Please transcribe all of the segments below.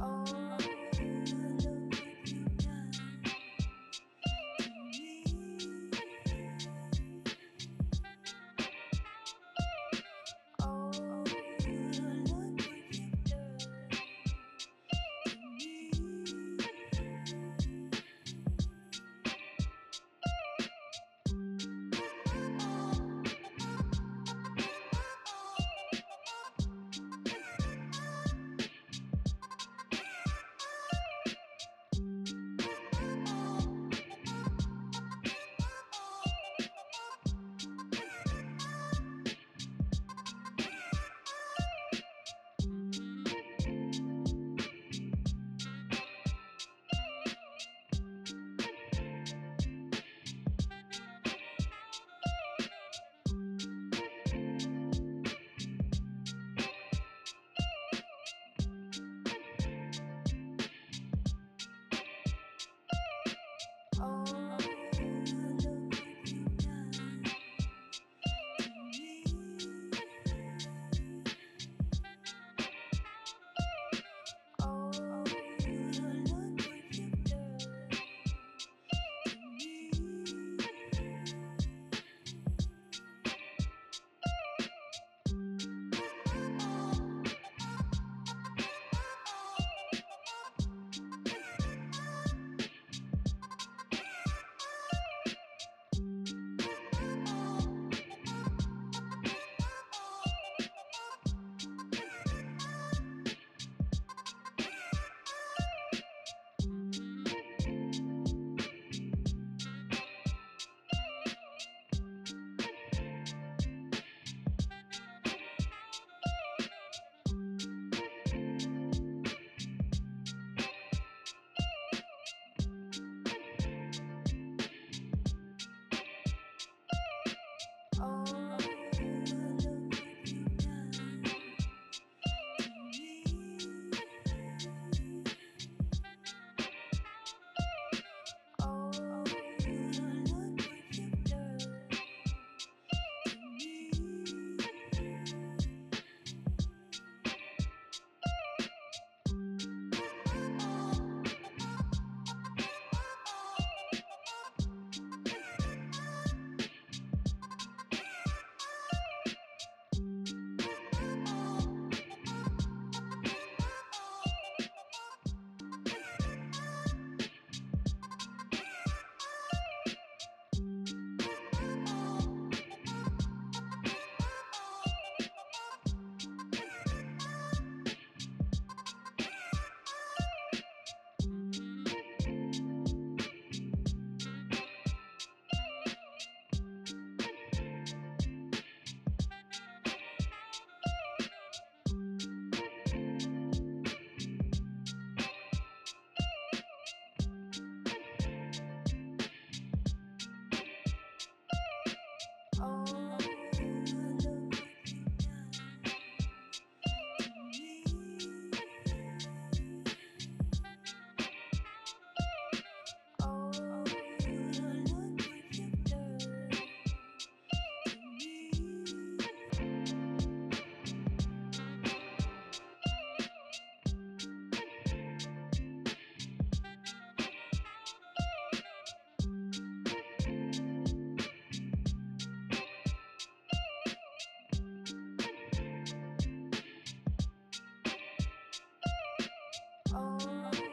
哦。Oh. Oh. Oh. Oh.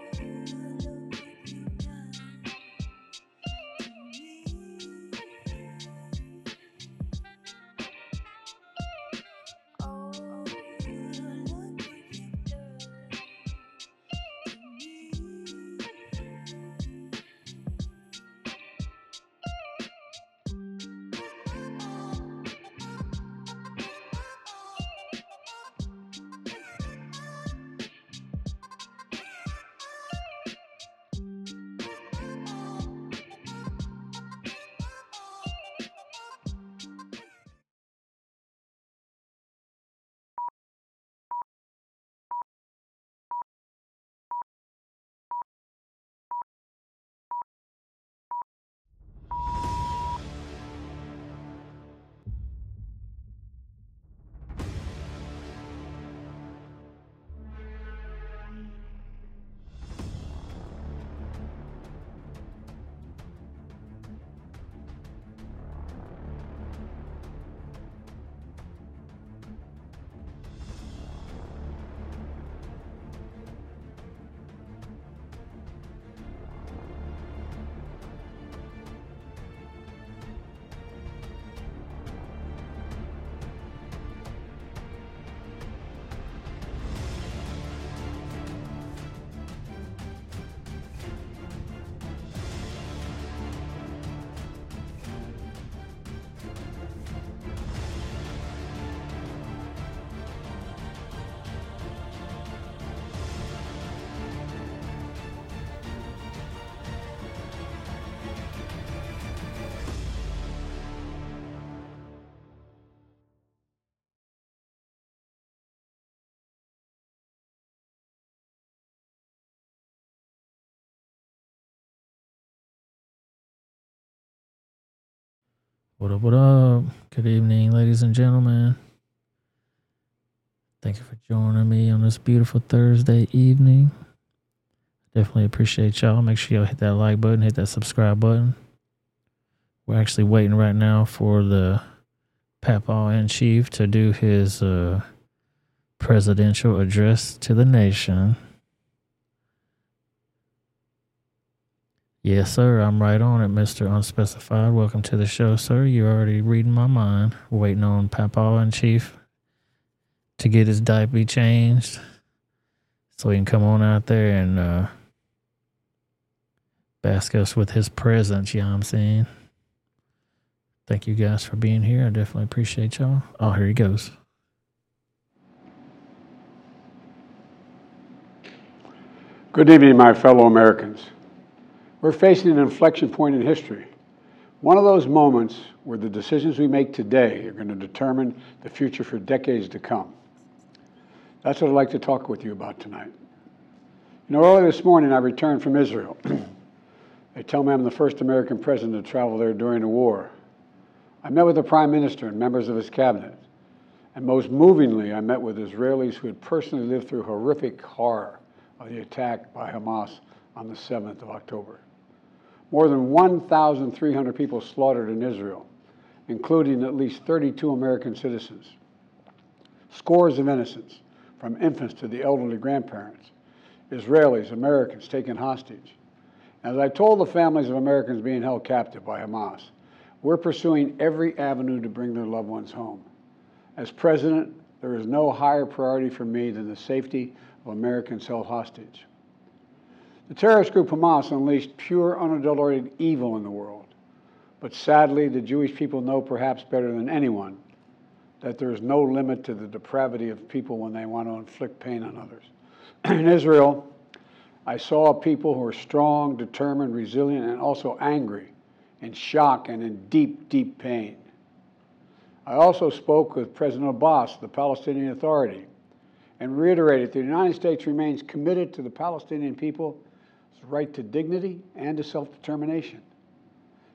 What up, what up? Good evening, ladies and gentlemen. Thank you for joining me on this beautiful Thursday evening. Definitely appreciate y'all. Make sure y'all hit that like button, hit that subscribe button. We're actually waiting right now for the Papa in Chief to do his uh, presidential address to the nation. Yes, sir. I'm right on it, Mr. Unspecified. Welcome to the show, sir. You're already reading my mind. Waiting on Papa in Chief to get his diaper changed so he can come on out there and uh, bask us with his presence. You know what I'm saying? Thank you guys for being here. I definitely appreciate y'all. Oh, here he goes. Good evening, my fellow Americans. We're facing an inflection point in history. One of those moments where the decisions we make today are going to determine the future for decades to come. That's what I'd like to talk with you about tonight. You know, early this morning I returned from Israel. they tell me I'm the first American president to travel there during the war. I met with the prime minister and members of his cabinet. And most movingly, I met with Israelis who had personally lived through horrific horror of the attack by Hamas on the 7th of October. More than 1,300 people slaughtered in Israel, including at least 32 American citizens. Scores of innocents, from infants to the elderly grandparents, Israelis, Americans taken hostage. As I told the families of Americans being held captive by Hamas, we're pursuing every avenue to bring their loved ones home. As president, there is no higher priority for me than the safety of Americans held hostage. The terrorist group Hamas unleashed pure, unadulterated evil in the world. But sadly, the Jewish people know perhaps better than anyone that there is no limit to the depravity of people when they want to inflict pain on others. in Israel, I saw people who are strong, determined, resilient, and also angry, in shock, and in deep, deep pain. I also spoke with President Abbas, the Palestinian Authority, and reiterated that the United States remains committed to the Palestinian right to dignity and to self determination.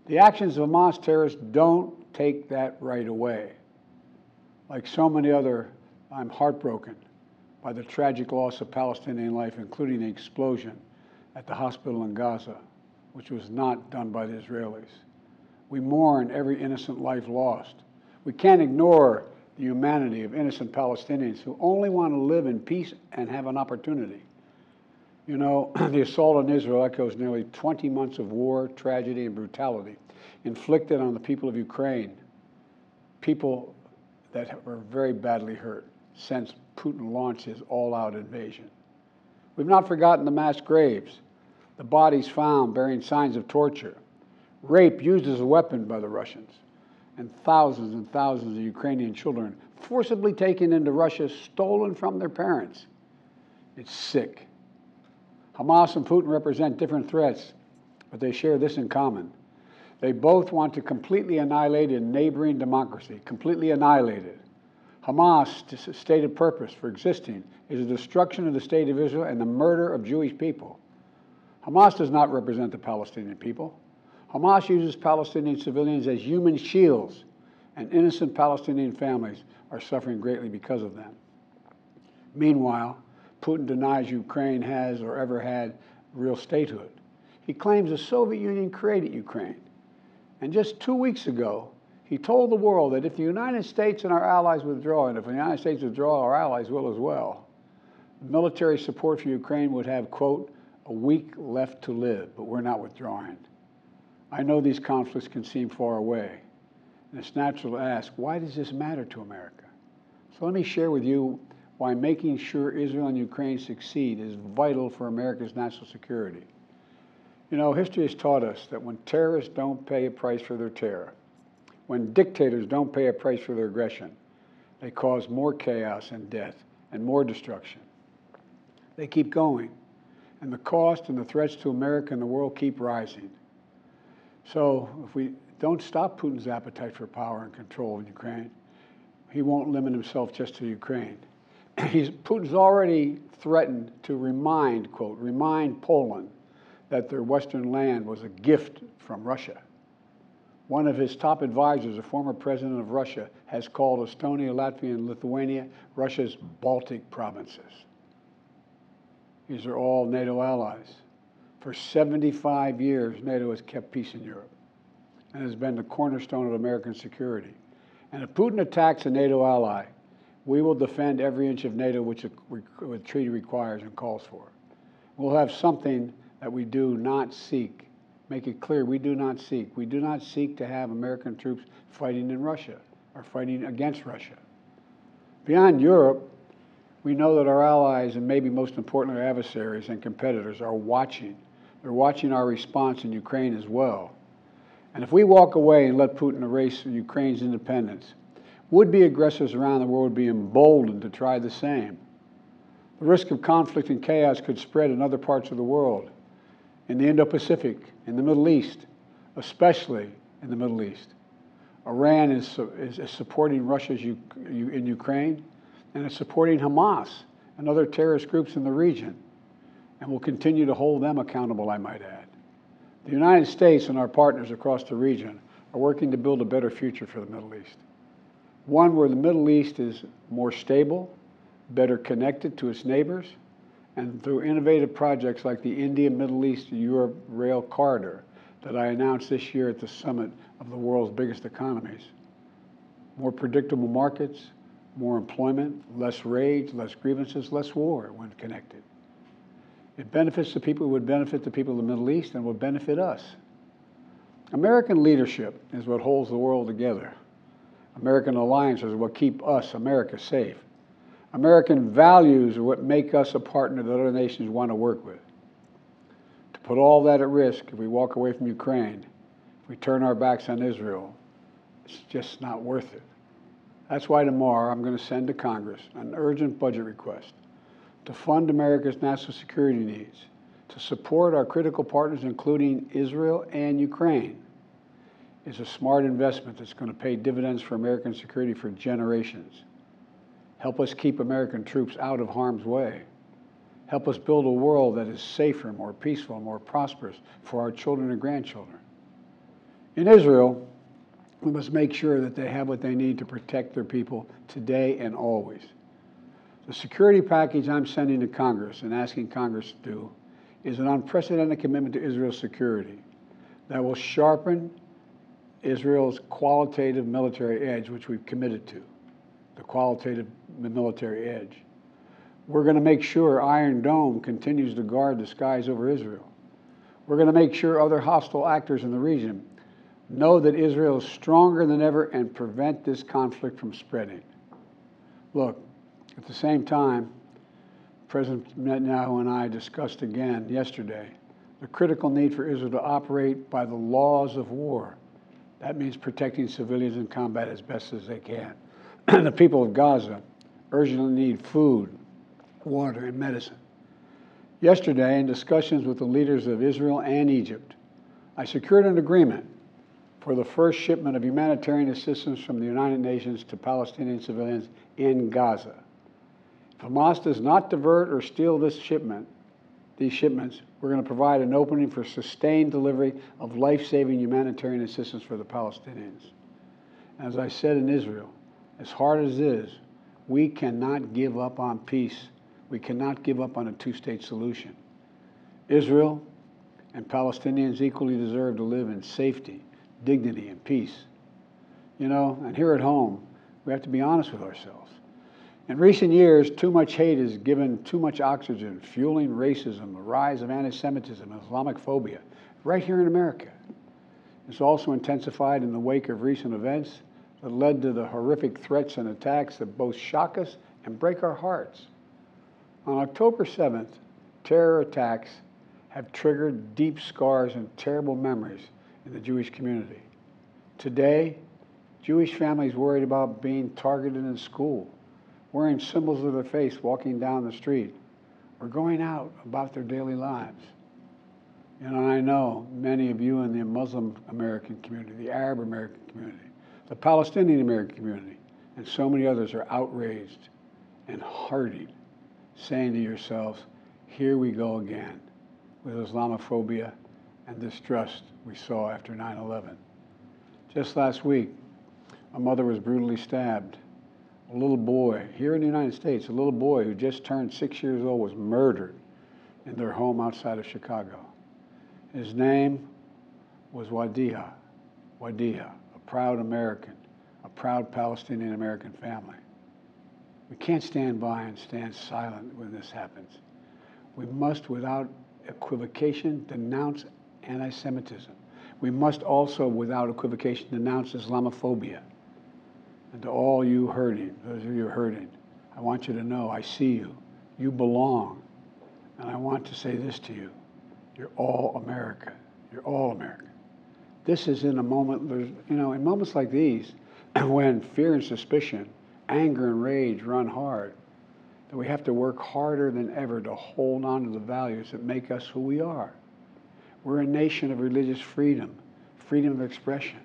The actions of Hamas terrorists don't take that right away. Like so many other, I'm heartbroken by the tragic loss of Palestinian life, including the explosion at the hospital in Gaza, which was not done by the Israelis. We mourn every innocent life lost. We can't ignore the humanity of innocent Palestinians who only want to live in peace and have an opportunity. You know, the assault on Israel echoes nearly 20 months of war, tragedy, and brutality inflicted on the people of Ukraine, people that were very badly hurt since Putin launched his all out invasion. We've not forgotten the mass graves, the bodies found bearing signs of torture, rape used as a weapon by the Russians, and thousands and thousands of Ukrainian children forcibly taken into Russia, stolen from their parents. It's sick. Hamas and Putin represent different threats, but they share this in common. They both want to completely annihilate a neighboring democracy, completely annihilate it. Hamas' stated purpose for existing is the destruction of the state of Israel and the murder of Jewish people. Hamas does not represent the Palestinian people. Hamas uses Palestinian civilians as human shields, and innocent Palestinian families are suffering greatly because of them. Meanwhile, Putin denies Ukraine has or ever had real statehood. He claims the Soviet Union created Ukraine. And just two weeks ago, he told the world that if the United States and our allies withdraw, and if the United States withdraw, our allies will as well, military support for Ukraine would have, quote, a week left to live, but we're not withdrawing. I know these conflicts can seem far away, and it's natural to ask, why does this matter to America? So let me share with you why making sure Israel and Ukraine succeed is vital for America's national security. You know, history has taught us that when terrorists don't pay a price for their terror, when dictators don't pay a price for their aggression, they cause more chaos and death and more destruction. They keep going, and the cost and the threats to America and the world keep rising. So, if we don't stop Putin's appetite for power and control in Ukraine, he won't limit himself just to Ukraine. He's, Putin's already threatened to remind, quote, remind Poland that their Western land was a gift from Russia. One of his top advisors, a former president of Russia, has called Estonia, Latvia, and Lithuania Russia's Baltic provinces. These are all NATO allies. For 75 years, NATO has kept peace in Europe and has been the cornerstone of American security. And if Putin attacks a NATO ally, we will defend every inch of NATO which the treaty requires and calls for. We'll have something that we do not seek. Make it clear, we do not seek. We do not seek to have American troops fighting in Russia or fighting against Russia. Beyond Europe, we know that our allies, and maybe most importantly, our adversaries and competitors, are watching. They're watching our response in Ukraine as well. And if we walk away and let Putin erase Ukraine's independence, would be aggressors around the world would be emboldened to try the same. The risk of conflict and chaos could spread in other parts of the world, in the Indo Pacific, in the Middle East, especially in the Middle East. Iran is, is, is supporting Russia in Ukraine and is supporting Hamas and other terrorist groups in the region and will continue to hold them accountable, I might add. The United States and our partners across the region are working to build a better future for the Middle East. One where the Middle East is more stable, better connected to its neighbors, and through innovative projects like the India Middle East Europe Rail Corridor that I announced this year at the summit of the world's biggest economies. More predictable markets, more employment, less rage, less grievances, less war when connected. It benefits the people, it would benefit the people of the Middle East, and would benefit us. American leadership is what holds the world together. American alliances are what keep us, America, safe. American values are what make us a partner that other nations want to work with. To put all that at risk, if we walk away from Ukraine, if we turn our backs on Israel, it's just not worth it. That's why tomorrow I'm going to send to Congress an urgent budget request to fund America's national security needs, to support our critical partners, including Israel and Ukraine, is a smart investment that's going to pay dividends for American security for generations. Help us keep American troops out of harm's way. Help us build a world that is safer, more peaceful, more prosperous for our children and grandchildren. In Israel, we must make sure that they have what they need to protect their people today and always. The security package I'm sending to Congress and asking Congress to do is an unprecedented commitment to Israel's security that will sharpen Israel's qualitative military edge, which we've committed to the qualitative military edge. We're going to make sure Iron Dome continues to guard the skies over Israel. We're going to make sure other hostile actors in the region know that Israel is stronger than ever and prevent this conflict from spreading. Look, at the same time, President Netanyahu and I discussed again yesterday the critical need for Israel to operate by the laws of war. That means protecting civilians in combat as best as they can. the people of Gaza urgently need food, water, and medicine. Yesterday, in discussions with the leaders of Israel and Egypt, I secured an agreement for the first shipment of humanitarian assistance from the United Nations to Palestinian civilians in Gaza. If Hamas does not divert or steal this shipment, these shipments, we're going to provide an opening for sustained delivery of life saving humanitarian assistance for the Palestinians. As I said in Israel, as hard as it is, we cannot give up on peace. We cannot give up on a two state solution. Israel and Palestinians equally deserve to live in safety, dignity, and peace. You know, and here at home, we have to be honest with ourselves. In recent years, too much hate has given too much oxygen, fueling racism, the rise of anti Semitism, Islamic phobia, right here in America. It's also intensified in the wake of recent events that led to the horrific threats and attacks that both shock us and break our hearts. On October 7th, terror attacks have triggered deep scars and terrible memories in the Jewish community. Today, Jewish families worried about being targeted in school, wearing symbols of their face walking down the street, or going out about their daily lives. And I know many of you in the Muslim American community, the Arab American community, the Palestinian American community, and so many others are outraged and hearty, saying to yourselves, here we go again with Islamophobia and distrust we saw after 9 11. Just last week, a mother was brutally stabbed. A little boy, here in the United States, a little boy who just turned six years old was murdered in their home outside of Chicago. His name was Wadea, Wadea, a proud American, a proud Palestinian American family. We can't stand by and stand silent when this happens. We must, without equivocation, denounce anti Semitism. We must also, without equivocation, denounce Islamophobia. And to all you hurting, those of you hurting, I want you to know I see you. You belong. And I want to say this to you you're all America. You're all America. This is in a moment, you know, in moments like these, when fear and suspicion, anger and rage run hard, that we have to work harder than ever to hold on to the values that make us who we are. We're a nation of religious freedom, freedom of expression.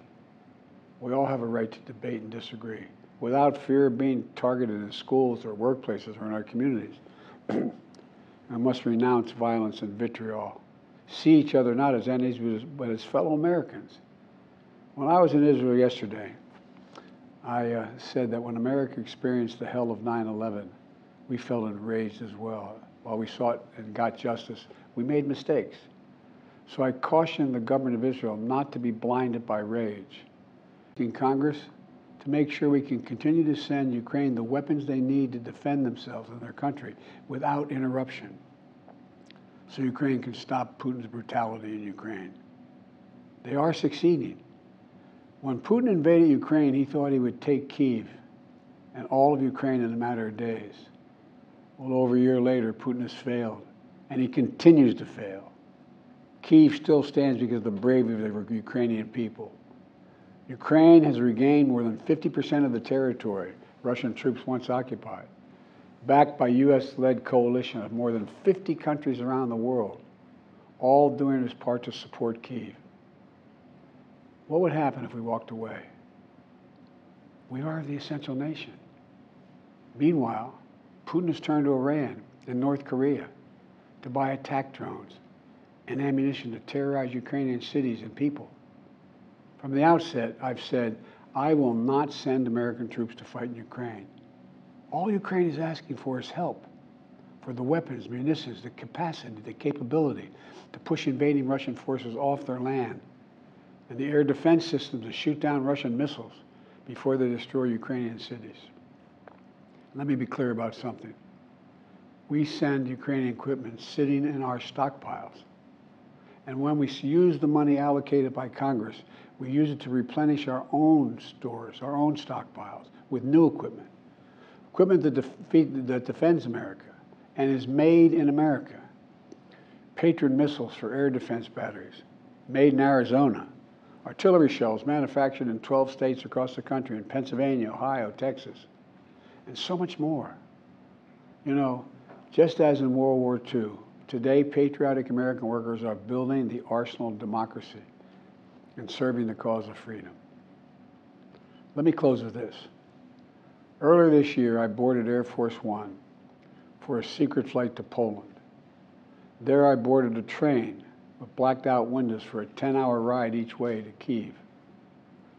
We all have a right to debate and disagree without fear of being targeted in schools or workplaces or in our communities. I must renounce violence and vitriol. See each other not as enemies, but as fellow Americans. When I was in Israel yesterday, I uh, said that when America experienced the hell of 9 11, we felt enraged as well. While we sought and got justice, we made mistakes. So I cautioned the government of Israel not to be blinded by rage. In Congress, to make sure we can continue to send Ukraine the weapons they need to defend themselves and their country without interruption. So Ukraine can stop Putin's brutality in Ukraine. They are succeeding. When Putin invaded Ukraine, he thought he would take Kiev and all of Ukraine in a matter of days. Well, over a year later, Putin has failed, and he continues to fail. Kiev still stands because of the bravery of the Ukrainian people. Ukraine has regained more than 50% of the territory Russian troops once occupied, backed by U.S. led coalition of more than 50 countries around the world, all doing its part to support Kiev. What would happen if we walked away? We are the essential nation. Meanwhile, Putin has turned to Iran and North Korea to buy attack drones and ammunition to terrorize Ukrainian cities and people. From the outset, I've said, I will not send American troops to fight in Ukraine. All Ukraine is asking for is help for the weapons, munitions, the capacity, the capability to push invading Russian forces off their land, and the air defense system to shoot down Russian missiles before they destroy Ukrainian cities. Let me be clear about something. We send Ukrainian equipment sitting in our stockpiles and when we use the money allocated by Congress, we use it to replenish our own stores, our own stockpiles with new equipment. Equipment that, defeat, that defends America and is made in America. Patriot missiles for air defense batteries, made in Arizona. Artillery shells manufactured in 12 states across the country in Pennsylvania, Ohio, Texas, and so much more. You know, just as in World War II, Today, patriotic American workers are building the arsenal of democracy and serving the cause of freedom. Let me close with this. Earlier this year, I boarded Air Force One for a secret flight to Poland. There, I boarded a train with blacked out windows for a 10 hour ride each way to Kiev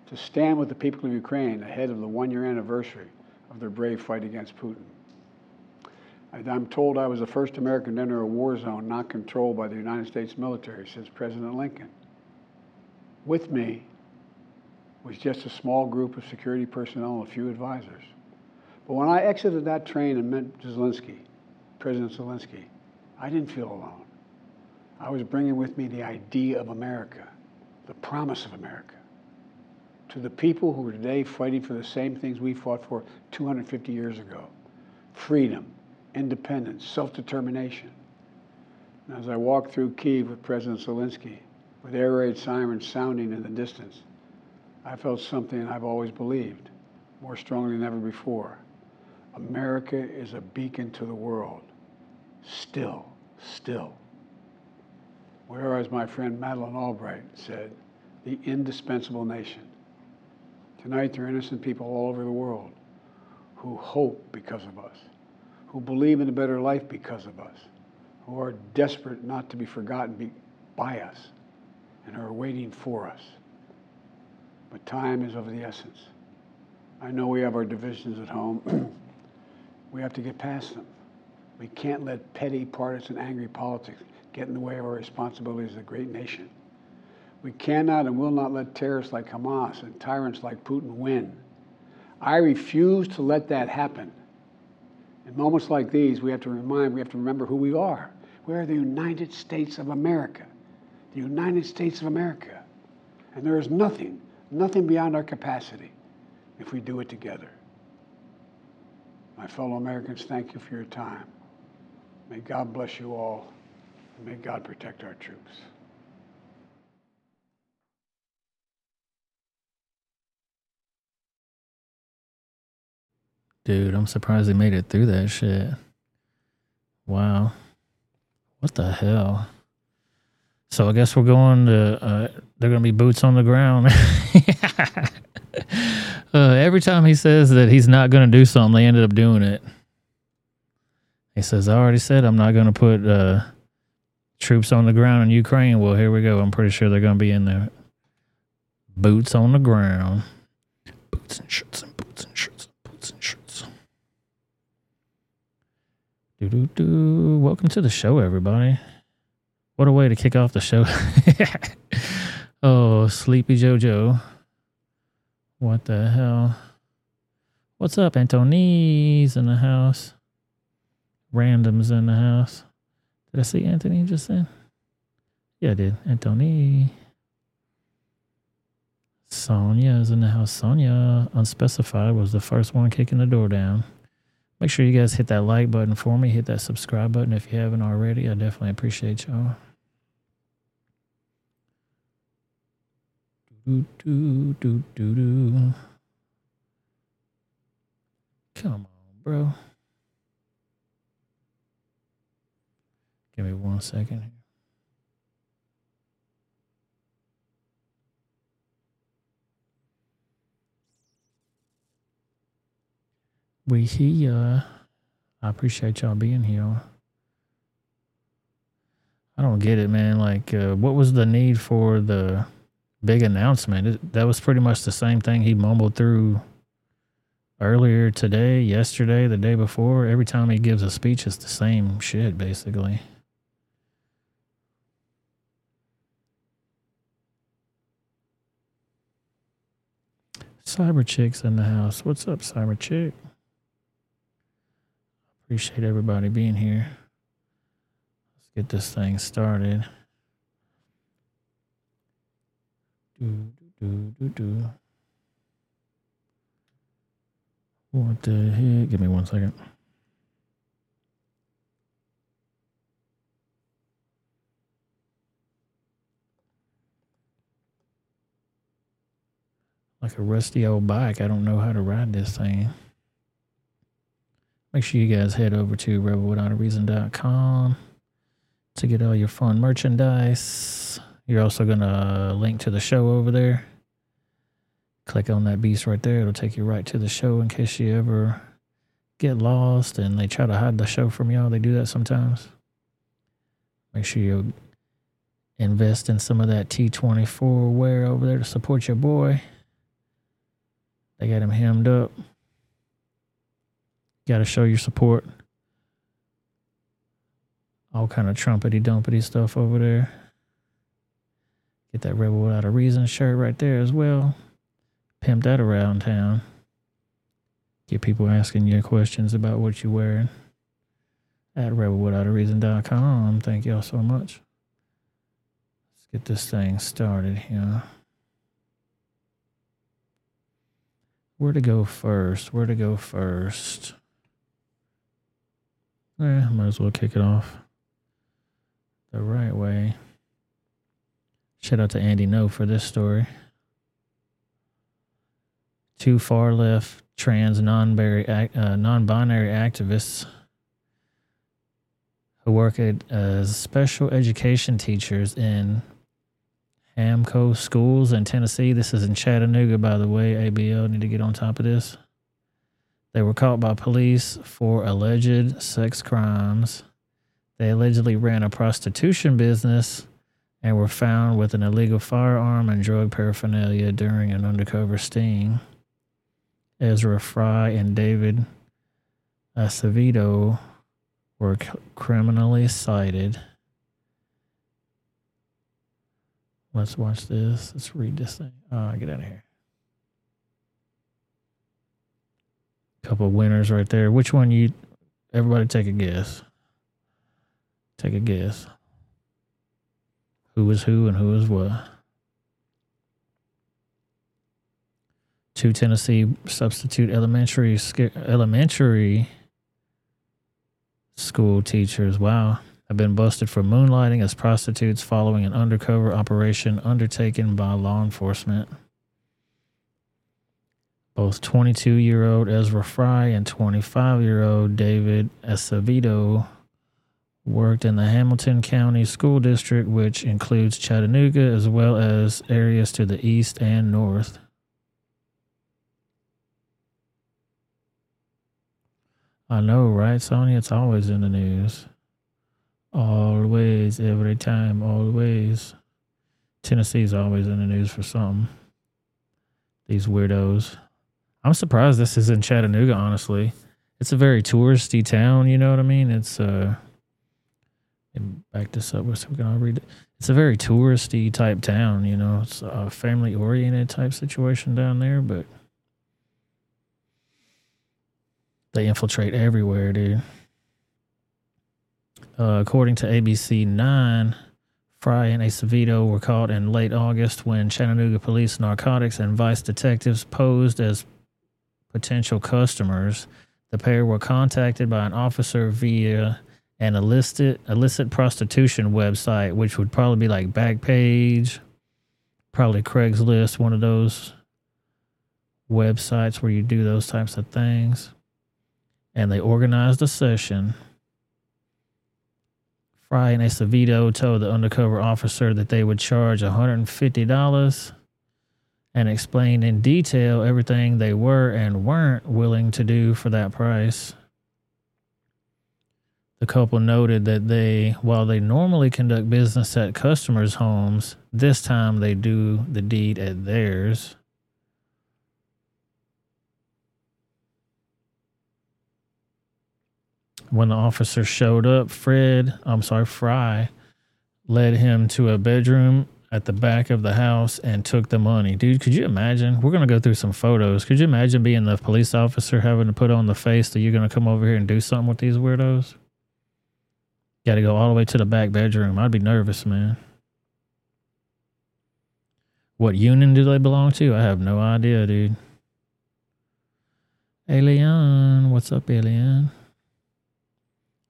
to stand with the people of Ukraine ahead of the one year anniversary of their brave fight against Putin. I'm told I was the first American to enter a war zone not controlled by the United States military since President Lincoln. With me was just a small group of security personnel and a few advisors. But when I exited that train and met Zelensky, President Zelensky, I didn't feel alone. I was bringing with me the idea of America, the promise of America, to the people who are today fighting for the same things we fought for 250 years ago freedom, independence, self determination. As I walked through Kiev with President Zelensky, with air raid sirens sounding in the distance, I felt something I've always believed, more strongly than ever before. America is a beacon to the world. Still, still. Whereas my friend Madeleine Albright said, the indispensable nation. Tonight, there are innocent people all over the world who hope because of us who believe in a better life because of us, who are desperate not to be forgotten by us, and are waiting for us. but time is of the essence. I know we have our divisions at home. we have to get past them. We can't let petty, partisan, angry politics get in the way of our responsibilities as a great nation. We cannot and will not let terrorists like Hamas and tyrants like Putin win. I refuse to let that happen. In moments like these, we have to remind, we have to remember who we are. We are the United States of America. The United States of America. And there is nothing, nothing beyond our capacity if we do it together. My fellow Americans, thank you for your time. May God bless you all, and may God protect our troops. Dude, I'm surprised they made it through that shit. Wow. What the hell? So I guess we're going to, uh, they're going to be boots on the ground. uh, every time he says that he's not going to do something, they ended up doing it. He says, I already said I'm not going to put uh, troops on the ground in Ukraine. Well, here we go. I'm pretty sure they're going to be in there. Boots on the ground. Boots and shirts and boots and shirts and boots and shirts. Do do do. Welcome to the show, everybody. What a way to kick off the show. oh, Sleepy JoJo. What the hell? What's up, Antoni's in the house? Randoms in the house. Did I see Anthony just then? Yeah, I did. Anthony. Sonia is in the house. Sonia, unspecified, was the first one kicking the door down. Make sure you guys hit that like button for me. Hit that subscribe button if you haven't already. I definitely appreciate y'all. Do, do, do, do, do. Come on, bro. Give me one second here. We here. I appreciate y'all being here. I don't get it, man. Like, uh, what was the need for the big announcement? It, that was pretty much the same thing he mumbled through earlier today, yesterday, the day before. Every time he gives a speech, it's the same shit, basically. Cyber Chick's in the house. What's up, Cyber Chick? Appreciate everybody being here. Let's get this thing started. Do, do, do, do. What the heck? Give me one second. Like a rusty old bike. I don't know how to ride this thing. Make sure you guys head over to rebelwithoutareason.com to get all your fun merchandise. You're also going to link to the show over there. Click on that beast right there. It'll take you right to the show in case you ever get lost and they try to hide the show from y'all. They do that sometimes. Make sure you invest in some of that T24 wear over there to support your boy. They got him hemmed up. Got to show your support. All kind of trumpety dumpety stuff over there. Get that Rebel Without a Reason shirt right there as well. Pimp that around town. Get people asking you questions about what you're wearing at rebelwithoutareason.com. Thank y'all so much. Let's get this thing started here. Where to go first? Where to go first? Eh, might as well kick it off the right way. Shout out to Andy Ngo for this story. Two far left trans non-binary, uh, non-binary activists who work as special education teachers in Hamco schools in Tennessee. This is in Chattanooga, by the way. ABL need to get on top of this. They were caught by police for alleged sex crimes. They allegedly ran a prostitution business and were found with an illegal firearm and drug paraphernalia during an undercover sting. Ezra Fry and David Acevedo were c- criminally cited. Let's watch this. Let's read this thing. Oh, get out of here. Couple winners right there. Which one you? Everybody, take a guess. Take a guess. Who is who and who is what? Two Tennessee substitute elementary elementary school teachers. Wow, have been busted for moonlighting as prostitutes following an undercover operation undertaken by law enforcement. Both 22 year old Ezra Fry and 25 year old David Acevedo worked in the Hamilton County School District, which includes Chattanooga as well as areas to the east and north. I know, right, Sonya? It's always in the news. Always, every time, always. Tennessee's always in the news for something. These weirdos. I'm surprised this is in Chattanooga, honestly. It's a very touristy town, you know what I mean? It's uh and back this up so we all read it. It's a very touristy type town, you know. It's a family oriented type situation down there, but they infiltrate everywhere, dude. Uh, according to ABC 9, Fry and Acevedo were caught in late August when Chattanooga police narcotics and vice detectives posed as potential customers. The pair were contacted by an officer via an illicit illicit prostitution website, which would probably be like Backpage, probably Craigslist, one of those websites where you do those types of things. And they organized a session. Fry and Acevedo told the undercover officer that they would charge $150 and explained in detail everything they were and weren't willing to do for that price. The couple noted that they, while they normally conduct business at customers' homes, this time they do the deed at theirs. When the officer showed up, Fred, I'm sorry, Fry, led him to a bedroom at the back of the house and took the money. Dude, could you imagine? We're going to go through some photos. Could you imagine being the police officer having to put on the face that you're going to come over here and do something with these weirdos? Got to go all the way to the back bedroom. I'd be nervous, man. What union do they belong to? I have no idea, dude. Alien, what's up, Alien?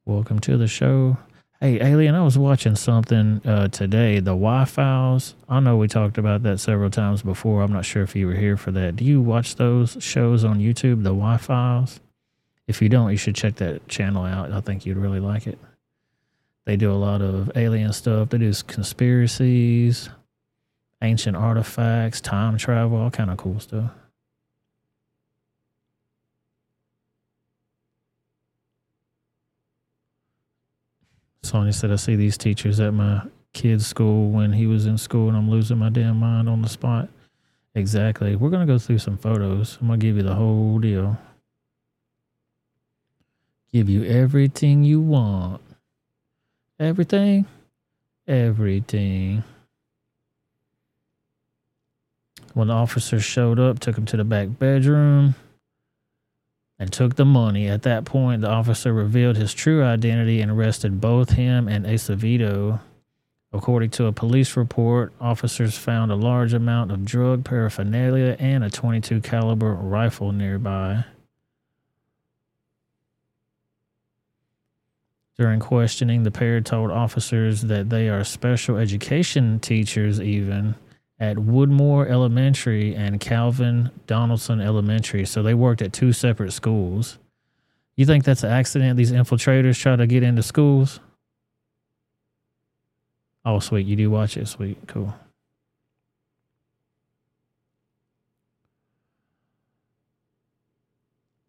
Welcome to the show. Hey, Alien, I was watching something uh, today, the Why Files. I know we talked about that several times before. I'm not sure if you were here for that. Do you watch those shows on YouTube, the Why Files? If you don't, you should check that channel out. I think you'd really like it. They do a lot of alien stuff. They do conspiracies, ancient artifacts, time travel, all kind of cool stuff. Sonia said, I see these teachers at my kid's school when he was in school and I'm losing my damn mind on the spot. Exactly. We're going to go through some photos. I'm going to give you the whole deal. Give you everything you want. Everything? Everything. When the officers showed up, took him to the back bedroom and took the money. At that point, the officer revealed his true identity and arrested both him and Acevedo. According to a police report, officers found a large amount of drug paraphernalia and a 22 caliber rifle nearby. During questioning, the pair told officers that they are special education teachers even at Woodmore Elementary and Calvin Donaldson Elementary. So they worked at two separate schools. You think that's an accident? These infiltrators try to get into schools? Oh, sweet. You do watch it. Sweet. Cool.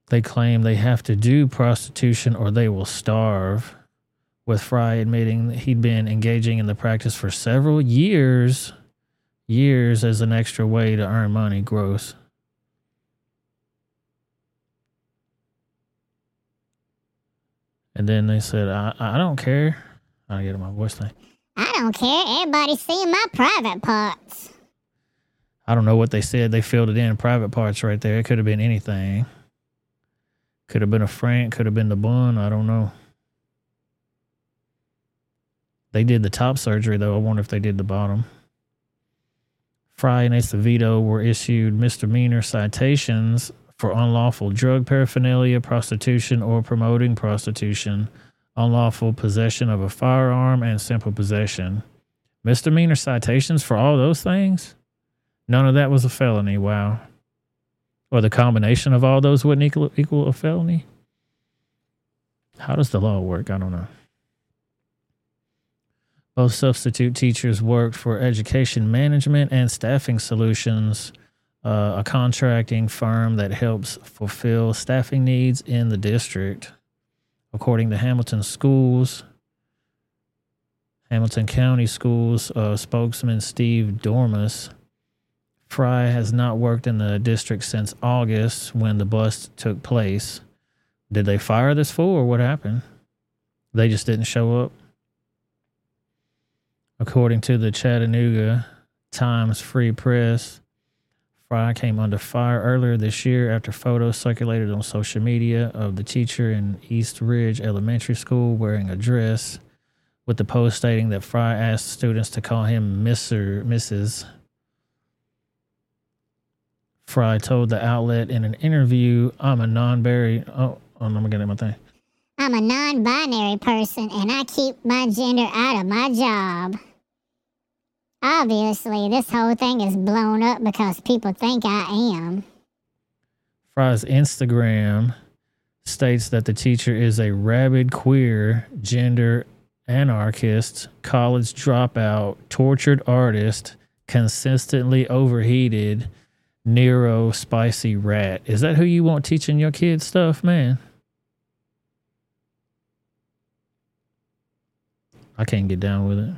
They claim they have to do prostitution or they will starve. With Fry admitting that he'd been engaging in the practice for several years, years as an extra way to earn money gross. And then they said, I, I don't care. I get my voice thing. I don't care. Everybody's seeing my private parts. I don't know what they said. They filled it in private parts right there. It could have been anything. Could have been a Frank, could have been the bun. I don't know. They did the top surgery though. I wonder if they did the bottom. Fry and Acevedo were issued misdemeanor citations for unlawful drug paraphernalia, prostitution, or promoting prostitution, unlawful possession of a firearm, and simple possession. Misdemeanor citations for all those things? None of that was a felony. Wow. Or the combination of all those wouldn't equal, equal a felony? How does the law work? I don't know. Both substitute teachers worked for Education Management and Staffing Solutions, uh, a contracting firm that helps fulfill staffing needs in the district. According to Hamilton Schools, Hamilton County Schools uh, spokesman Steve Doremus, Fry has not worked in the district since August when the bust took place. Did they fire this fool or what happened? They just didn't show up. According to the Chattanooga Times Free Press, Fry came under fire earlier this year after photos circulated on social media of the teacher in East Ridge Elementary School wearing a dress, with the post stating that Fry asked students to call him Mr. Mrs. Fry told the outlet in an interview, I'm a non binary. Oh, oh, I'm going to get my thing. I'm a non binary person and I keep my gender out of my job. Obviously, this whole thing is blown up because people think I am. Fry's Instagram states that the teacher is a rabid queer, gender anarchist, college dropout, tortured artist, consistently overheated, Nero spicy rat. Is that who you want teaching your kids stuff, man? I can't get down with it.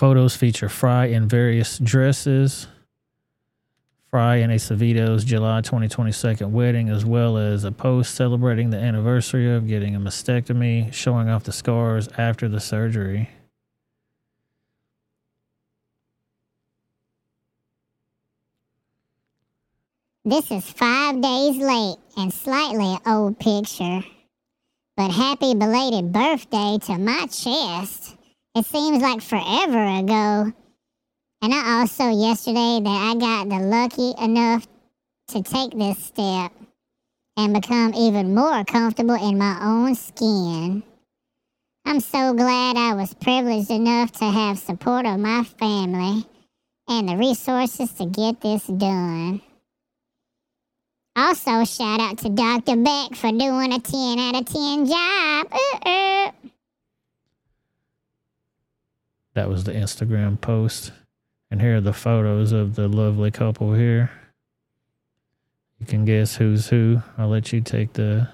Photos feature Fry in various dresses. Fry and Acevedo's July 2022 wedding, as well as a post celebrating the anniversary of getting a mastectomy, showing off the scars after the surgery. This is five days late and slightly old picture. But happy belated birthday to my chest. It seems like forever ago. And I also yesterday that I got the lucky enough to take this step and become even more comfortable in my own skin. I'm so glad I was privileged enough to have support of my family and the resources to get this done. Also, shout out to Dr. Beck for doing a 10 out of 10 job. Uh-uh. That was the Instagram post. And here are the photos of the lovely couple here. You can guess who's who. I'll let you take the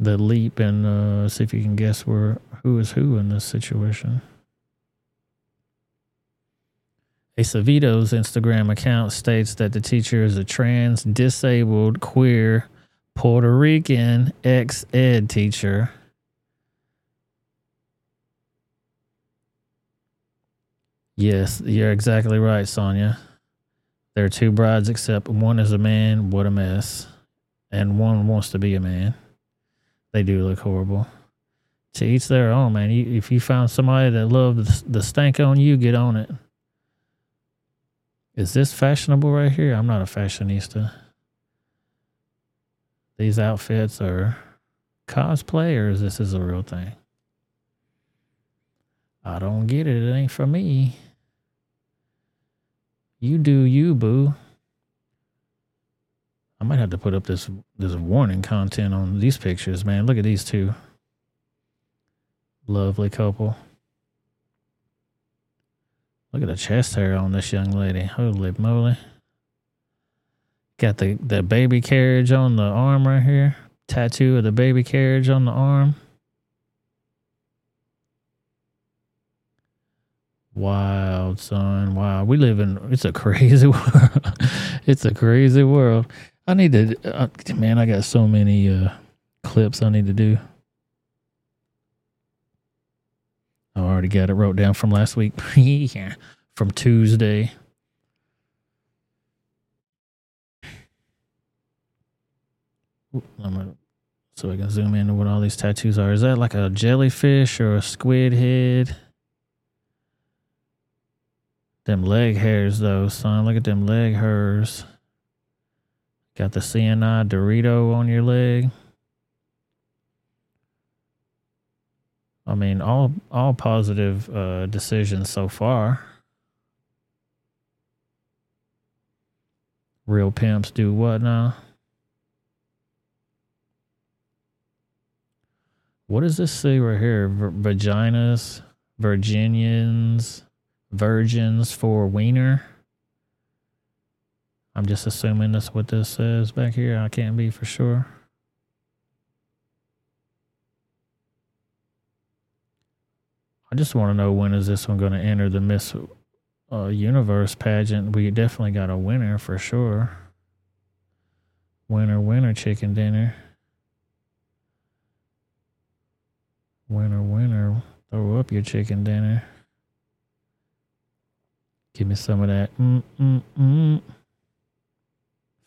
the leap and uh, see if you can guess where who is who in this situation. Acevedo's Instagram account states that the teacher is a trans, disabled, queer, Puerto Rican ex ed teacher. Yes, you're exactly right, Sonia. There are two brides, except one is a man. What a mess. And one wants to be a man. They do look horrible. To each their own, man. You, if you found somebody that loved the, stank on you, get on it. Is this fashionable right here? I'm not a fashionista. These outfits are cosplay or is this is a real thing? I don't get it. It ain't for me. You do you, boo. I might have to put up this this warning content on these pictures, man. Look at these two. Lovely couple. Look at the chest hair on this young lady. Holy moly. Got the, the baby carriage on the arm right here. Tattoo of the baby carriage on the arm. Wild, son. Wow. We live in, it's a crazy world. it's a crazy world. I need to, uh, man, I got so many uh, clips I need to do. I already got it wrote down from last week. From Tuesday. Gonna, so I can zoom in to what all these tattoos are. Is that like a jellyfish or a squid head? Them leg hairs, though, son. Look at them leg hairs. Got the CNI Dorito on your leg. I mean, all all positive uh, decisions so far. Real pimps do what now? What does this say right here? V- vaginas, Virginians, virgins for wiener. I'm just assuming that's what this says back here. I can't be for sure. I just want to know when is this one going to enter the Miss uh, Universe pageant? We definitely got a winner for sure. Winner, winner, chicken dinner. Winner, winner, throw up your chicken dinner. Give me some of that. Mm, mm, mm.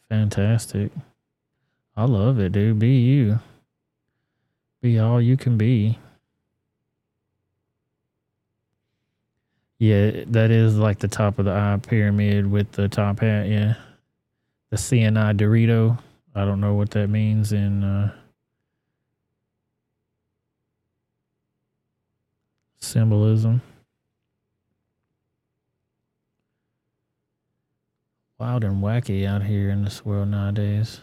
Fantastic. I love it, dude. Be you. Be all you can be. Yeah, that is like the top of the eye pyramid with the top hat. Yeah. The CNI Dorito. I don't know what that means in uh, symbolism. Wild and wacky out here in this world nowadays.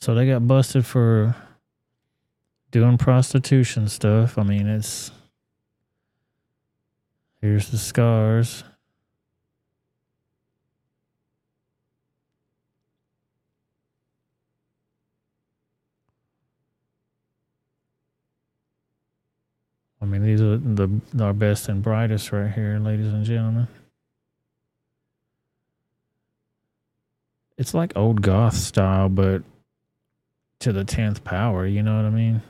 So they got busted for doing prostitution stuff. I mean, it's here's the scars. I mean, these are the our best and brightest right here, ladies and gentlemen. It's like old goth style, but to the tenth power. You know what I mean?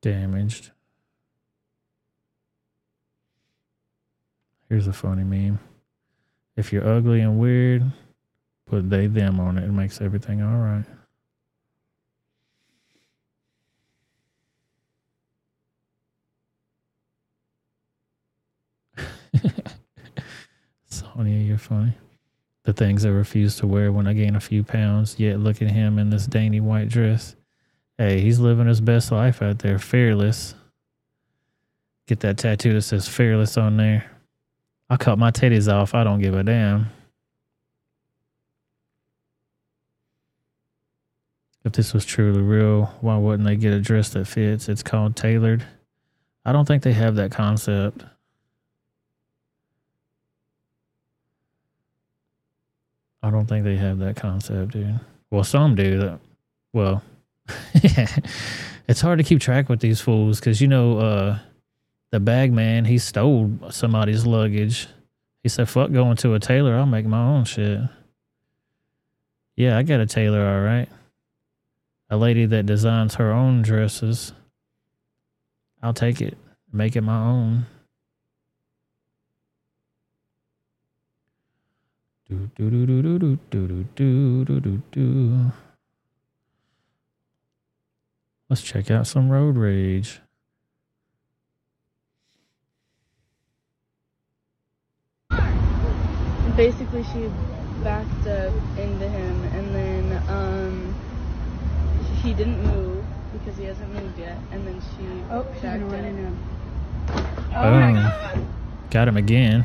Damaged. Here's a funny meme. If you're ugly and weird, put they them on it. It makes everything all right. Sonia, you're funny. The things I refuse to wear when I gain a few pounds, yet look at him in this dainty white dress. Hey, he's living his best life out there, fearless. Get that tattoo that says fearless on there. I cut my titties off. I don't give a damn. If this was truly real, why wouldn't they get a dress that fits? It's called tailored. I don't think they have that concept. I don't think they have that concept, dude. Well, some do. That. Well, it's hard to keep track with these fools because you know uh, the bag man he stole somebody's luggage. He said, "Fuck going to a tailor. I'll make my own shit." Yeah, I got a tailor, all right. A lady that designs her own dresses. I'll take it, make it my own. Do do do do do do do do do do do. Let's check out some road rage. Basically, she backed up into him, and then um, he didn't move because he hasn't moved yet, and then she Oh, she's backed gonna run up. into him. Boom. Got him again.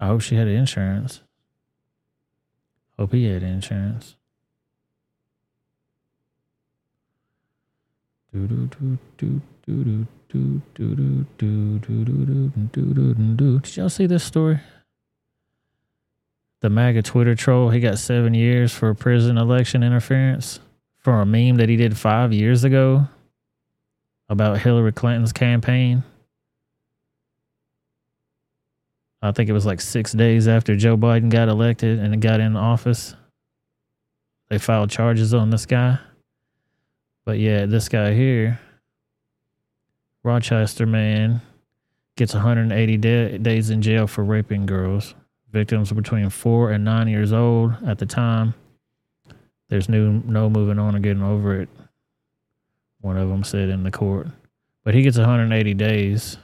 I hope she had insurance. Hope he had insurance. Do do do do do do do do do do do do do do. Did y'all see this story? The MAGA Twitter troll, he got seven years for prison election interference for a meme that he did five years ago about Hillary Clinton's campaign. I think it was like six days after Joe Biden got elected and got in office. They filed charges on this guy. But yeah, this guy here, Rochester man, gets 180 da- days in jail for raping girls. Victims were between four and nine years old at the time. There's no, no moving on or getting over it one of them said in the court. But he gets 180 days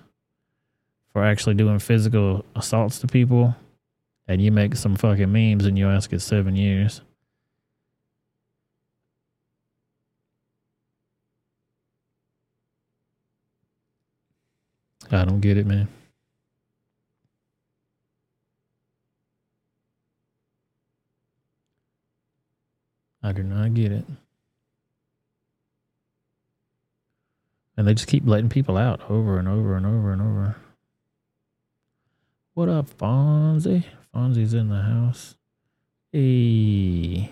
for actually doing physical assaults to people, and you make some fucking memes and you ask it seven years. I don't get it, man. I do not get it. And they just keep letting people out over and over and over and over. What up, Fonzie? Fonzie's in the house. Hey.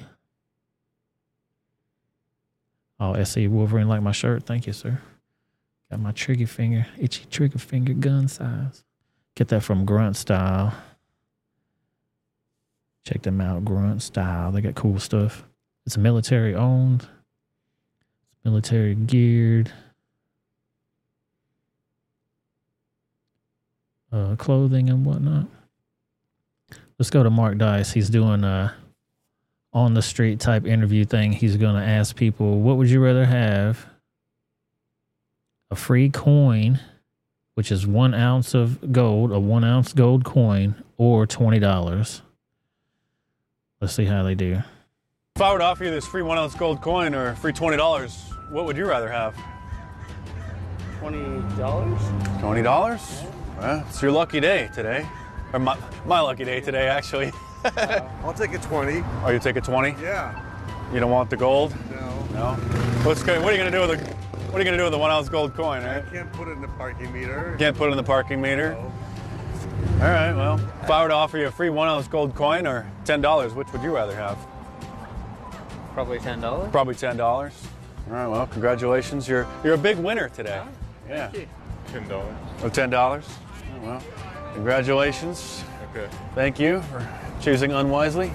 Oh, SE Wolverine like my shirt. Thank you, sir. Got my trigger finger, itchy trigger finger gun size. Get that from Grunt Style. Check them out, Grunt Style. They got cool stuff. It's military owned, it's military geared. Uh, clothing and whatnot. Let's go to Mark Dice. He's doing a on the street type interview thing. He's going to ask people, what would you rather have? A free coin, which is one ounce of gold, a one ounce gold coin, or $20. Let's see how they do. If I were to offer you this free one ounce gold coin or free twenty dollars, what would you rather have? Twenty dollars? Twenty dollars? Well, it's your lucky day today, or my my lucky day today, actually. Uh, I'll take a twenty. Oh, you take a twenty? Yeah. You don't want the gold? No. No. What's good? What are you gonna do with the What are you gonna do with the one ounce gold coin? I Right? can't put it in the parking meter. Can't put it in the parking meter. No. All right. Well, if I were to offer you a free one ounce gold coin or ten dollars, which would you rather have? Probably ten dollars. Probably ten dollars. All right. Well, congratulations. You're you're a big winner today. Yeah. Ten dollars. Oh, ten dollars. Oh, well, congratulations. Okay. Thank you for choosing unwisely.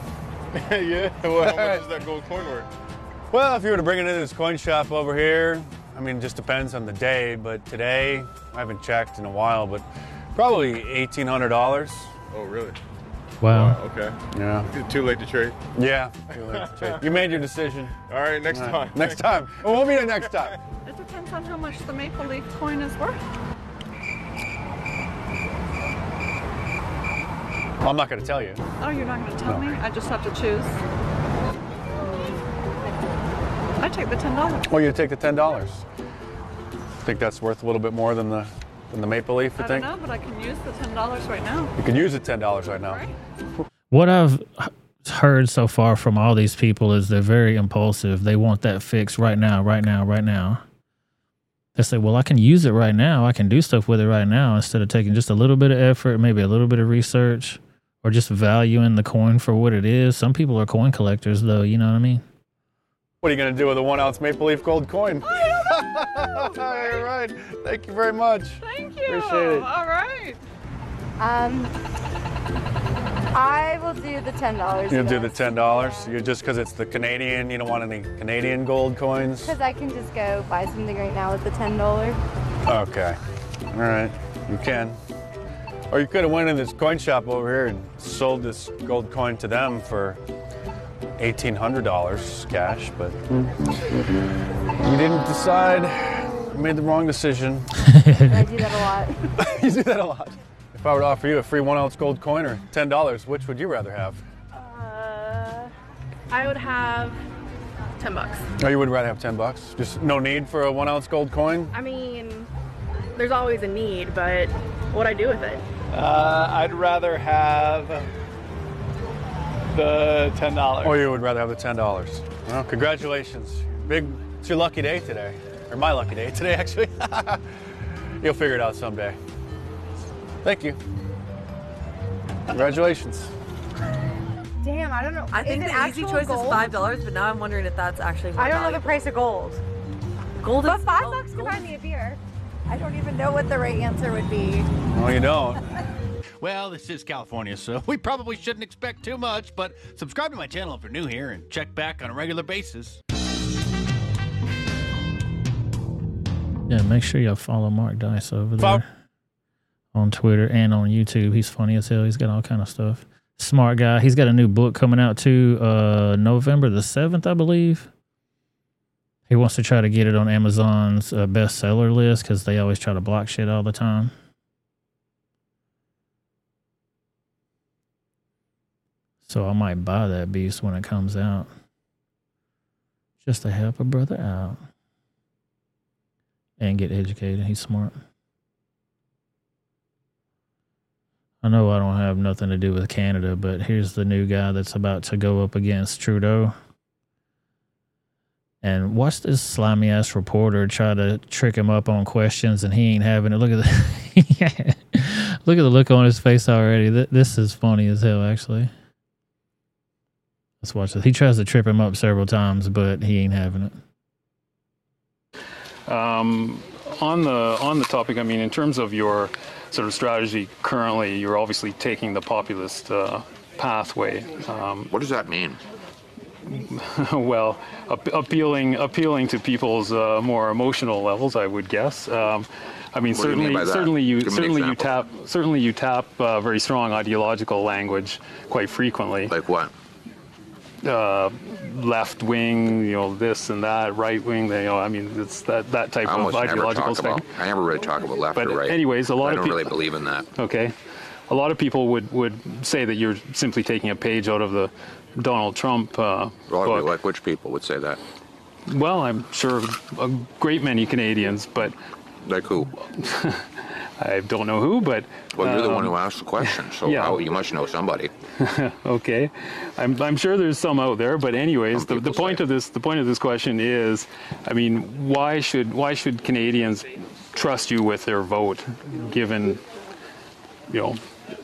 yeah. Well, how much is that gold coin worth? Well, if you were to bring it into this coin shop over here, I mean, it just depends on the day. But today, I haven't checked in a while, but probably eighteen hundred dollars. Oh, really? Wow. Okay. Yeah. Too late to trade. Yeah. too late to check. You made your decision. All right. Next All right, time. Next time. Well, we'll meet you next time. It depends on how much the maple leaf coin is worth. Well, I'm not going to tell you. Oh, you're not going to tell me? I just have to choose. I take the ten dollars. Well, you take the ten dollars. I think that's worth a little bit more than the than the maple leaf? You I don't think? know, but I can use the ten dollars right now. You can use the ten dollars right now. Right? What I've heard so far from all these people is they're very impulsive. They want that fix right now, right now, right now. They say, well, I can use it right now. I can do stuff with it right now instead of taking just a little bit of effort, maybe a little bit of research, or just valuing the coin for what it is. Some people are coin collectors, though. You know what I mean? What are you going to do with a one ounce maple leaf gold coin? All right. Thank you very much. Thank you. Appreciate it. All right. Um, I will do the ten dollars. You'll do the ten dollars. You just because it's the Canadian. You don't want any Canadian gold coins. Because I can just go buy something right now with the ten dollar. Okay. All right. You can. Or you could have went in this coin shop over here and sold this gold coin to them for eighteen hundred dollars cash, but you didn't decide. You made the wrong decision. I do that a lot. you do that a lot. If I were to offer you a free one ounce gold coin or ten dollars, which would you rather have? Uh, I would have 10 bucks. Oh, you would rather have ten bucks? Just no need for a one ounce gold coin? I mean, there's always a need, but what would I do with it? Uh, I'd rather have the ten dollars. Or you would rather have the ten dollars? Well, congratulations. Big, it's your lucky day today, or my lucky day today, actually. You'll figure it out someday. Thank you. Congratulations. Damn, I don't know. I think the easy choice gold? is five dollars, but now I'm wondering if that's actually. More I don't know the valuable. price of gold. Gold But five gold- bucks to gold buy me a beer. I don't even know what the right answer would be. No, you don't. Well, this is California, so we probably shouldn't expect too much, but subscribe to my channel if you're new here and check back on a regular basis. Yeah, make sure y'all follow Mark Dice over there on Twitter and on YouTube. He's funny as hell. He's got all kind of stuff. Smart guy. He's got a new book coming out too, uh, November the seventh, I believe. He wants to try to get it on Amazon's uh, bestseller list because they always try to block shit all the time. So I might buy that beast when it comes out, just to help a brother out and get educated. He's smart. I know I don't have nothing to do with Canada, but here's the new guy that's about to go up against Trudeau. And watch this slimy ass reporter try to trick him up on questions, and he ain't having it. Look at the look at the look on his face already. This is funny as hell, actually. Let's watch this. He tries to trip him up several times, but he ain't having it. Um, on the on the topic, I mean, in terms of your sort of strategy currently, you're obviously taking the populist uh, pathway. Um, what does that mean? well, ap- appealing appealing to people's uh, more emotional levels, I would guess. Um, I mean, What do you certainly, certainly you certainly you tap certainly you tap uh, very strong ideological language quite frequently. Like what? Uh, left wing, you know, this and that, right wing. You know, I mean, it's that that type I of ideological about. I never really talk about left But or right. anyways, a lot I of don't peop- really believe in that. Okay. A lot of people would, would say that you're simply taking a page out of the Donald Trump uh, Well, like which people would say that? Well, I'm sure a great many Canadians, but like who? I don't know who, but Well, you're the one um, who asked the question, so yeah. how- you must know somebody. okay, I'm, I'm sure there's some out there, but anyways, the, the point of this the point of this question is, I mean, why should why should Canadians trust you with their vote, given, you know,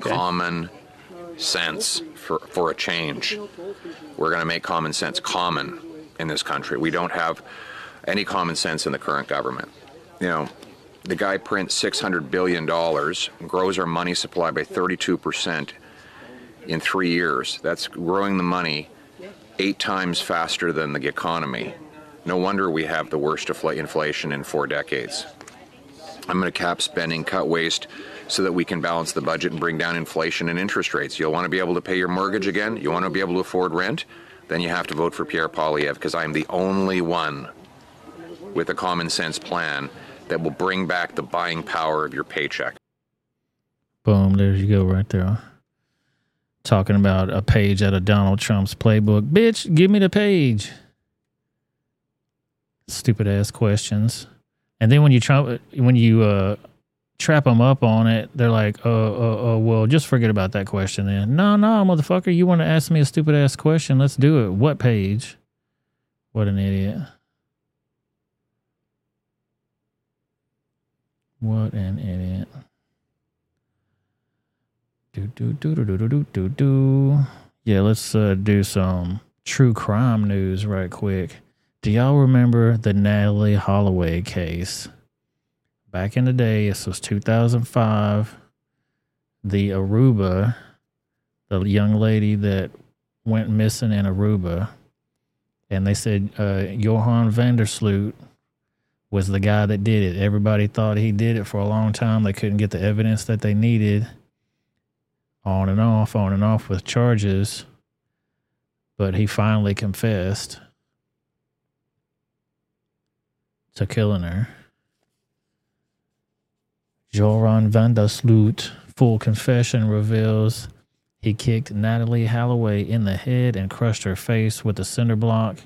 Common sense for, for a change. We're going to make common sense common in this country. We don't have any common sense in the current government. You know, the guy prints $600 billion, grows our money supply by 32% in three years. That's growing the money eight times faster than the economy. No wonder we have the worst infl- inflation in four decades. I'm going to cap spending, cut waste, so that we can balance the budget and bring down inflation and interest rates. You'll want to be able to pay your mortgage again. You want to be able to afford rent. Then you have to vote for Pierre Poilievre because I'm the only one with a common sense plan that will bring back the buying power of your paycheck. Boom, there you go, right there. Talking about a page out of Donald Trump's playbook. Bitch, give me the page. Stupid ass questions. And then when you try, when you uh trap them up on it, they're like, "Oh, oh, oh, well, just forget about that question." Then, no, no, motherfucker, you want to ask me a stupid ass question? Let's do it. What page? What an idiot! What an idiot! Do do do do do do do do. Yeah, let's uh, do some true crime news right quick. Do y'all remember the Natalee Holloway case? Back in the day, this was 2005. The Aruba, the young lady that went missing in Aruba, and they said uh, Joran Vandersloot was the guy that did it. Everybody thought he did it for a long time. They couldn't get the evidence that they needed. On and off, on and off with charges. But he finally confessed to killing her. Joran Vandersloot full confession reveals he kicked Natalee Holloway in the head and crushed her face with a cinder block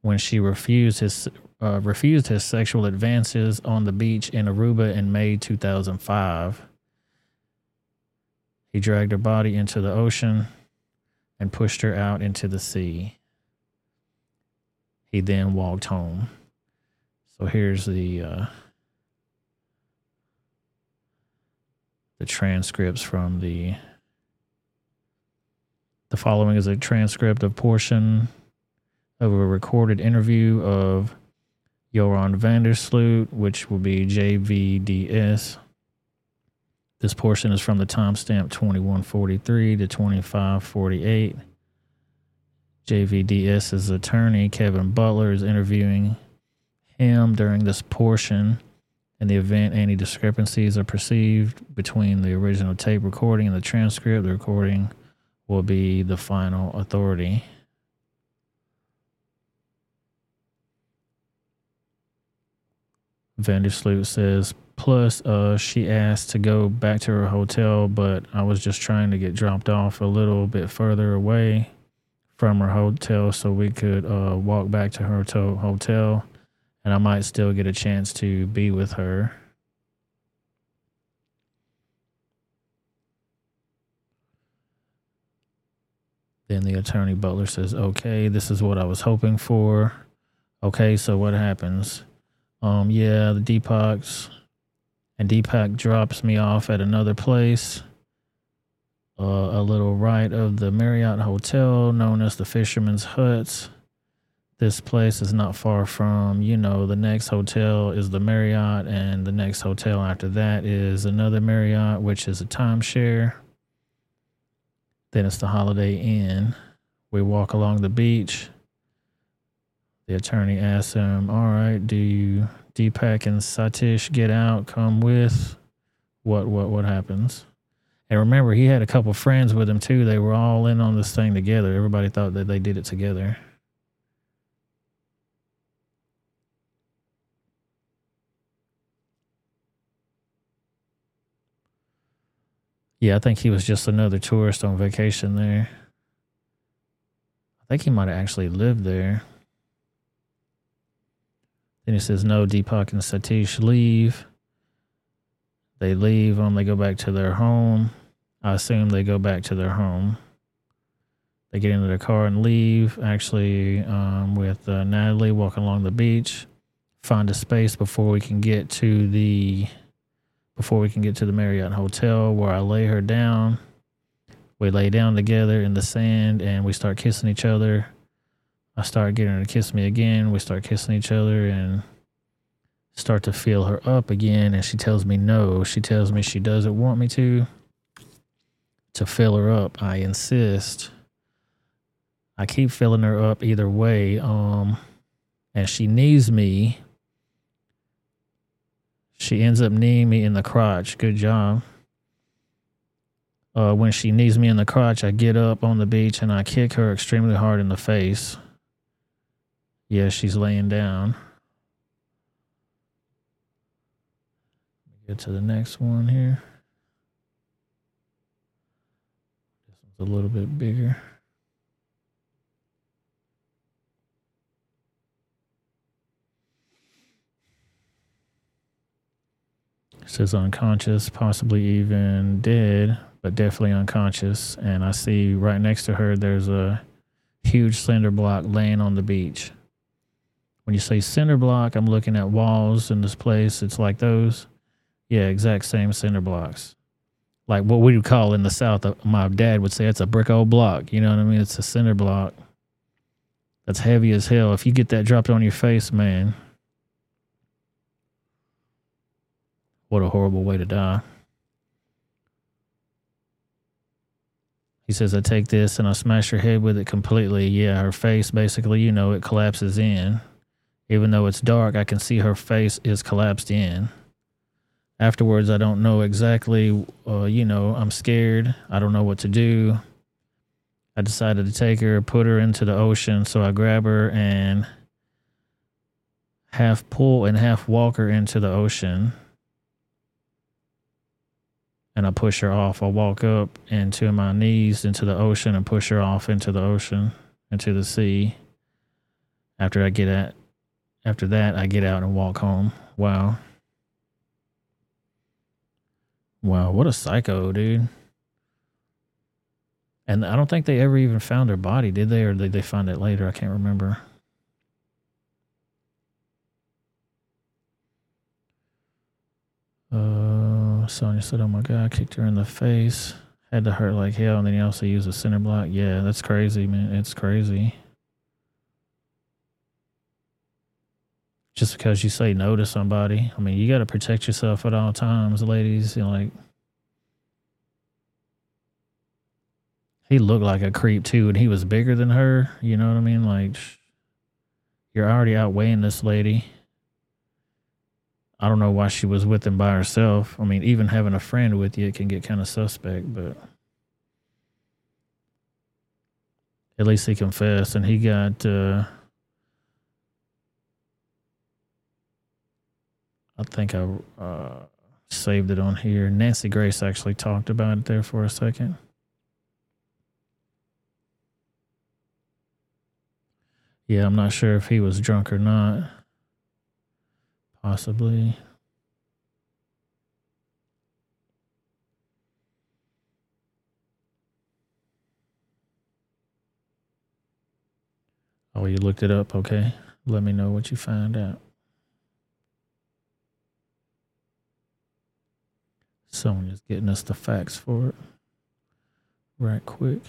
when she refused his uh, refused his sexual advances on the beach in Aruba in May 2005. He dragged her body into the ocean and pushed her out into the sea. He then walked home. So here's the uh, the transcripts from the the following is a transcript of portion of a recorded interview of Joran Vandersloot, which will be JVDS. This portion is from the timestamp 2143 to 2548. JVDS's attorney, Kevin Butler, is interviewing him during this portion. In the event any discrepancies are perceived between the original tape recording and the transcript, the recording will be the final authority. Vandersloot says, plus, uh, she asked to go back to her hotel, but I was just trying to get dropped off a little bit further away from her hotel so we could uh, walk back to her to- hotel and I might still get a chance to be with her. Then the attorney Butler says, "Okay, this is what I was hoping for." Okay, so what happens? Um, yeah, the Deepaks and Deepak drops me off at another place, uh, a little right of the Marriott Hotel, known as the Fisherman's Huts. This place is not far from, you know, the next hotel is the Marriott, and the next hotel after that is another Marriott, which is a timeshare. Then it's the Holiday Inn. We walk along the beach. The attorney asks him, All right, do you Deepak and Satish get out, come with? What what what happens? And remember, he had a couple friends with him too. They were all in on this thing together. Everybody thought that they did it together. Yeah, I think he was just another tourist on vacation there. I think he might have actually lived there. Then he says, No, Deepak and Satish leave. They leave they go back to their home. I assume they go back to their home. They get into their car and leave, actually, um, with uh, Natalee walking along the beach. Find a space before we can get to the before we can get to the Marriott Hotel where I lay her down. We lay down together in the sand and we start kissing each other. I start getting her to kiss me again. We start kissing each other and start to feel her up again. And she tells me no. She tells me she doesn't want me to. To fill her up, I insist. I keep filling her up either way. Um, and she needs me she ends up kneeing me in the crotch. Good job. Uh, when she knees me in the crotch, I get up on the beach and I kick her extremely hard in the face. Yeah, she's laying down. Get to the next one here. This one's a little bit bigger. Says unconscious, possibly even dead, but definitely unconscious. And I see right next to her, there's a huge cinder block laying on the beach. When you say cinder block, I'm looking at walls in this place. It's like those. Yeah, exact same cinder blocks. Like what we would call in the South, uh, my dad would say it's a brick old block. You know what I mean? It's a cinder block that's heavy as hell. If you get that dropped on your face, man, what a horrible way to die. He says, I take this and I smash her head with it completely. Yeah, her face basically, you know, it collapses in. Even though it's dark, I can see her face is collapsed in. Afterwards, I don't know exactly, uh, you know, I'm scared. I don't know what to do. I decided to take her, put her into the ocean. So I grab her and half pull and half walk her into the ocean. And I push her off. I walk up into my knees into the ocean and push her off into the ocean, into the sea. After I get at, after that, I get out and walk home. Wow. Wow, what a psycho, dude. And I don't think they ever even found her body, did they? Or did they find it later? I can't remember. Uh, Sonya said, "Oh my god, kicked her in the face. Had to hurt like hell." And then he also used a center block. Yeah, that's crazy, man. It's crazy. Just because you say no to somebody, I mean, you got to protect yourself at all times, ladies. You know, like he looked like a creep too, and he was bigger than her. You know what I mean? Like, you're already outweighing this lady. I don't know why she was with him by herself. I mean, even having a friend with you it can get kind of suspect, but at least he confessed, and he got. uh I think I uh, saved it on here. Nancy Grace actually talked about it there for a second. Yeah, I'm not sure if he was drunk or not. Possibly. Oh, you looked it up? Okay. Let me know what you find out. Sonya's getting us the facts for it right quick.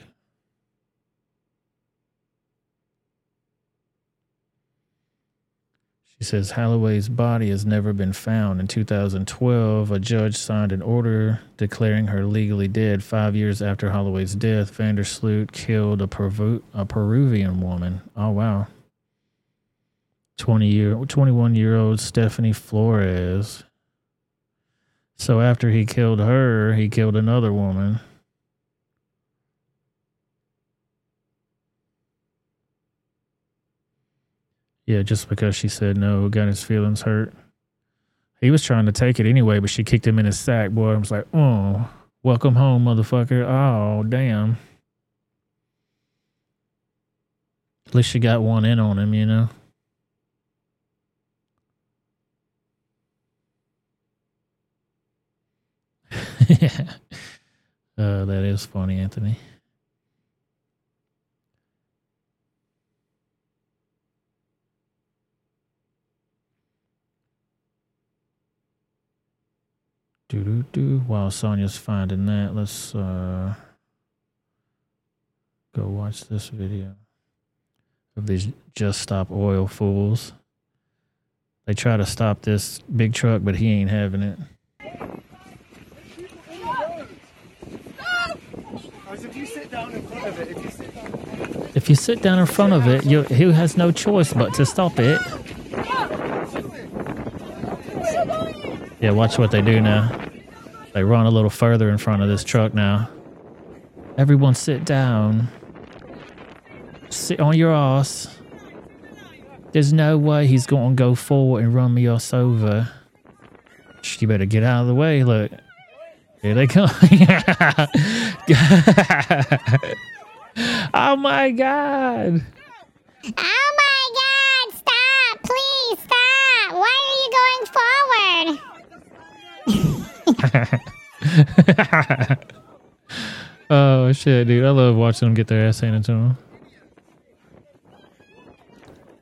Says Holloway's body has never been found. In 2012, a judge signed an order declaring her legally dead. Five years after Holloway's death, Vandersloot killed a, Peru- a Peruvian woman. Oh, wow. 20 year, 21 year old Stephanie Flores. So after he killed her, he killed another woman. Yeah, just because she said no, got his feelings hurt. He was trying to take it anyway, but she kicked him in his sack. Boy, I was like, oh, welcome home, motherfucker. Oh, damn. At least she got one in on him, you know? yeah. Uh, that is funny, Anthony. Do do do. While Sonya's finding that, let's uh, go watch this video of these just stop oil fools. They try to stop this big truck, but he ain't having it. If you sit down in front of it, you, he has no choice but to stop it. Yeah, watch what they do now. They run a little further in front of this truck now. Everyone sit down. Sit on your ass. There's no way he's going to go forward and run me ass over. You better get out of the way. Look. Here they come. oh my God. Oh my God! Stop! Please stop! Why are you going forward? Oh shit, dude! I love watching them get their ass handed to them.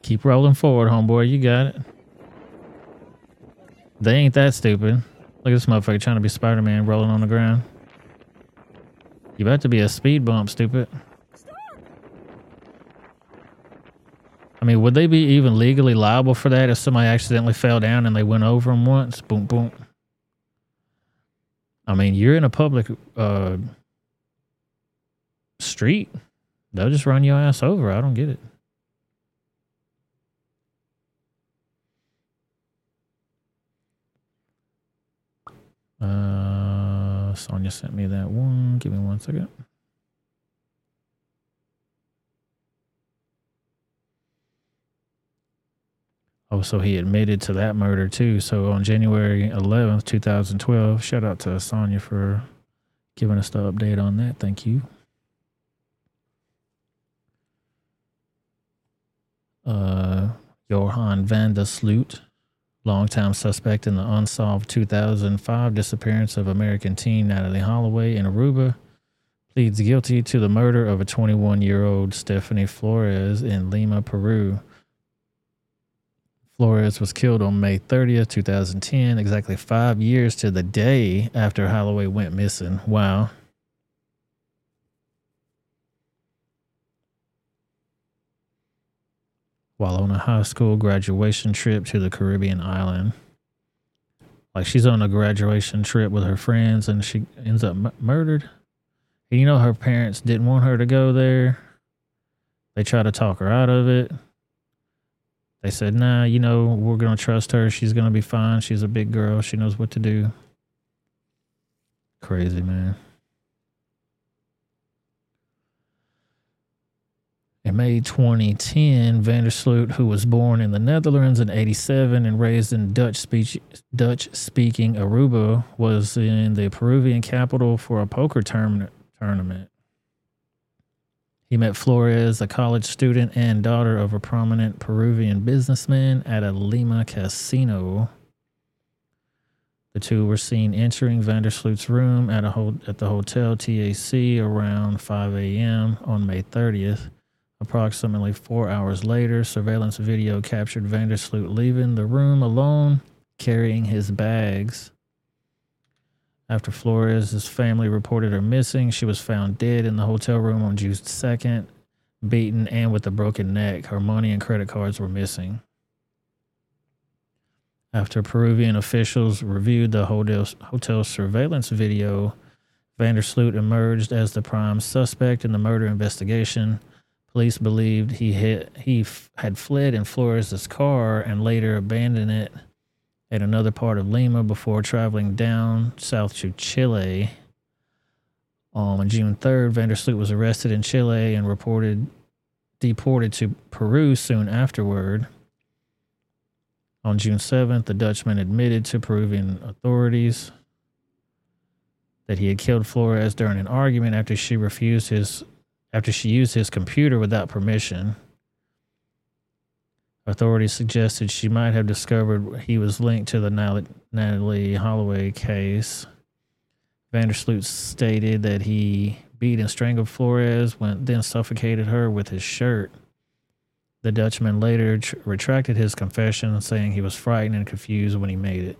Keep rolling forward, homeboy. You got it. They ain't that stupid. Look at this motherfucker trying to be Spider Man rolling on the ground. You about to be a speed bump, stupid. I mean, would they be even legally liable for that if somebody accidentally fell down and they went over them once? Boom, boom. I mean, you're in a public uh, street. They'll just run your ass over. I don't get it. Uh, Sonia sent me that one. Give me one second. Oh, so he admitted to that murder too. So on January 11th, 2012, shout out to Sonia for giving us the update on that. Thank you. Uh, Joran van der Sloot, longtime suspect in the unsolved 2005 disappearance of American teen Natalee Holloway in Aruba, pleads guilty to the murder of a 21 year old Stephanie Flores in Lima, Peru. Flores was killed on May 30th, 2010, exactly five years to the day after Holloway went missing. Wow. While on a high school graduation trip to the Caribbean island. Like she's on a graduation trip with her friends and she ends up m- murdered. And you know, her parents didn't want her to go there. They tried to talk her out of it. They said, nah, you know, we're going to trust her. She's going to be fine. She's a big girl. She knows what to do. Crazy, man. In May 2010, Vandersloot, who was born in the Netherlands in 87 and raised in Dutch speech, Dutch speaking Aruba, was in the Peruvian capital for a poker tournament. tournament. He met Flores, a college student and daughter of a prominent Peruvian businessman, at a Lima casino. The two were seen entering Vandersloot's room at a ho- at the hotel TAC around 5 a.m. on May 30th. Approximately four hours later, surveillance video captured Vandersloot leaving the room alone, carrying his bags. After Flores' family reported her missing, she was found dead in the hotel room on June 2nd, beaten and with a broken neck. Her money and credit cards were missing. After Peruvian officials reviewed the hotel, hotel surveillance video, Vandersloot emerged as the prime suspect in the murder investigation. Police believed he had, he f- had fled in Flores' car and later abandoned it at another part of Lima before traveling down south to Chile. Um, on June 3rd, Vandersloot was arrested in Chile and reported deported to Peru soon afterward. On June 7th, the Dutchman admitted to Peruvian authorities that he had killed Flores during an argument after she refused his after she used his computer without permission. Authorities suggested she might have discovered he was linked to the Natalee Holloway case. Vandersloot stated that he beat and strangled Flores, then suffocated her with his shirt. The Dutchman later tr- retracted his confession, saying he was frightened and confused when he made it.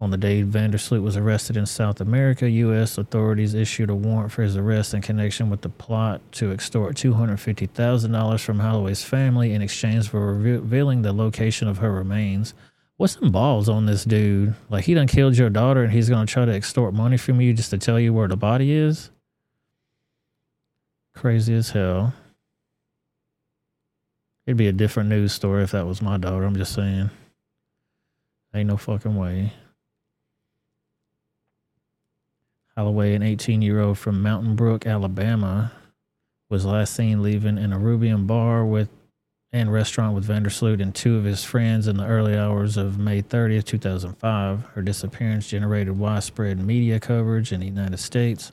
On the day Vandersloot was arrested in South America, U.S. authorities issued a warrant for his arrest in connection with the plot to extort $250,000 from Holloway's family in exchange for revealing the location of her remains. What's some balls on this dude? Like, he done killed your daughter and he's to try to extort money from you just to tell you where the body is? Crazy as hell. It'd be a different news story if that was my daughter. I'm just saying. Ain't no fucking way. Holloway, an 18 year old from Mountain Brook, Alabama, was last seen leaving an Arubian bar with and restaurant with Vandersloot and two of his friends in the early hours of May 30th, 2005. Her disappearance generated widespread media coverage in the United States.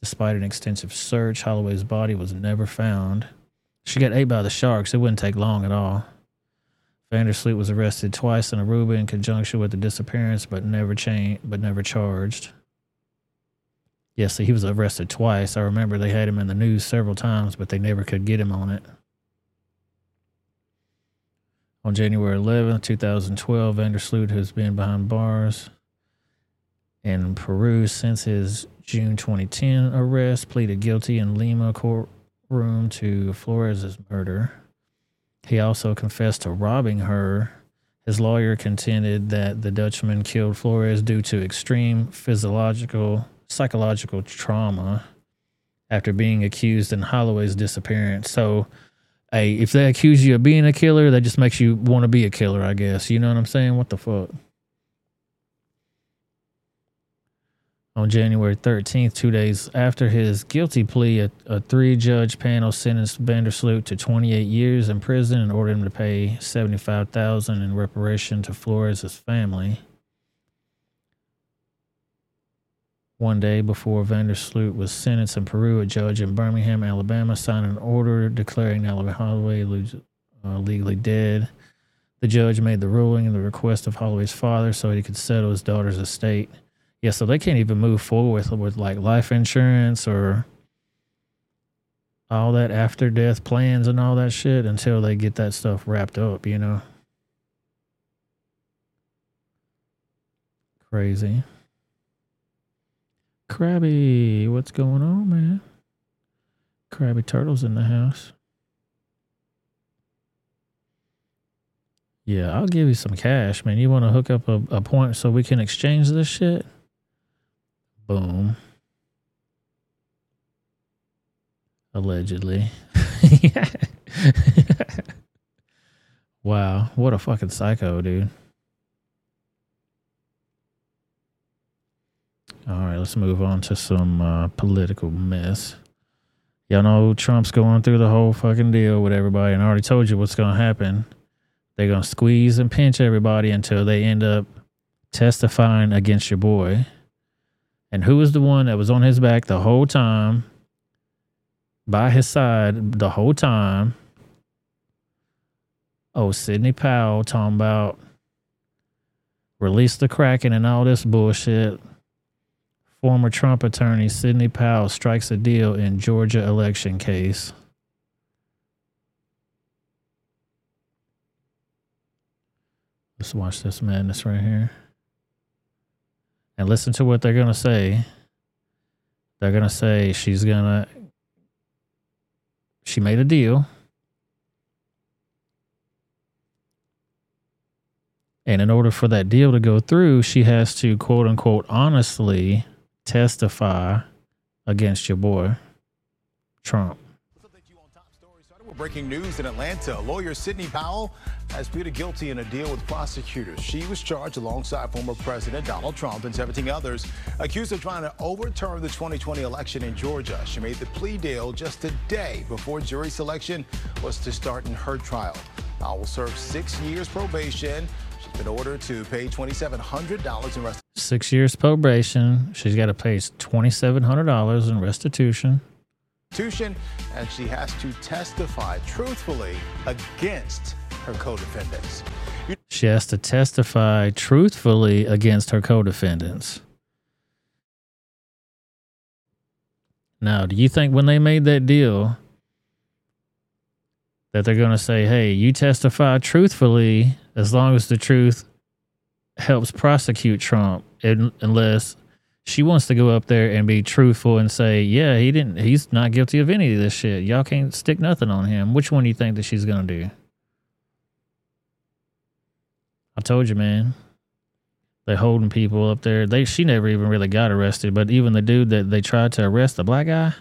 Despite an extensive search, Holloway's body was never found. She got ate by the sharks. It wouldn't take long at all. Vandersloot was arrested twice in Aruba in conjunction with the disappearance, but never changed, but never charged. Yes, he was arrested twice. I remember they had him in the news several times, but they never could get him on it. On January 11th, 2012, Vandersloot has been behind bars in Peru since his June 2010 arrest, pleaded guilty in Lima courtroom to Flores' murder. He also confessed to robbing her. His lawyer contended that the Dutchman killed Flores due to extreme physiological, psychological trauma after being accused in Holloway's disappearance. So, hey, if they accuse you of being a killer, that just makes you want to be a killer, I guess. You know what I'm saying? What the fuck? On January 13th, two days after his guilty plea, a, a three judge panel sentenced Vandersloot to 28 years in prison and ordered him to pay 75000 in reparation to Flores' family. One day before Vandersloot was sentenced in Peru, a judge in Birmingham, Alabama, signed an order declaring Alabama Holloway uh, legally dead. The judge made the ruling at the request of Holloway's father so he could settle his daughter's estate. Yeah, so they can't even move forward with, with like life insurance or all that after death plans and all that shit until they get that stuff wrapped up, you know? Crazy. Krabby, what's going on, man? Krabby Turtle's in the house. Yeah, I'll give you some cash, man. You want to hook up a, a point so we can exchange this shit? Boom. Allegedly. wow. What a fucking psycho, dude. All right, let's move on to some uh, political mess. Y'all know Trump's going through the whole fucking deal with everybody, and I already told you what's going to happen. They're going to squeeze and pinch everybody until they end up testifying against your boy. And who was the one that was on his back the whole time, by his side the whole time? Oh, Sidney Powell talking about release the Kraken and all this bullshit. Former Trump attorney Sidney Powell strikes a deal in Georgia election case. Let's watch this madness right here and listen to what they're going to say. They're going to say she's going to, she made a deal. And in order for that deal to go through, she has to quote unquote honestly testify against your boy, Trump. Breaking news in Atlanta. Lawyer Sidney Powell has pleaded guilty in a deal with prosecutors. She was charged alongside former President Donald Trump and 17 others, accused of trying to overturn the 2020 election in Georgia. She made the plea deal just a day before jury selection was to start in her trial. Powell will serve six years probation. Been ordered to pay $2,700 in restitution. Six years probation. She's got to pay $2,700 in restitution, restitution and she has to testify truthfully against her co-defendants. She has to testify truthfully against her co-defendants. Now, do you think when they made that deal that they're going to say, "Hey, you testify truthfully as long as the truth helps prosecute Trump unless she wants to go up there and be truthful and say, yeah, he didn't, he's not guilty of any of this shit. Y'all can't stick nothing on him. Which one do you think that she's to do? I told you, man. They're holding people up there. They she never even really got arrested, but even the dude that they tried to arrest, the black guy,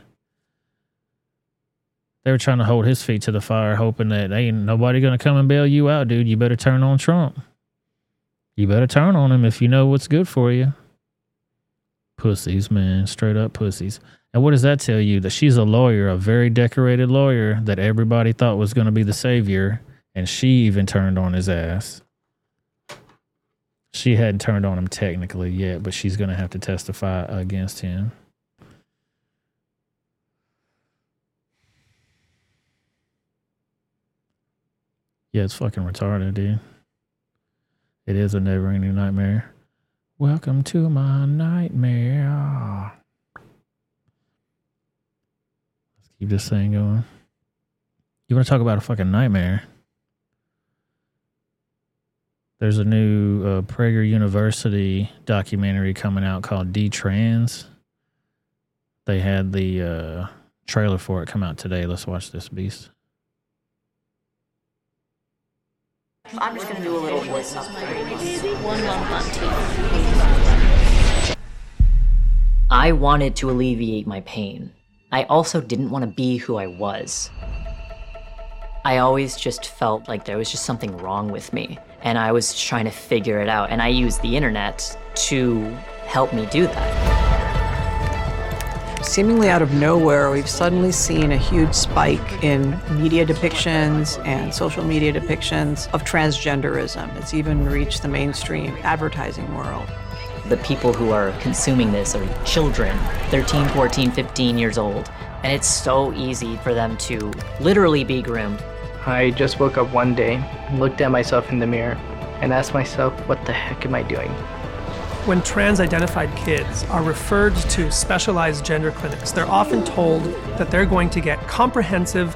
they were trying to hold his feet to the fire, hoping that ain't nobody gonna come and bail you out, dude. You better turn on Trump. You better turn on him if you know what's good for you. Pussies, man. Straight up pussies. And what does that tell you? That she's a lawyer, a very decorated lawyer that everybody thought was to be the savior. And she even turned on his ass. She hadn't turned on him technically yet, but she's to have to testify against him. Yeah, it's fucking retarded, dude. It is a never ending nightmare. Welcome to my nightmare. Let's keep this thing going. You want to talk about a fucking nightmare? There's a new uh, Prager University documentary coming out called Detrans. They had the uh, trailer for it come out today. Let's watch this beast. I'm just gonna do a little voice up. One month on TV. I wanted to alleviate my pain. I also didn't want to be who I was. I always just felt like there was just something wrong with me, and I was trying to figure it out, and I used the internet to help me do that. Seemingly out of nowhere, we've suddenly seen a huge spike in media depictions and social media depictions of transgenderism. It's even reached the mainstream advertising world. The people who are consuming this are children, 13, 14, 15 years old, and it's so easy for them to literally be groomed. I just woke up one day, looked at myself in the mirror, and asked myself, what the heck am I doing? When trans identified kids are referred to specialized gender clinics, they're often told that they're going to get comprehensive,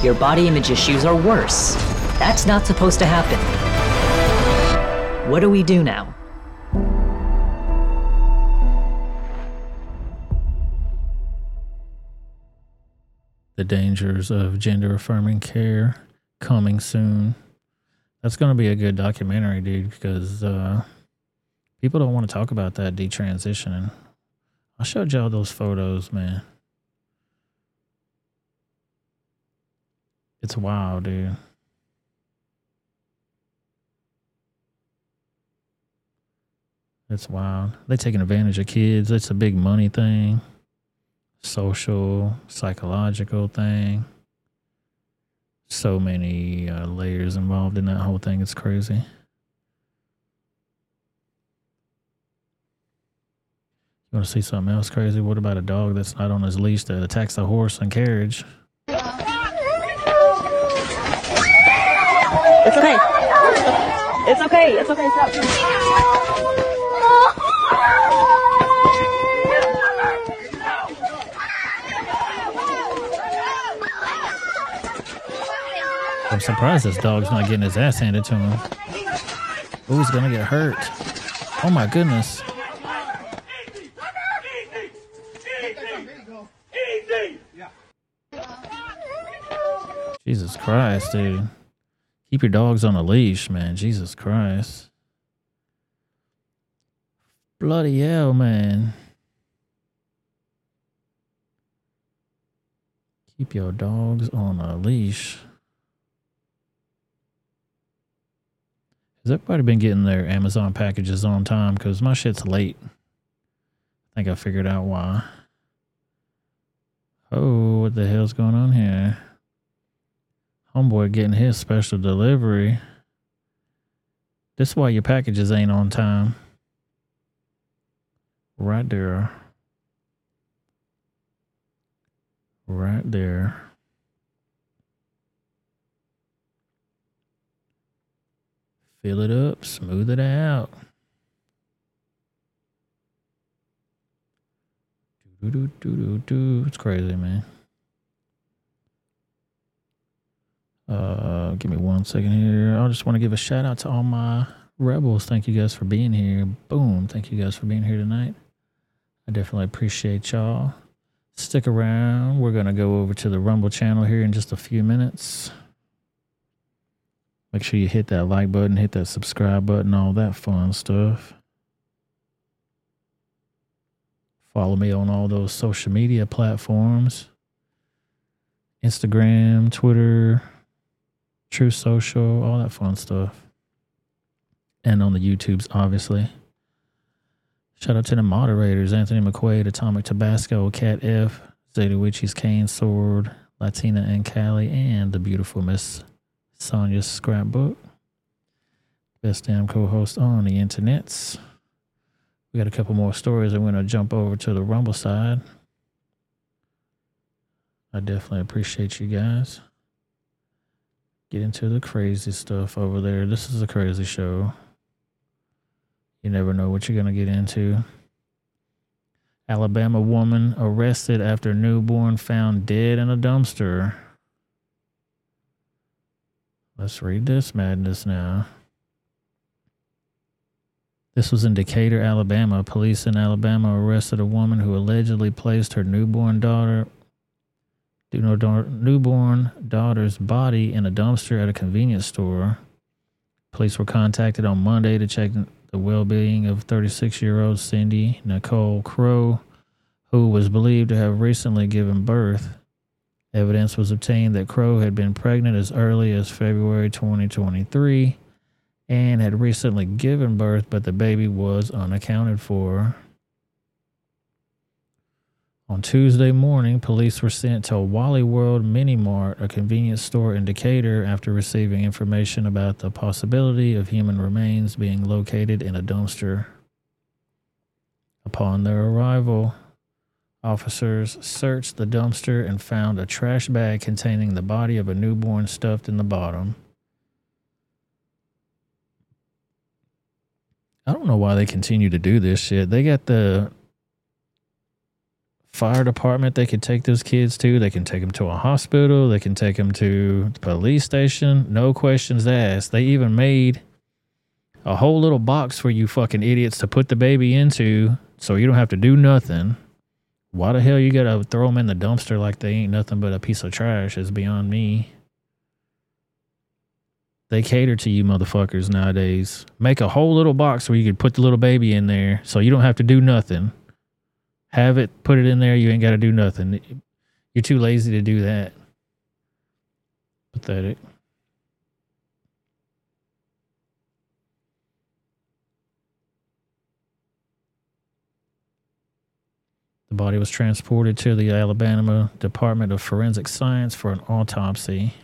your body image issues are worse. That's not supposed to happen. What do we do now? The dangers of gender affirming care coming soon. That's going to be a good documentary, dude, because uh, people don't want to talk about that detransitioning. I showed y'all those photos, man. It's wild, dude. It's wild. They taking advantage of kids. It's a big money thing, social, psychological thing. So many uh, layers involved in that whole thing. It's crazy. You want to see something else crazy? What about a dog that's not on his leash that attacks a horse and carriage? It's okay. It's okay. It's okay. Stop. I'm surprised this dog's not getting his ass handed to him. Who's gonna get hurt. Oh my goodness. Jesus Christ, dude. Keep your dogs on a leash, man. Jesus Christ. Bloody hell, man. Keep your dogs on a leash. Has everybody been getting their Amazon packages on time? Because my shit's late. I think I figured out why. Oh, what the hell's going on here? Homeboy getting his special delivery. This is why your packages ain't on time. Right there. Right there. Fill it up, smooth it out. Do do do do do. It's crazy, man. Uh, give me one second here. I just want to give a shout out to all my rebels. Thank you guys for being here. Boom. Thank you guys for being here tonight. I definitely appreciate y'all. Stick around. We're going to go over to the Rumble channel here in just a few minutes. Make sure you hit that like button, hit that subscribe button, all that fun stuff. Follow me on all those social media platforms Instagram, Twitter, Truth Social, all that fun stuff. And on the YouTubes, obviously. Shout out to the moderators Anthony McQuaid, Atomic Tabasco, Cat F, Zeta Cane Sword, Latina and Cali, and the beautiful Miss Sonia's Scrapbook. Best damn co host on the internets. We got a couple more stories. I'm going to jump over to the Rumble side. I definitely appreciate you guys. Get into the crazy stuff over there. This is a crazy show. You never know what you're going to get into. Alabama woman arrested after newborn found dead in a dumpster. Let's read this madness now. This was in Decatur, Alabama. Police in Alabama arrested a woman who allegedly placed her newborn daughter newborn daughter's body in a dumpster at a convenience store. Police were contacted on Monday to check the well being of 36 year old Cindy Nicole Crow, who was believed to have recently given birth. Evidence was obtained that Crow had been pregnant as early as February 2023 and had recently given birth, but the baby was unaccounted for. On Tuesday morning, police were sent to Wally World Mini Mart, a convenience store in Decatur, after receiving information about the possibility of human remains being located in a dumpster. Upon their arrival, officers searched the dumpster and found a trash bag containing the body of a newborn stuffed in the bottom. I don't know why they continue to do this shit. They got the fire department they could take those kids to. They can take them to a hospital. They can take them to the police station. No questions asked. They even made a whole little box for you fucking idiots to put the baby into so you don't have to do nothing. Why the hell you gotta throw them in the dumpster like they ain't nothing but a piece of trash is beyond me. They cater to you motherfuckers nowadays. Make a whole little box where you could put the little baby in there so you don't have to do nothing. Have it, put it in there. You ain't got to do nothing. You're too lazy to do that. Pathetic. The body was transported to the Alabama Department of Forensic Science for an autopsy.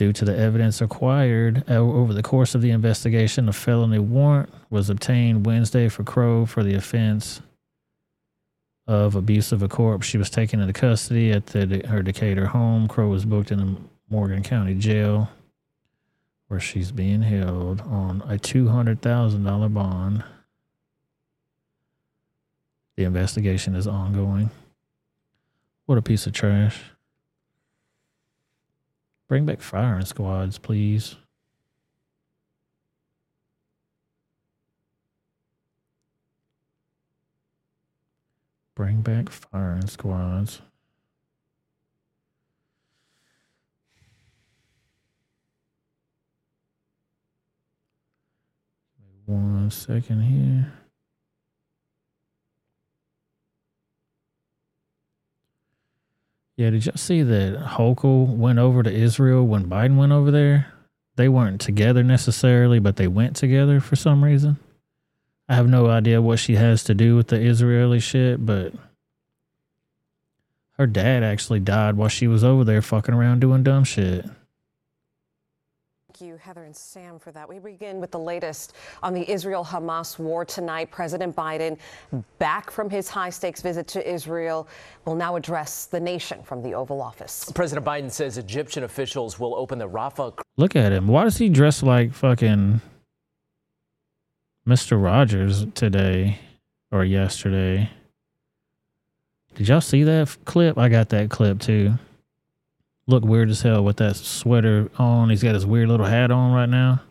Due to the evidence acquired uh, over the course of the investigation, a felony warrant was obtained Wednesday for Crow for the offense of abuse of a corpse. She was taken into custody at the, her Decatur home. Crow was booked in the Morgan County Jail, where she's being held on a $200,000 bond. The investigation is ongoing. What a piece of trash. Bring back firing squads, please. Bring back firing squads. One second here. Yeah, did y'all see that Hochul went over to Israel when Biden went over there? They weren't together necessarily, but they went together for some reason. I have no idea what she has to do with the Israeli shit, but her dad actually died while she was over there fucking around doing dumb shit. Thank Heather and Sam, for that. We begin with the latest on the Israel Hamas war tonight. President Biden, back from his high stakes visit to Israel, will now address the nation from the Oval Office. President Biden says Egyptian officials will open the Rafah. Look at him. Why does he dress like fucking Mr. Rogers today or yesterday? Did y'all see that clip? I got that clip too look weird as hell with that sweater on. He's got his weird little hat on right now.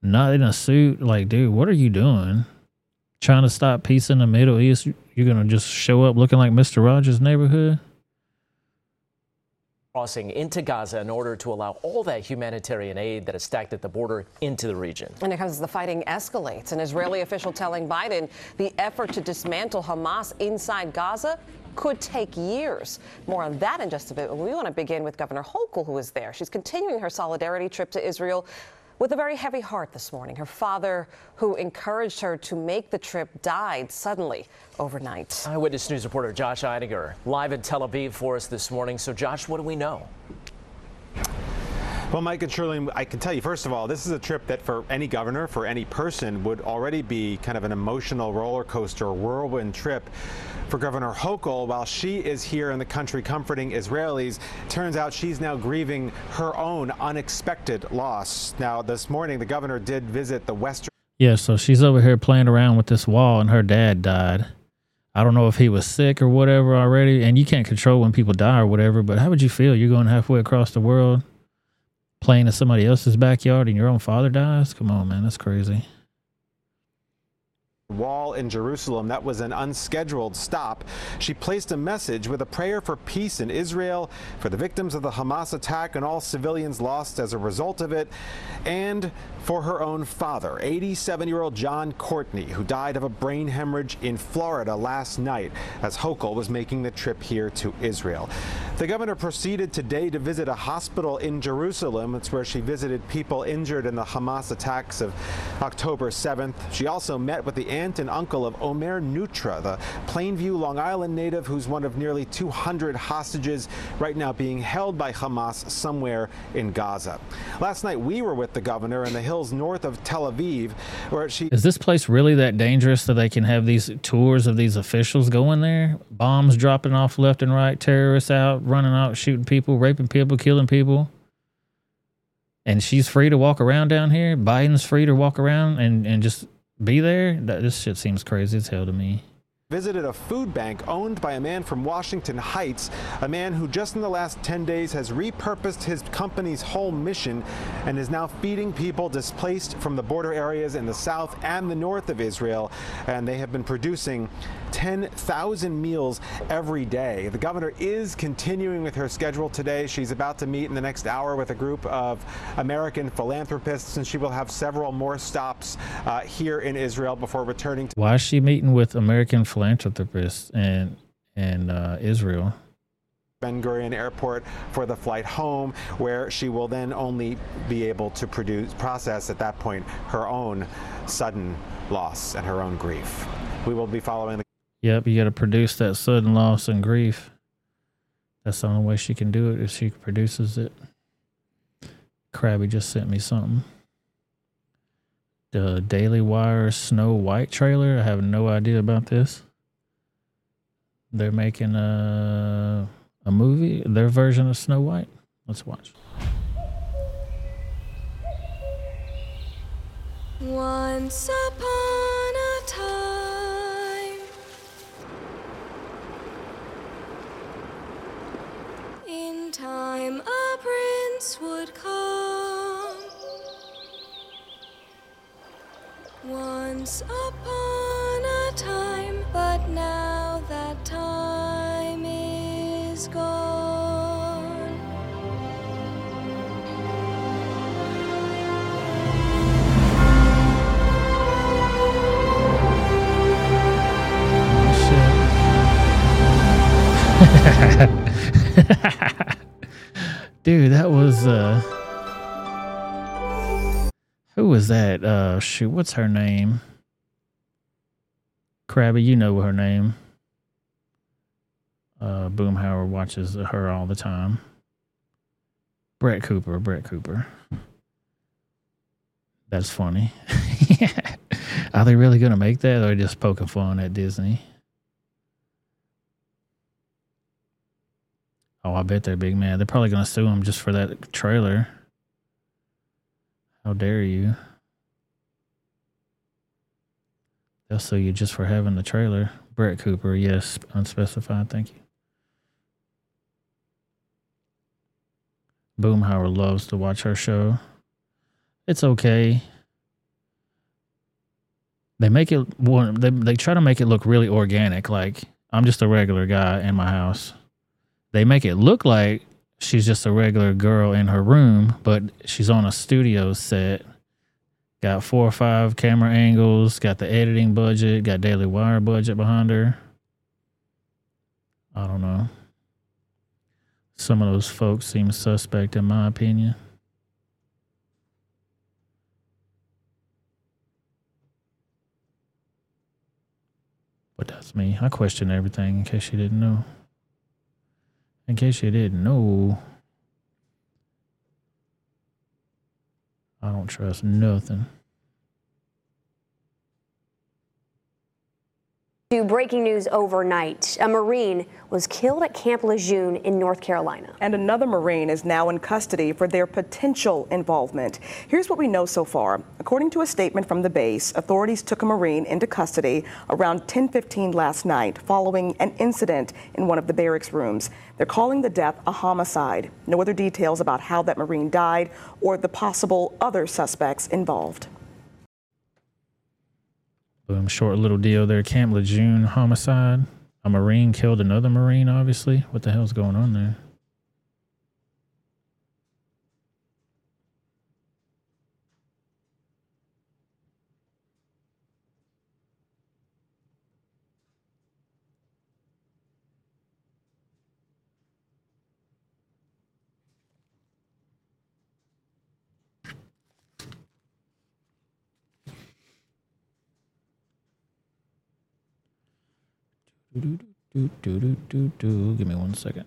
Not in a suit. Like, dude, what are you doing? Trying to stop peace in the Middle East? You're gonna just show up looking like Mr. Rogers' neighborhood? Crossing into Gaza in order to allow all that humanitarian aid that is stacked at the border into the region. And it comes as the fighting escalates, an Israeli official telling Biden the effort to dismantle Hamas inside Gaza could take years. More on that in just a bit. We want to begin with Governor Hochul, who is there. She's continuing her solidarity trip to Israel with a very heavy heart this morning. Her father, who encouraged her to make the trip, died suddenly overnight. Eyewitness News reporter Josh Einiger live in Tel Aviv for us this morning. So, Josh, what do we know? Well, Mike and Shirley, I can tell you, first of all, this is a trip that for any governor, for any person, would already be kind of an emotional roller coaster, whirlwind trip. For Governor Hochul, while she is here in the country comforting Israelis, turns out she's now grieving her own unexpected loss. Now, this morning, the governor did visit the Western. Yeah, so she's over here playing around with this wall, and her dad died. I don't know if he was sick or whatever already, and you can't control when people die or whatever, but how would you feel? You're going halfway across the world playing in somebody else's backyard and your own father dies? Come on, man, that's crazy. Wall in Jerusalem. That was an unscheduled stop. She placed a message with a prayer for peace in Israel, for the victims of the Hamas attack and all civilians lost as a result of it, and for her own father, 87 year old John Courtney, who died of a brain hemorrhage in Florida last night as Hochul was making the trip here to Israel. The governor proceeded today to visit a hospital in Jerusalem. It's where she visited people injured in the Hamas attacks of October 7th. She also met with the aunt and uncle of Omer Neutra, the Plainview, Long Island native who's one of nearly 200 hostages right now being held by Hamas somewhere in Gaza. Last night we were with the governor in the hills north of Tel Aviv, where she Is this place really that dangerous that they can have these tours of these officials going there? Bombs dropping off left and right, terrorists out, running out, shooting people, raping people, killing people. And she's free to walk around down here. Biden's free to walk around and, and just be there. That, this shit seems crazy as hell to me visited a food bank owned by a man from Washington Heights, a man who just in the last 10 days has repurposed his company's whole mission and is now feeding people displaced from the border areas in the south and the north of Israel. And they have been producing 10,000 meals every day. The governor is continuing with her schedule today. She's about to meet in the next hour with a group of American philanthropists, and she will have several more stops uh, here in Israel before returning to. Why is she meeting with American philanthropists and and uh, Israel? Ben Gurion Airport for the flight home, where she will then only be able to produce process at that point her own sudden loss and her own grief. We will be following the Yep, you got to produce that sudden loss and grief. That's the only way she can do it if she produces it. Krabby just sent me something. The Daily Wire Snow White trailer. I have no idea about this. They're making a a movie, their version of Snow White. Let's watch. Once upon a time, in time a prince would come. Once upon time, but now that time is gone. Dude, that was uh Who was that? Uh shoot, what's her name? Krabby, you know her name. Uh Boomhauer watches her all the time. Brett Cooper, Brett Cooper. That's funny. Are they really gonna make that or are they just poking fun at Disney? Oh, I bet they're big mad. They're probably gonna sue him just for that trailer. How dare you? They'll sue you just for having the trailer. Brett Cooper, yes, unspecified. Thank you. Boomhauer loves to watch her show. It's okay. They make it one. They they try to make it look really organic. Like I'm just a regular guy in my house they make it look like she's just a regular girl in her room, but she's on a studio set. Got four or five camera angles, got the editing budget, got Daily Wire budget behind her. I don't know. Some of those folks seem suspect, in my opinion. But that's me. I question everything in case you didn't know. In case you didn't know, I don't trust nothing. To breaking news overnight. A Marine was killed at Camp Lejeune in North Carolina. And another Marine is now in custody for their potential involvement. Here's what we know so far. According to a statement from the base, authorities took a Marine into custody around 10:15 last night following an incident in one of the barracks rooms. They're calling the death a homicide. No other details about how that Marine died or the possible other suspects involved. Boom, short little deal there. Camp Lejeune homicide. A Marine killed another Marine, obviously. What the hell's going on there? Do, do, do, do, do, do. Give me one second.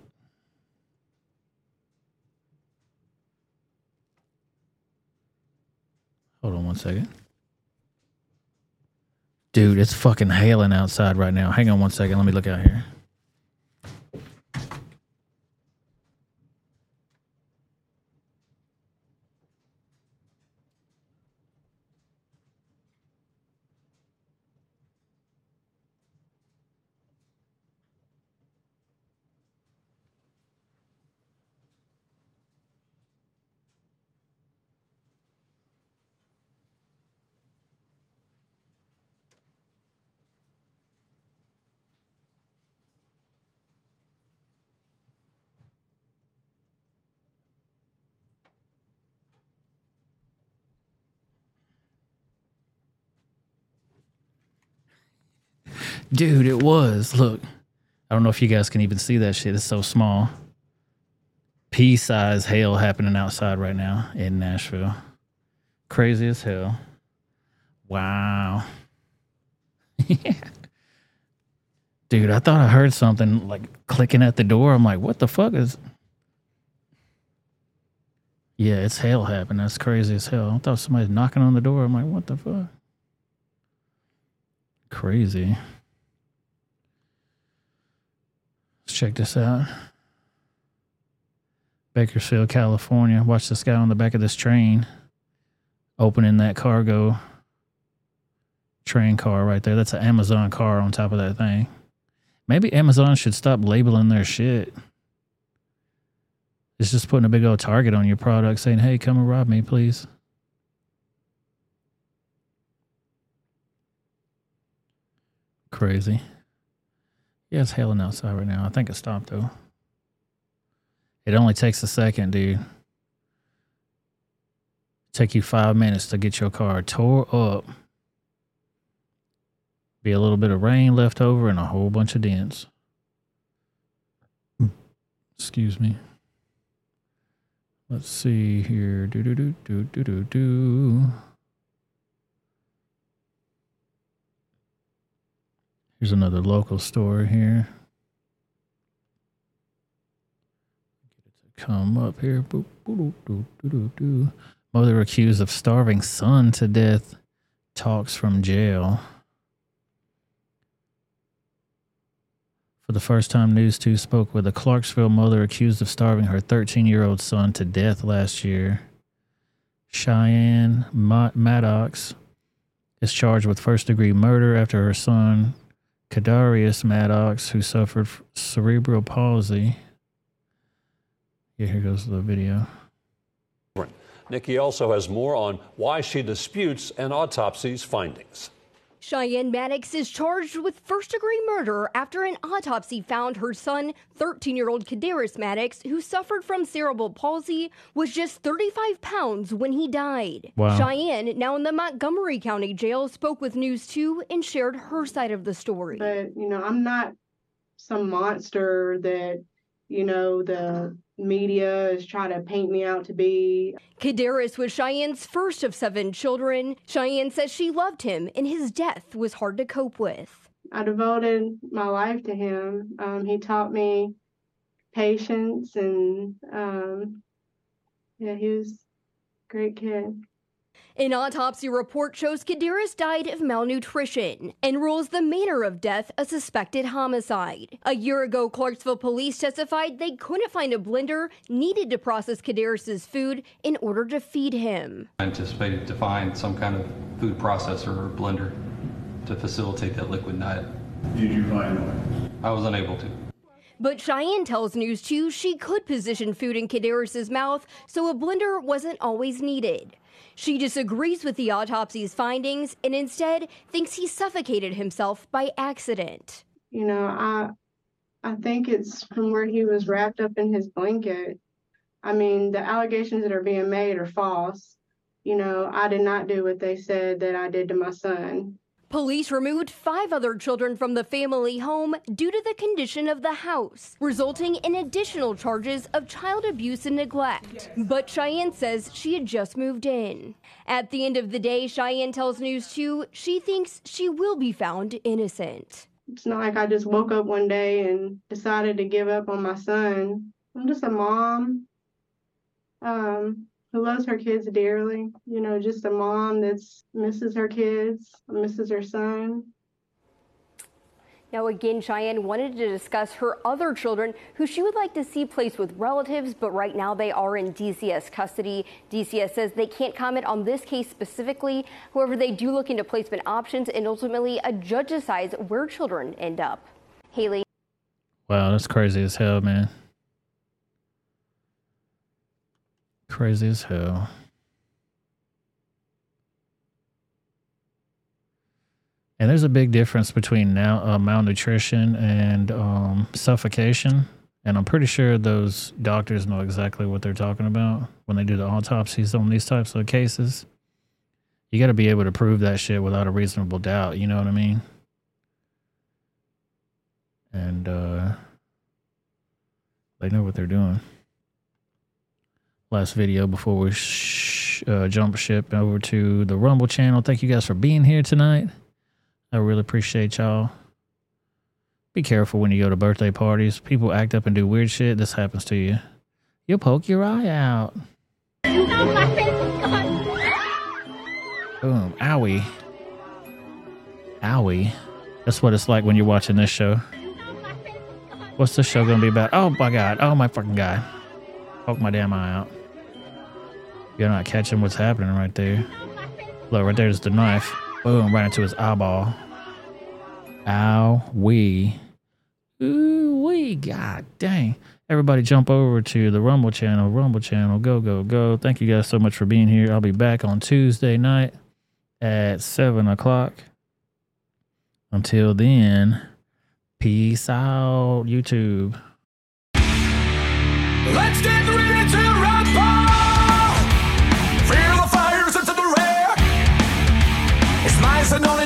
Hold on one second. Dude, it's fucking hailing outside right now. Hang on one second. Let me look out here. Dude, it was. Look. I don't know if you guys can even see that shit. It's so small. Pea size hail happening outside right now in Nashville. Crazy as hell. Wow. Dude, I thought I heard something like clicking at the door. I'm like, what the fuck is. Yeah, it's hail happening. That's crazy as hell. I thought somebody's knocking on the door. I'm like, what the fuck? Crazy. Let's check this out. Bakersfield, California. Watch this guy on the back of this train opening that cargo train car right there. That's an Amazon car on top of that thing. Maybe Amazon should stop labeling their shit. It's just putting a big old target on your product saying, hey, come and rob me, please. Crazy. Yeah, it's hailing outside right now. I think it stopped though. It only takes a second, dude. Take you five minutes to get your car tore up. Be a little bit of rain left over and a whole bunch of dents. Excuse me. Let's see here. Do do do do do do do. Here's another local story here. Come up here. Mother accused of starving son to death talks from jail. For the first time, News 2 spoke with a Clarksville mother accused of starving her 13 year old son to death last year. Cheyenne Maddox is charged with first degree murder after her son, Kadarius Maddox, who suffered cerebral palsy. Yeah, here goes the video. Nikki also has more on why she disputes an autopsy's findings. Cheyenne Maddox is charged with first degree murder after an autopsy found her son, 13 year old Kadarius Maddox, who suffered from cerebral palsy, was just 35 pounds when he died. Wow. Cheyenne, now in the Montgomery County Jail, spoke with News 2 and shared her side of the story. But, you know, I'm not some monster that, you know, the media is trying to paint me out to be. Kadarius was Cheyenne's first of seven children. Cheyenne says she loved him, and his death was hard to cope with. I devoted my life to him. Um, he taught me patience, and um, yeah, he was a great kid. An autopsy report shows Kadarius died of malnutrition and rules the manner of death a suspected homicide. A year ago, Clarksville police testified they couldn't find a blender needed to process Kadarius's food in order to feed him. I anticipated to find some kind of food processor or blender to facilitate that liquid diet. Did you find one? I was unable to. But Cheyenne tells News 2 she could position food in Kadarius's mouth, so a blender wasn't always needed. She disagrees with the autopsy's findings and instead thinks he suffocated himself by accident. You know, I I think it's from where he was wrapped up in his blanket. I mean, the allegations that are being made are false. You know, I did not do what they said that I did to my son. Police removed five other children from the family home due to the condition of the house, resulting in additional charges of child abuse and neglect. But Cheyenne says she had just moved in. At the end of the day, Cheyenne tells News 2 she thinks she will be found innocent. It's not like I just woke up one day and decided to give up on my son. I'm just a mom. Um, who loves her kids dearly. You know, just a mom that's misses her kids, misses her son. Now, again, Cheyenne wanted to discuss her other children who she would like to see placed with relatives, but right now they are in DCS custody. DCS says they can't comment on this case specifically. However, they do look into placement options and ultimately a judge decides where children end up. Haley. Wow, that's crazy as hell, man. Crazy as hell. And there's a big difference between now uh, malnutrition and um, suffocation. And I'm pretty sure those doctors know exactly what they're talking about when they do the autopsies on these types of cases. You got to be able to prove that shit without a reasonable doubt. You know what I mean? And uh, they know what they're doing last video before we sh- uh, jump ship over to the Rumble channel. Thank you guys for being here tonight. I really appreciate y'all. Be careful when you go to birthday parties. People act up and do weird shit. This happens to you. You'll poke your eye out. Boom. Owie. Owie. That's what it's like when you're watching this show. What's this show gonna be about? Oh my god. Oh my fucking god. Poke my damn eye out. You're not catching what's happening right there. Look, right there's the knife. Boom, right into his eyeball. Ow, we. Ooh, we. God dang. Everybody jump over to the Rumble channel. Rumble channel. Go, go, go. Thank you guys so much for being here. I'll be back on Tuesday night at 7 o'clock. Until then, peace out, YouTube. Let's get It's nice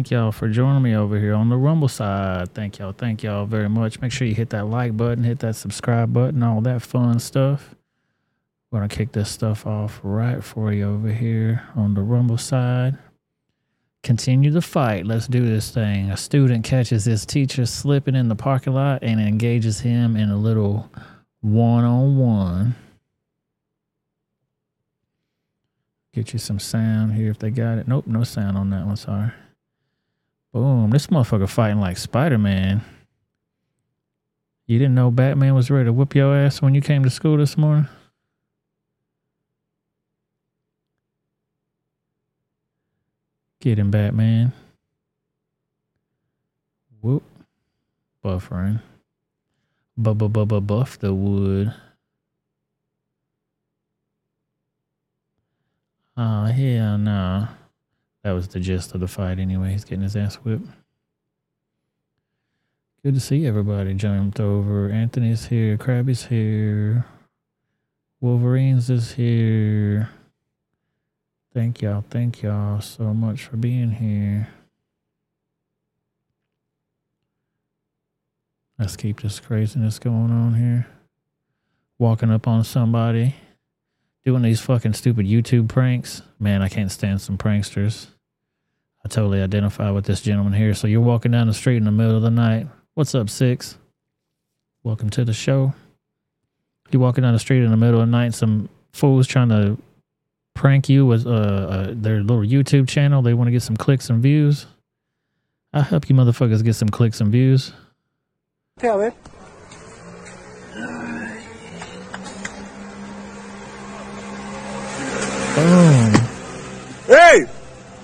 Thank y'all for joining me over here on the Rumble side. Thank y'all. Thank y'all very much. Make sure you hit that like button, hit that subscribe button, all that fun stuff. We're going to kick this stuff off right for you over here on the Rumble side. Continue the fight. Let's do this thing. A student catches his teacher slipping in the parking lot and engages him in a little one on one. Get you some sound here if they got it. Nope, no sound on that one. Sorry. Boom. This motherfucker fighting like Spider Man. You didn't know Batman was ready to whip your ass when you came to school this morning? Get him, Batman. Whoop. Buffering. Bubba bubba buff the wood. Oh, hell no. Nah. That was the gist of the fight anyway. He's getting his ass whipped. Good to see everybody jumped over. Anthony's here. Krabby's here. Wolverines is here. Thank y'all. Thank y'all so much for being here. Let's keep this craziness going on here. Walking up on somebody, doing these fucking stupid YouTube pranks. Man, I can't stand some pranksters. I totally identify with this gentleman here. So you're walking down the street in the middle of the night. What's up, Six? Welcome to the show. You're walking down the street in the middle of the night. Some fools trying to prank you with uh, uh, their little YouTube channel. They want to get some clicks and views. I'll help you motherfuckers get some clicks and views. A ver. Boom. ¡Hey!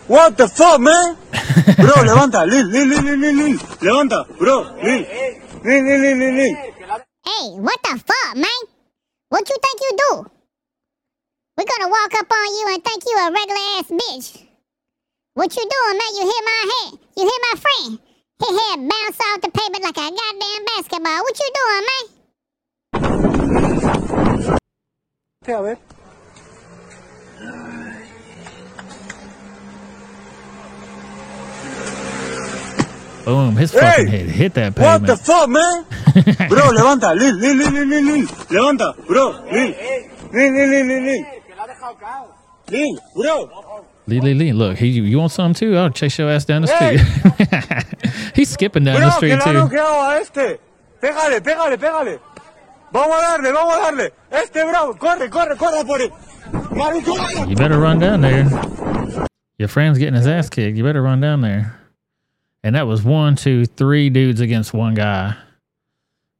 What the fuck, man? Bro, levanta, Lil, Lil, Lil, Lil, Lil, Lil. Levanta, bro, Lil. Lil, Lil, Lil, Lil, Lil. Hey, what the fuck, man? What you think you do? We're gonna walk up on you and think you a regular ass bitch. What you doing, man? You hit my head. You hit my friend. His head bounce off the pavement like a goddamn basketball. What you doing, man? A ver. Boom. His Hey! fucking head hit that pavement. What the fuck, man? Bro, levanta, Lil, Lil, Lil, Lil, Lil. Levanta, bro, Lil. Lil, Lil, Lil, Lil, Lil. Bro. Lee, Lee, Lee. Look, he, you want some too? I'll chase your ass down the street. He's skipping down the Bro, que street han too. a este. Pégale, pégale, pégale. Vamos a darle, vamos a darle. Este, bro, corre, corre, corre por él. You better run down there. Your friend's getting his ass kicked. You better run down there. And that was one, two, three dudes against one guy.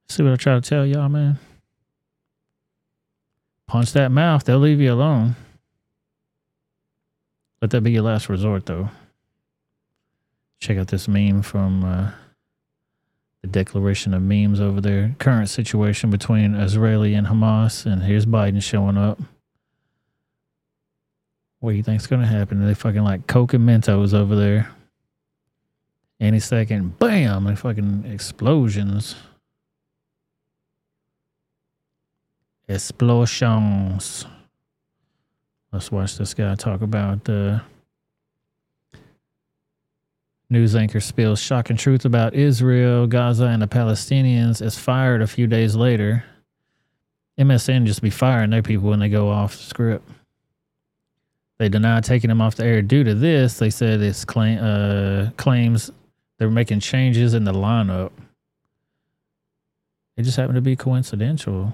See what I try to tell y'all, man? Punch that mouth. They'll leave you alone. Let that be your last resort, though. Check out this meme from uh, the declaration of memes over there. Current situation between Israeli and Hamas. And here's Biden showing up. What do you think's gonna happen? They fucking like Coke and Mentos over there. Any second, bam! Like fucking explosions. Explosions. Let's watch this guy talk about uh, news anchor spills shocking truth about Israel, Gaza, and the Palestinians is fired a few days later. MSN just be firing their people when they go off script. They deny taking him off the air due to this. They said it's claim, uh, claims they're making changes in the lineup. It just happened to be coincidental.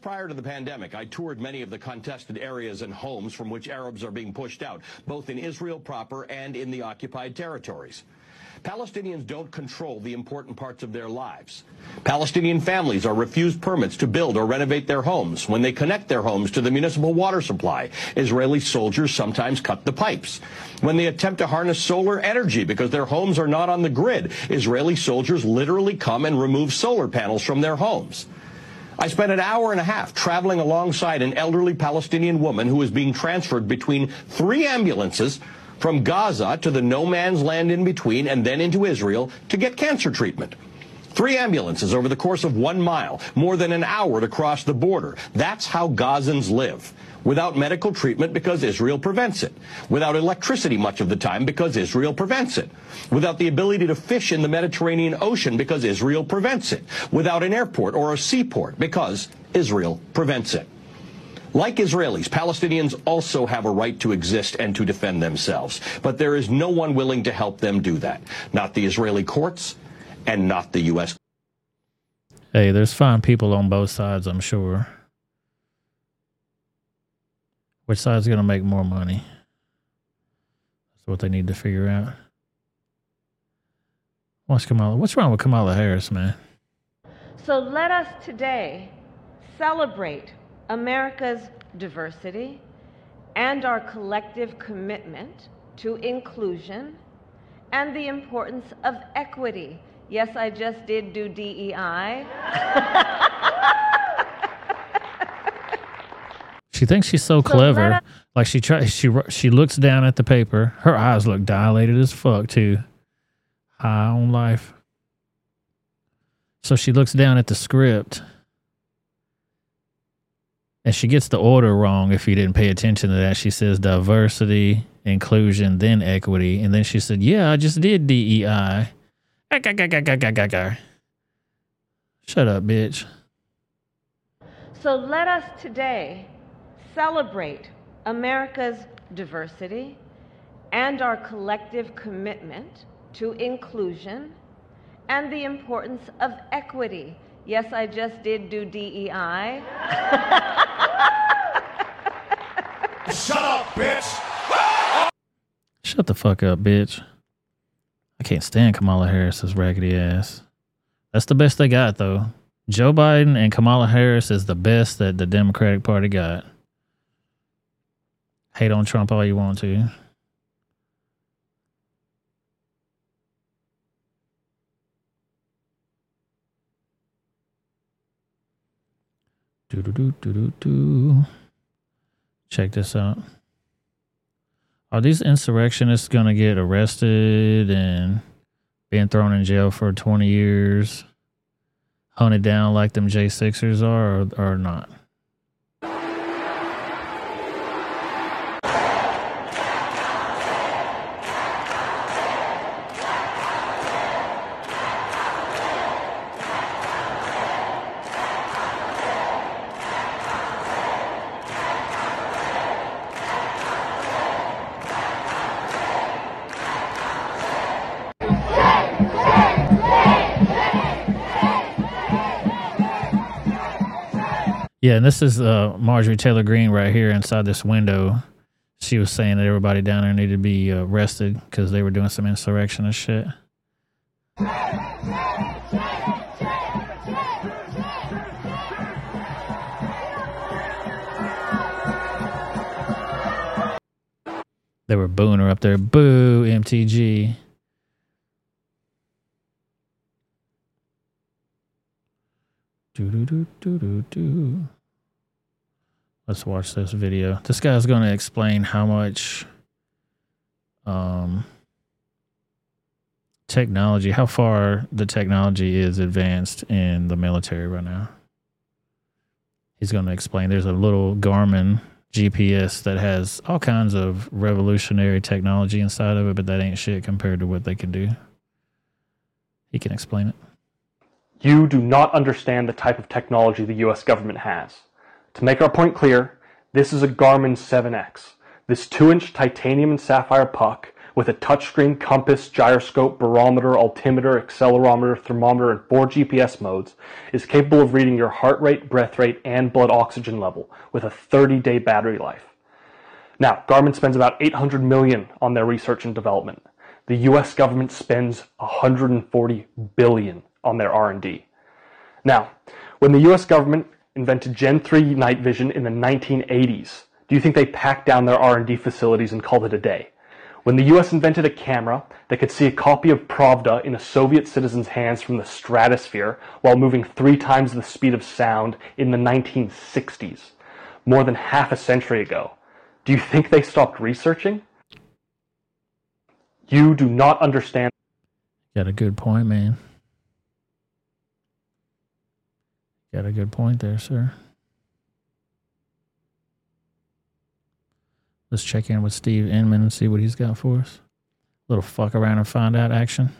Prior to the pandemic, I toured many of the contested areas and homes from which Arabs are being pushed out, both in Israel proper and in the occupied territories. Palestinians don't control the important parts of their lives. Palestinian families are refused permits to build or renovate their homes. When they connect their homes to the municipal water supply, Israeli soldiers sometimes cut the pipes. When they attempt to harness solar energy because their homes are not on the grid, Israeli soldiers literally come and remove solar panels from their homes. I spent an hour and a half traveling alongside an elderly Palestinian woman who was being transferred between three ambulances from Gaza to the no man's land in between and then into Israel to get cancer treatment. Three ambulances over the course of one mile, more than an hour to cross the border. That's how Gazans live. Without medical treatment because Israel prevents it. Without electricity much of the time because Israel prevents it. Without the ability to fish in the Mediterranean Ocean because Israel prevents it. Without an airport or a seaport because Israel prevents it. Like Israelis, Palestinians also have a right to exist and to defend themselves. But there is no one willing to help them do that. Not the Israeli courts and not the U.S. Hey, there's fine people on both sides, I'm sure. Which side's going to make more money? That's what they need to figure out. What's Kamala? What's wrong with Kamala Harris, man? So let us today celebrate America's diversity and our collective commitment to inclusion and the importance of equity. Yes, I just did do DEI. She thinks she's so clever. like she tries, she she looks down at the paper. Her eyes look dilated as fuck too. High on life. So she looks down at the script, and she gets the order wrong. If you didn't pay attention to that, she says diversity, inclusion, then equity, and then she said, "Yeah, I just did DEI." Shut up, bitch. So let us today celebrate America's diversity and our collective commitment to inclusion and the importance of equity. Yes, I just did do DEI. Shut up, bitch! Shut the fuck up, bitch. I can't stand Kamala Harris's raggedy ass. That's the best they got, though. Joe Biden and Kamala Harris is the best that the Democratic Party got. Hate on Trump all you want to. Do do do do do do. Check this out. Are these insurrectionists to get arrested and being thrown in jail for 20 years, hunted down like them J6ers are, or, or not? Yeah, and this is uh, Marjorie Taylor Greene right here inside this window. She was saying that everybody down there needed to be uh, arrested because they were doing some insurrectionist shit. They were booing her up there. Boo, MTG. Do do do do do do. Let's watch this video. This guy's going to explain how much um technology, how far the technology is advanced in the military right now. He's going to explain there's a little Garmin GPS that has all kinds of revolutionary technology inside of it, but that ain't shit compared to what they can do. He can explain it. You do not understand the type of technology the US government has. To make our point clear, this is a Garmin 7X. This 2 inch titanium and sapphire puck with a touchscreen, compass, gyroscope, barometer, altimeter, accelerometer, thermometer, and four GPS modes is capable of reading your heart rate, breath rate, and blood oxygen level with a 30 day battery life. Now, Garmin spends about 800 million on their research and development. The US government spends 140 billion on their R&D. Now, when the US government invented Gen 3 night vision in the 1980s, do you think they packed down their R&D facilities and called it a day? When the US invented a camera that could see a copy of Pravda in a Soviet citizen's hands from the stratosphere while moving three times the speed of sound in the 1960s, more than half a century ago, do you think they stopped researching? You do not understand. Got a good point, man. Got a good point there, sir. Let's check in with Steve Inman and see what he's got for us. Little fuck around and find out action.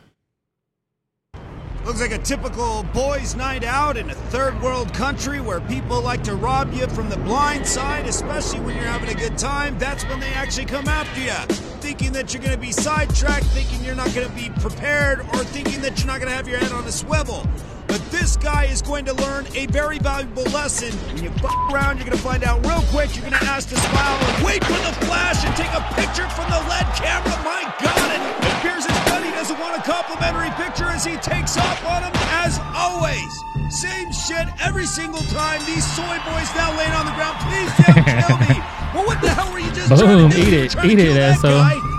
Looks like a typical boys' night out in a third world country where people like to rob you from the blind side, especially when you're having a good time. That's when they actually come after you, thinking that you're going to be sidetracked, thinking you're not going to be prepared, or thinking that you're not going to have your head on a swivel. But this guy is going to learn a very valuable lesson. When you fuck around, you're going to find out real quick. You're going to ask to smile and wait for the flash and take a picture from the LED camera. My God, it appears his buddy doesn't want a complimentary picture as he takes off on him as always. Same shit every single time. These soy boys now laying on the ground. Please don't kill me. Well, what the hell were you just Boom, trying to eat it, eat it, asshole.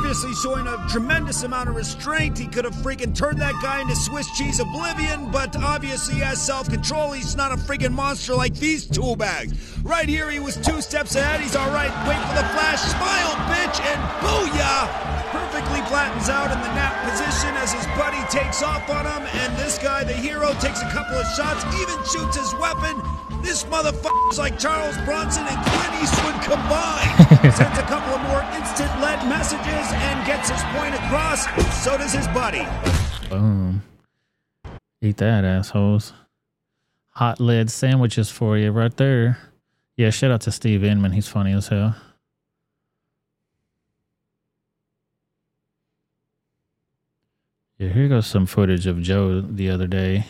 Obviously showing a tremendous amount of restraint. He could have freaking turned that guy into Swiss cheese oblivion, but obviously he has self-control. He's not a freaking monster like these tool bags. Right here, he was two steps ahead. He's all right. Wait for the flash. Smile, bitch, and booyah! Perfectly flattens out in the nap position as his buddy takes off on him, and this guy, the hero, takes a couple of shots, even shoots his weapon. This motherfucker's like Charles Bronson and Clint Eastwood combined. Sends a couple of more instant lead messages and gets his point across. So does his buddy. Boom. Eat that, assholes. Hot lead sandwiches for you right there. Yeah, shout out to Steve Inman. He's funny as hell. Yeah, here goes some footage of Joe the other day.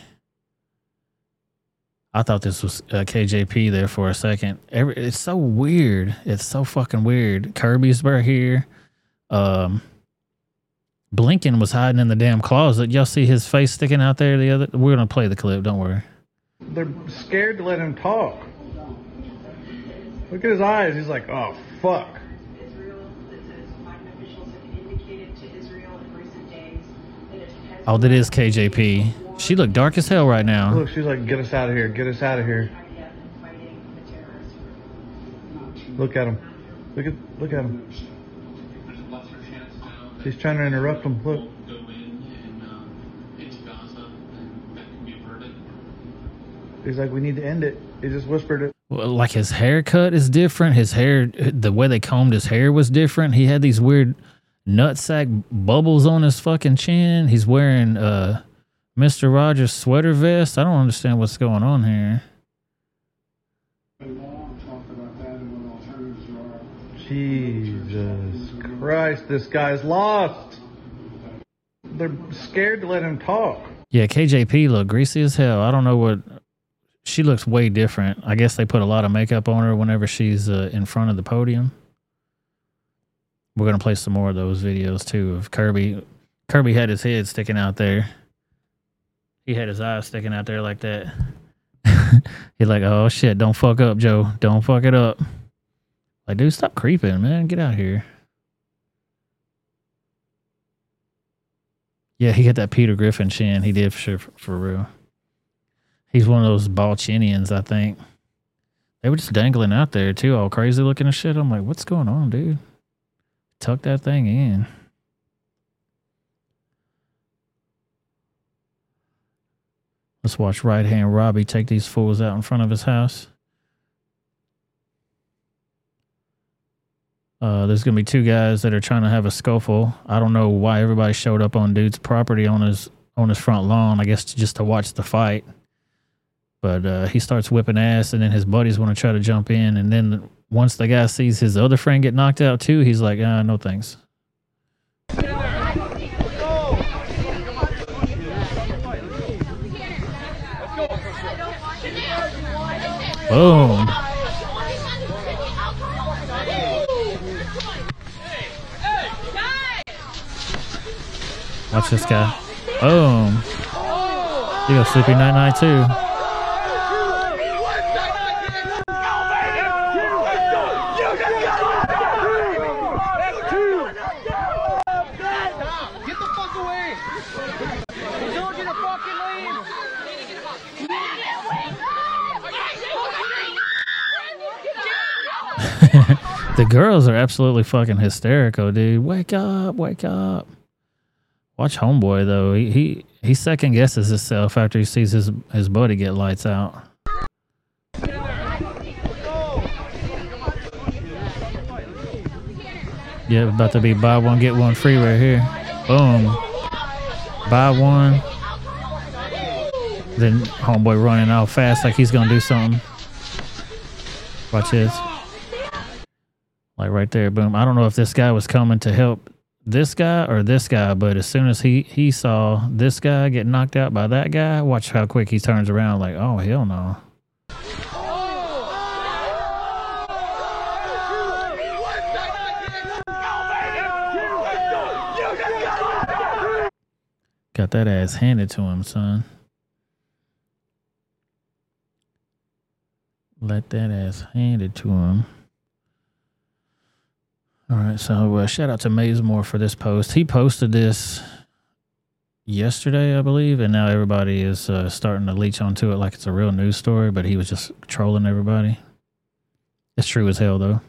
I thought this was uh, KJP there for a second. Every, it's so weird. It's so fucking weird. Kirby's right here. Um, Blinken was hiding in the damn closet. Y'all see his face sticking out there? The other, we're gonna play the clip. Don't worry. They're scared to let him talk. Look at his eyes. He's like, oh, fuck. Oh, that is KJP. She looked dark as hell right now. Look, she's like, get us out of here. Get us out of here. Look at him. Look at look at him. She's trying to interrupt him. Look. He's like, we need to end it. He just whispered it. Well, Like his haircut is different. His hair, the way they combed his hair was different. He had these weird nutsack bubbles on his fucking chin. He's wearing uh Mr. Rogers sweater vest. I don't understand what's going on here. Jesus Christ, this guy's lost. They're scared to let him talk. Yeah, KJP look greasy as hell. I don't know what. She looks way different. I guess they put a lot of makeup on her whenever she's uh, in front of the podium. We're gonna play some more of those videos too of Kirby. Kirby had his head sticking out there. He had his eyes sticking out there like that. He's like, "Oh shit, don't fuck up, Joe. Don't fuck it up." Like, dude, stop creeping, man. Get out here. Yeah, he got that Peter Griffin chin. He did for sure, for, for real. He's one of those Balchinians, I think. They were just dangling out there too, all crazy looking and shit. I'm like, what's going on, dude? Tuck that thing in. Let's watch right hand Robbie take these fools out in front of his house. Uh, there's gonna be two guys that are trying to have a scuffle. I don't know why everybody showed up on dude's property on his on his front lawn. I guess just to watch the fight. But uh, he starts whipping ass, and then his buddies want to try to jump in, and then once the guy sees his other friend get knocked out too, he's like, ah, no thanks. Boom. Watch this guy. Boom. You go Sleepy Night Night too. Get the fuck away! I told you to fucking leave! The girls are absolutely fucking hysterical, dude. Wake up, wake up. Watch Homeboy though. He he, he second guesses himself after he sees his his buddy get lights out. Yeah, about to be buy one get one free right here. Boom. Buy one. Then homeboy running out fast like he's gonna do something. Watch this. Like right there, boom. I don't know if this guy was coming to help this guy or this guy, but as soon as he he saw this guy get knocked out by that guy, watch how quick he turns around. Like, oh hell no. Got that ass handed to him, son. Let that ass handed to him. All right, so uh, shout out to Mazemore for this post. He posted this yesterday, I believe, and now everybody is uh, starting to leech onto it like it's a real news story. But he was just trolling everybody. It's true as hell, though.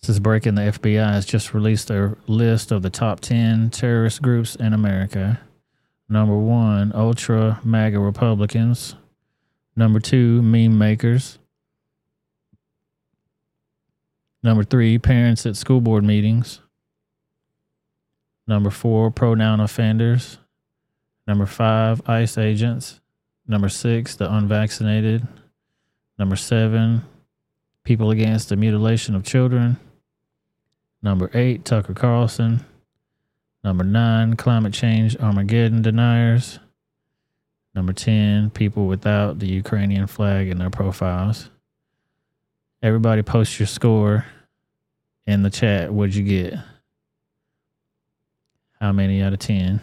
This is breaking. The FBI has just released their list of the top ten terrorist groups in America. Number one, ultra MAGA Republicans. Number two, meme makers. Number three, parents at school board meetings. Number four, pronoun offenders. Number five, ICE agents. Number six, the unvaccinated. Number seven, people against the mutilation of children. Number eight, Tucker Carlson. Number nine, climate change Armageddon deniers. Number 10, people without the Ukrainian flag in their profiles. Everybody post your score in the chat. What'd you get? How many out of 10?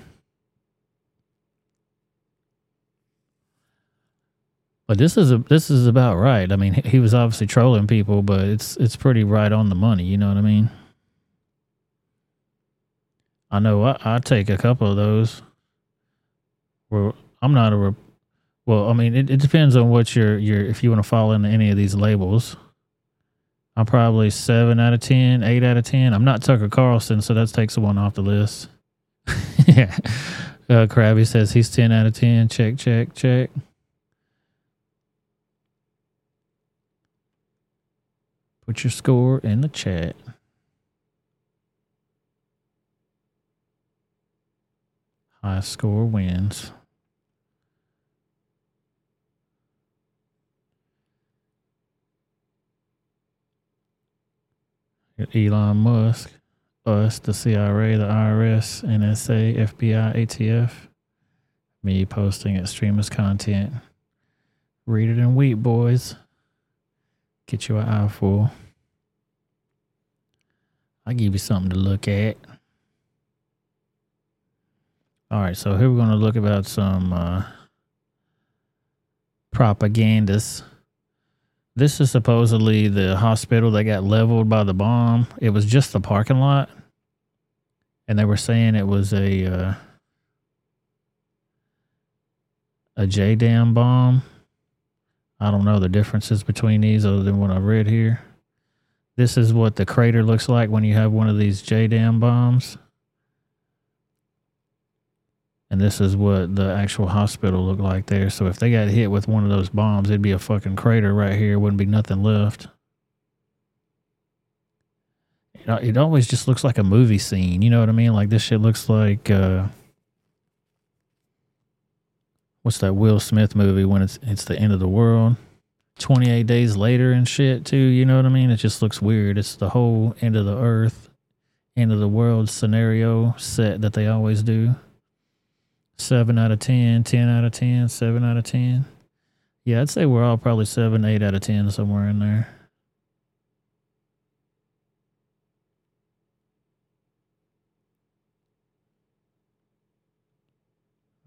But this is a this is about right. I mean, he was obviously trolling people, but it's it's pretty right on the money. You know what I mean? I know I, I take a couple of those. Where I'm not a, well, I mean, it, it depends on what your your if you want to fall into any of these labels. I'm probably seven out of ten, eight out of ten. I'm not Tucker Carlson, so that takes one off the list. yeah, uh, Krabby says he's ten out of ten. Check, check, check. Put your score in the chat. High score wins. Elon Musk, us, the CRA, the IRS, NSA, FBI, ATF. Me posting extremist content. Read it and weep, boys. Get you an eyeful. I'll give you something to look at. All right, so here we're going to look about some uh, propagandas. This is supposedly the hospital that got leveled by the bomb. It was just the parking lot, and they were saying it was a uh, a JDAM bomb. I don't know the differences between these other than what I read here. This is what the crater looks like when you have one of these JDAM bombs. And this is what the actual hospital looked like there. So if they got hit with one of those bombs, it'd be a fucking crater right here. Wouldn't be nothing left. It, always just looks like a movie scene. You know what I mean? Like this shit looks like uh what's that Will Smith movie when it's it's the end of the world? 28 days later and shit too, you know what I mean? It just looks weird. It's the whole end of the earth, end of the world scenario set that they always do. 7 out of 10, 10 out of 10, 7 out of 10. Yeah, I'd say we're all probably 7, 8 out of 10 somewhere in there.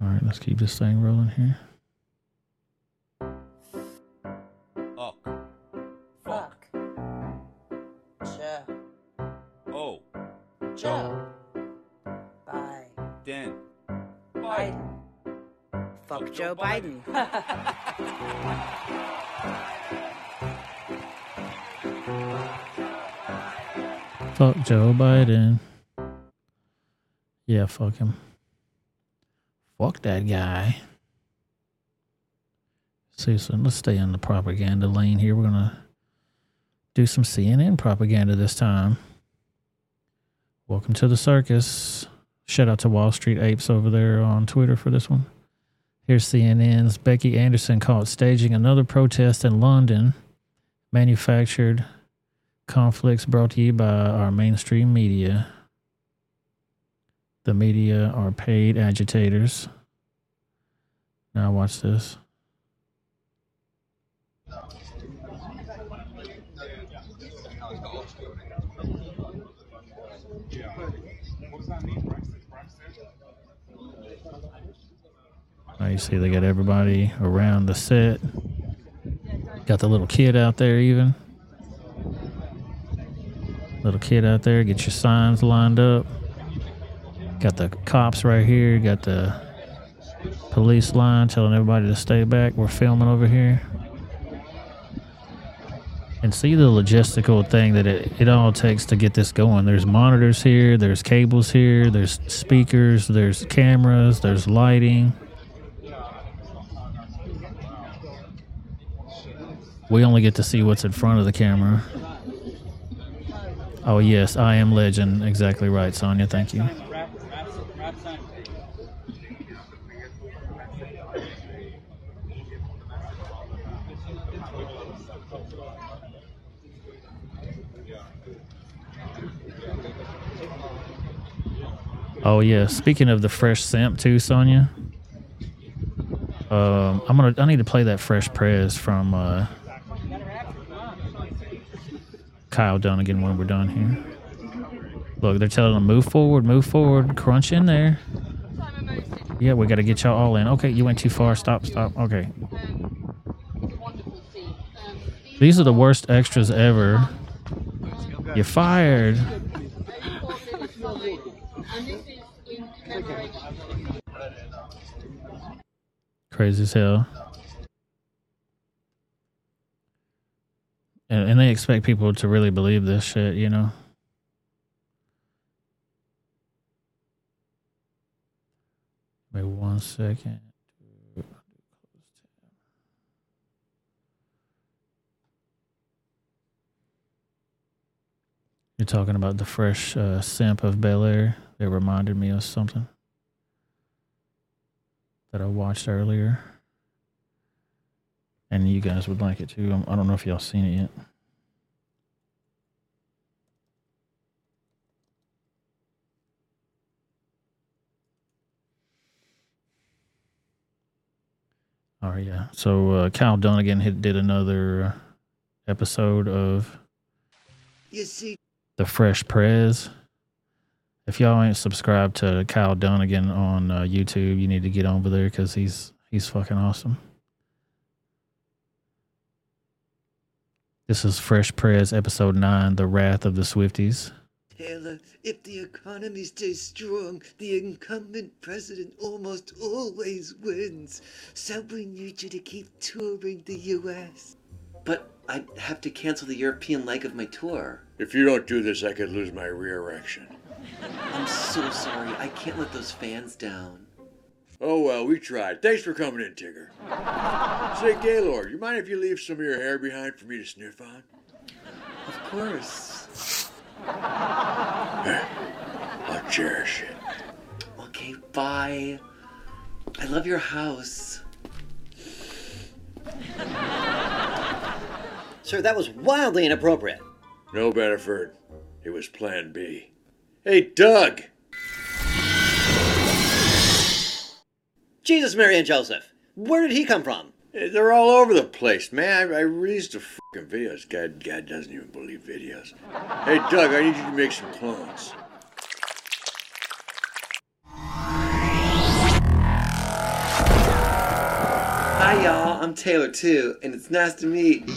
All right, let's keep this thing rolling here. Fuck Joe Biden. Fuck Joe Biden. Yeah, fuck him. Fuck that guy. See, so let's stay in the propaganda lane here. We're gonna do some CNN propaganda this time. Welcome to the circus. Shout out to Wall Street Apes over there on Twitter for this one. Here's CNN's Becky Anderson caught staging another protest in London. Manufactured conflicts brought to you by our mainstream media. The media are paid agitators. Now, watch this. You see they got everybody around the set. Got the little kid out there, even. Little kid out there, get your signs lined up. Got the cops right here. Got the police line telling everybody to stay back. We're filming over here. And see the logistical thing that it, it all takes to get this going. There's monitors here, there's cables here, there's speakers, there's cameras, there's lighting. We only get to see what's in front of the camera. Oh, yes, I am legend. Exactly right, Sonia. Thank you. Oh yeah. Speaking of the fresh simp too, Sonia. Um, I'm gonna. I need to play that fresh prez from uh, Kyle Dunnigan when we're done here. Look, they're telling them move forward, move forward, crunch in there. Yeah, we got to get y'all all in. Okay, you went too far. Stop, stop. Okay. These are the worst extras ever. You're fired. Crazy as hell. And, and they expect people to really believe this shit, you know? Wait one second. You're talking about the fresh uh, simp of Bel Air. It reminded me of something that I watched earlier. And you guys would like it too. Um, I don't know if y'all seen it yet. Oh yeah. So uh, Kyle Dunnigan hit, did another episode of You see, the Fresh Prez. If y'all ain't subscribed to Kyle Dunnigan on uh, YouTube, you need to get over there because he's he's fucking awesome. This is Fresh Prez episode nine, The Wrath of the Swifties. Taylor, if the economy stays strong, the incumbent president almost always wins. So we need you to keep touring the U.S. But I'd have to cancel the European leg of my tour. If you don't do this, I could lose my rear erection. I'm so sorry. I can't let those fans down. Oh well, we tried. Thanks for coming in, Tigger. Say, Gaylord, you mind if you leave some of your hair behind for me to sniff on? Of course. I'll cherish it. Okay, bye. I love your house. Sir, that was wildly inappropriate. No, Beneford. It was Plan B. Hey, Doug! Jesus, Mary, and Joseph. Where did he come from? They're all over the place, man. I, I released a fucking videos. God, God doesn't even believe videos. Hey, Doug, I need you to make some clones. Hi, y'all. I'm Taylor, too, and it's nice to meet.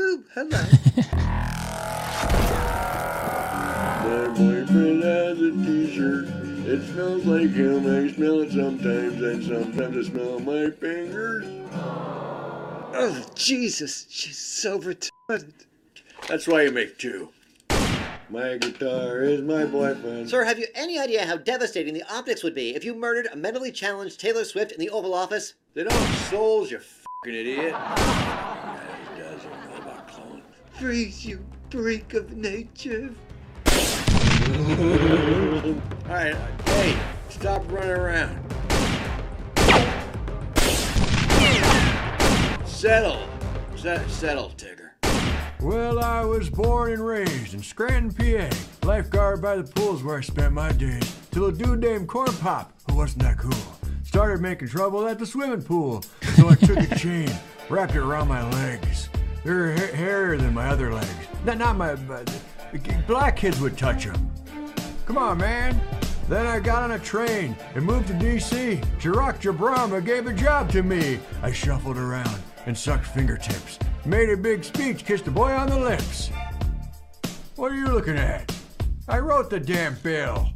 Ooh, hello. My boyfriend has a t-shirt. It smells like him. I smell it sometimes, and sometimes I smell my fingers. Oh, Jesus, she's so retarded. That's why you make two. My guitar is my boyfriend. Sir, have you any idea how devastating the optics would be if you murdered a mentally challenged Taylor Swift in the Oval Office? They don't have souls, you fucking idiot. Yeah, he does. know about clones. Freeze, you freak of nature. All right, hey, stop running around. Settle. Set, settle, Tigger. Well, I was born and raised in Scranton, PA. Lifeguard by the pool's where I spent my days. Till a dude named Corn Pop, who wasn't that cool, started making trouble at the swimming pool. So I took a chain, wrapped it around my legs. They're ha- hairier than my other legs. Not, not my, but black kids would touch them. Come on, man. Then I got on a train and moved to D.C. Chirac Jabrama gave a job to me. I shuffled around and sucked fingertips made a big speech, kissed a boy on the lips. What are you looking at? I wrote the damn bill.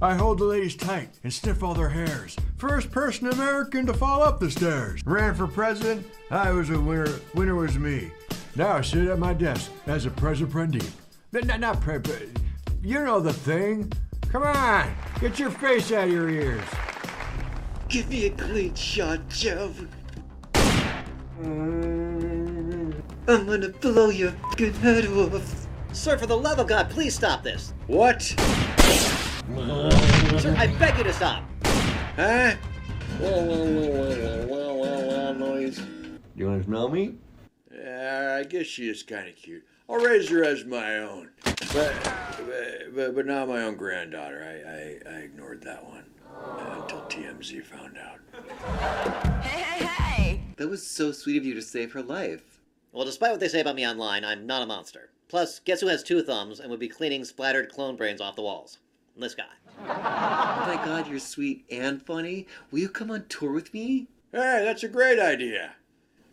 I hold the ladies tight and sniff all their hairs. First person American to fall up the stairs. Ran for president, I was a winner. Winner was me. Now I sit at my desk as a president. Not, not pre, you know the thing. Come on, get your face out of your ears. Give me a clean shot, Joe. Mm. I'm gonna blow your fucking head off. Sir, for the love of God, please stop this. What? Sir, I beg you to stop. Huh? Well, well, well, noise. You wanna smell me? Yeah, I guess she is kind of cute. I'll raise her as my own, but but, but, but not my own granddaughter. I, I, I ignored that one uh, until TMZ found out. Hey, hey, hey! That was so sweet of you to save her life. Well, despite what they say about me online, I'm not a monster. Plus, guess who has two thumbs and would be cleaning splattered clone brains off the walls? This guy. Oh my god, you're sweet and funny. Will you come on tour with me? Hey, that's a great idea.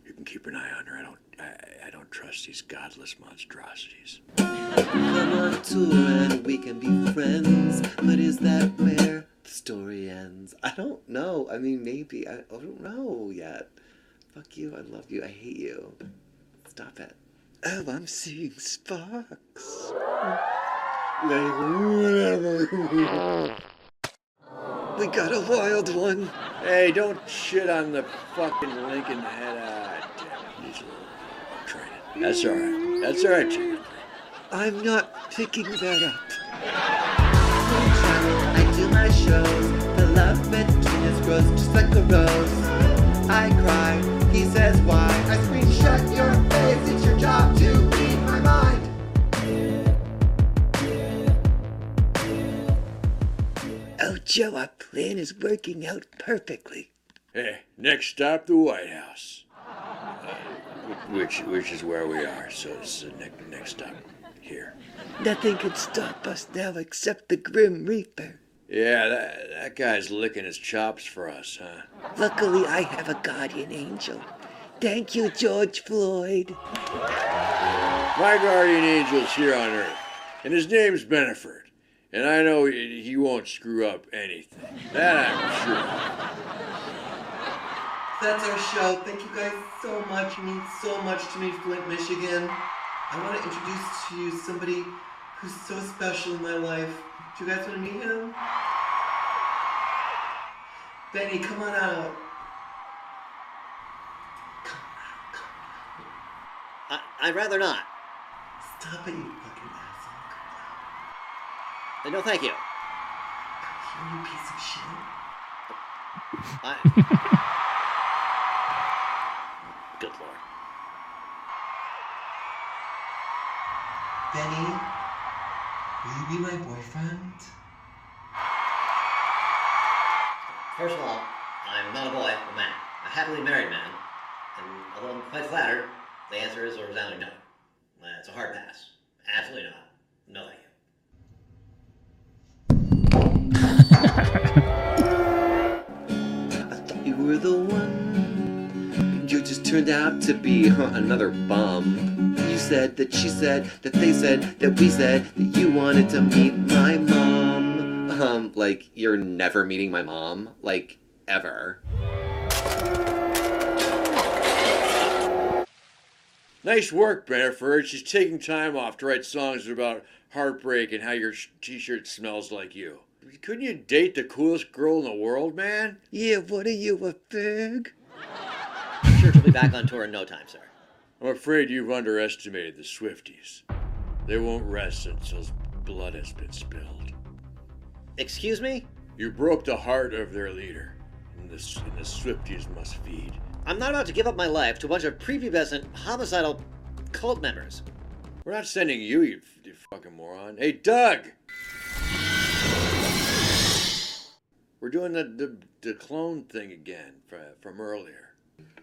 You can keep an eye on her. I don't I, I don't trust these godless monstrosities. Come on tour and we can be friends. But is that where the story ends? I don't know. I mean, maybe. I, I don't know yet. Fuck you. I love you. I hate you. Stop it. Oh, I'm seeing sparks. We got a wild one. Hey, don't shit on the fucking Lincoln head. Ah, damn it. He's a little training. That's all right. That's all right, Chicken. I'm not picking that up. I do my shows. The love between us grows just like a rose. I cry. He says why. I scream, shut your face. It's your job to read my mind. Oh, Joe, our plan is working out perfectly. Hey, next stop, the White House. Which, which is where we are. So it's the next, next stop here. Nothing can stop us now except the Grim Reaper. Yeah, that, that guy's licking his chops for us, huh? Luckily, I have a guardian angel. Thank you, George Floyd. My guardian angel's here on Earth, and his name's Beneford. And I know he won't screw up anything. That I'm sure. That's our show. Thank you guys so much. You mean so much to me, Flint, Michigan. I want to introduce to you somebody who's so special in my life. Do you guys want to meet him? Benny, come on out. I, I'd rather not. Stop it, you fucking asshole. Uh, No, thank you. You piece of shit. I... Benny, will you be my boyfriend? First of all, I'm not a boy, I'm a man. A happily married man. And although I'm quite flattered, the answer is a resounding no. Uh, It's a hard pass. Absolutely not. No thank you. I thought you were the one. You just turned out to be huh, another bum. You said that she said that they said that we said that you wanted to meet my mom. Um, like you're never meeting my mom, like ever. Nice work, Beneford. She's taking time off to write songs about heartbreak and how your t-shirt smells like you. Couldn't you date the coolest girl in the world, man? Yeah, what are you, a fag? I'm sure she'll be back on tour in no time, sir. I'm afraid you've underestimated the Swifties. They won't rest until blood has been spilled. Excuse me? You broke the heart of their leader, and the, and the Swifties must feed. I'm not about to give up my life to a bunch of prepubescent, homicidal cult members. We're not sending you, you, you fucking moron. Hey, Doug! We're doing the, the, the clone thing again from, from earlier.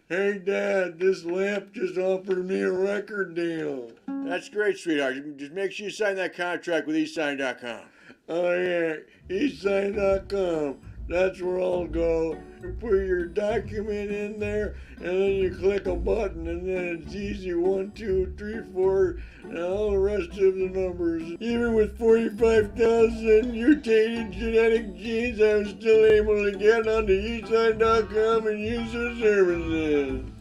Hey, Dad, this lamp just offered me a record deal. That's great, sweetheart. Just make sure you sign that contract with eSign.com. Oh, yeah, eSign.com. That's where I'll go. You put your document in there, and then you click a button, and then it's easy one, two, three, four, and all the rest of the numbers. Even with 45,000 mutated genetic genes, I'm still able to get onto eSign.com and use their services.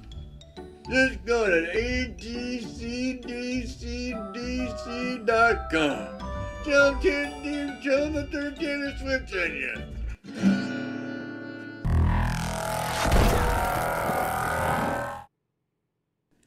Just go to atcdcdcdc.com. Tell Tim, tell the third Taylor Swift on you.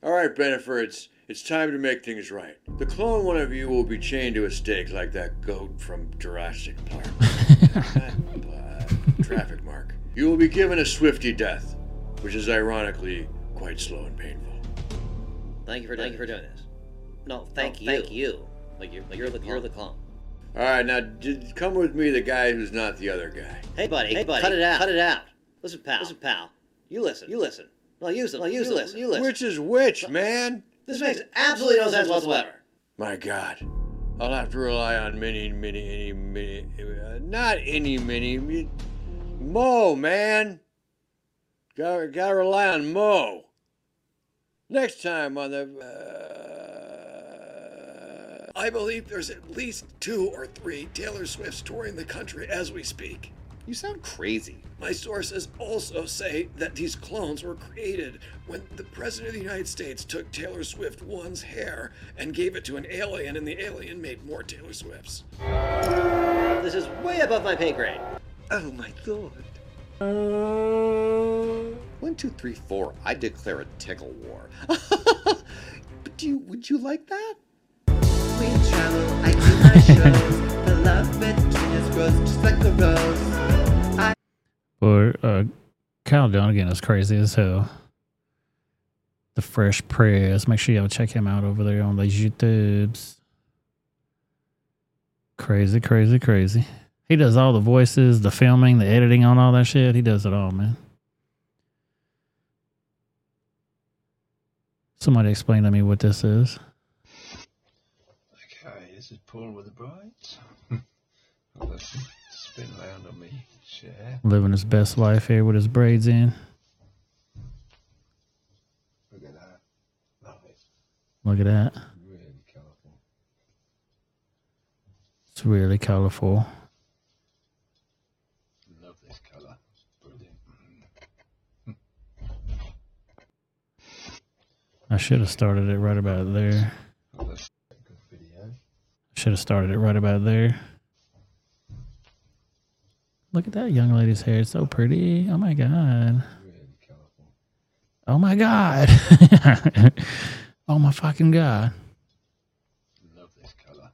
All right, Bennifer, it's it's time to make things right. The clone one of you will be chained to a stake like that goat from Jurassic Park. uh, traffic mark. You will be given a swifty death, which is ironically quite slow and painful. Thank you for thank you for doing this. No, thank you. Thank you. Like you're like you're the you're the clone. All right, now d- come with me, the guy who's not the other guy. Hey buddy, hey buddy, cut it out. Cut it out. Listen, pal. Listen, pal. You listen. You listen. No, use it. No, use You it. listen. You listen. Which is which, man? This makes absolutely no sense whatsoever. My God, I'll have to rely on many, many, any, many, uh, not any, many, me- Mo, man. Gotta, gotta rely on Mo. Next time on the. Uh, I believe there's at least two or three Taylor Swifts touring the country as we speak. You sound crazy. My sources also say that these clones were created when the President of the United States took Taylor Swift one's hair and gave it to an alien, and the alien made more Taylor Swifts. This is way above my pay grade. Oh my lord. One, two, three, four. I declare a tickle war. but do you? Would you like that? We travel. I do my shows. the love between us grows just like a rose. Or uh, Kyle Dunnigan is crazy as hell. The Fresh Press. Make sure y'all check him out over there on the YouTubes. Crazy, crazy, crazy. He does all the voices, the filming, the editing on all that shit. He does it all, man. Somebody explain to me what this is. Okay, this is Paul with the Brides. Spin round on me chair. Living his best life here with his braids in. Look at that. Love it. Look at that. Really colourful. It's really colorful. Love this colour. Brilliant. I should have started it right about there. That's a good video. Should have started it right about there. Look at that young lady's hair. It's so pretty. Oh my god. Oh my god. oh my fucking god. Love this colour.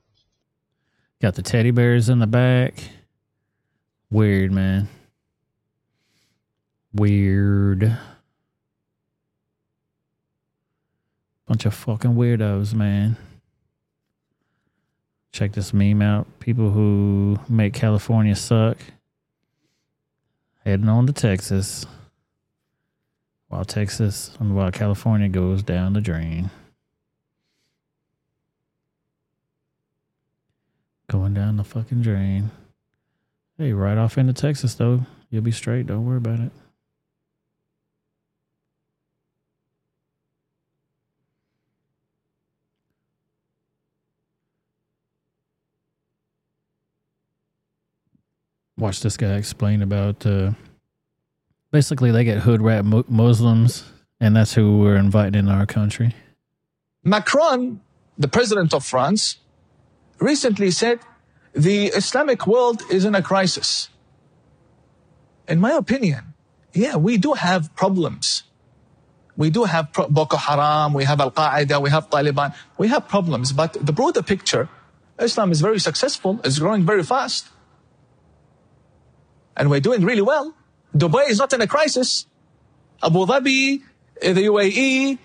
Got the teddy bears in the back. Weird, man. Weird. Bunch of fucking weirdos, man. Check this meme out. People who make California suck. Heading on to Texas. While Texas, and while California goes down the drain. Going down the fucking drain. Hey, right off into Texas, though. You'll be straight. Don't worry about it. Watch this guy explain about. Uh, basically, they get hood rat mu- Muslims, and that's who we're inviting in our country. Macron, the president of France, recently said the Islamic world is in a crisis. In my opinion, yeah, we do have problems. We do have Boko Haram, we have Al Qaeda, we have Taliban, we have problems. But the broader picture, Islam is very successful, it's growing very fast. And we're doing really well. Dubai is not in a crisis. Abu Dhabi, eh, the UAE,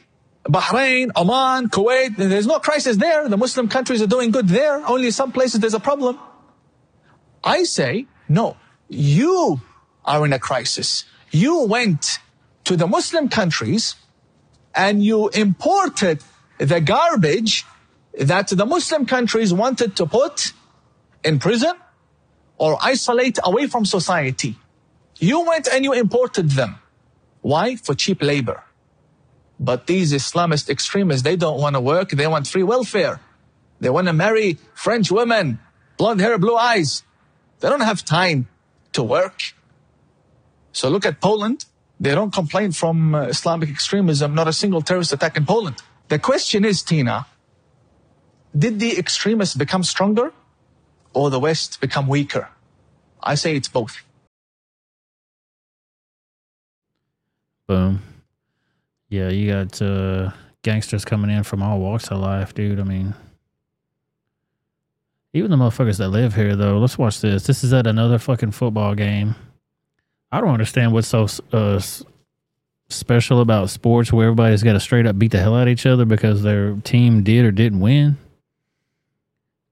Bahrain, Oman, Kuwait, there's no crisis there. The Muslim countries are doing good there. Only some places there's a problem. I say, no, you are in a crisis. You went to the Muslim countries and you imported the garbage that the Muslim countries wanted to put in prison or isolate away from society. You went and you imported them. Why? For cheap labor. But these Islamist extremists, they don't want to work. They want free welfare. They want to marry French women, blonde hair, blue eyes. They don't have time to work. So look at Poland. They don't complain from uh, Islamic extremism, not a single terrorist attack in Poland. The question is, Tina, did the extremists become stronger or the West become weaker? I say it's both. Boom. Yeah, you got uh, gangsters coming in from all walks of life, dude. I mean, even the motherfuckers that live here, though. Let's watch this. This is at another fucking football game. I don't understand what's so uh, special about sports where everybody's got to straight up beat the hell out of each other because their team did or didn't win.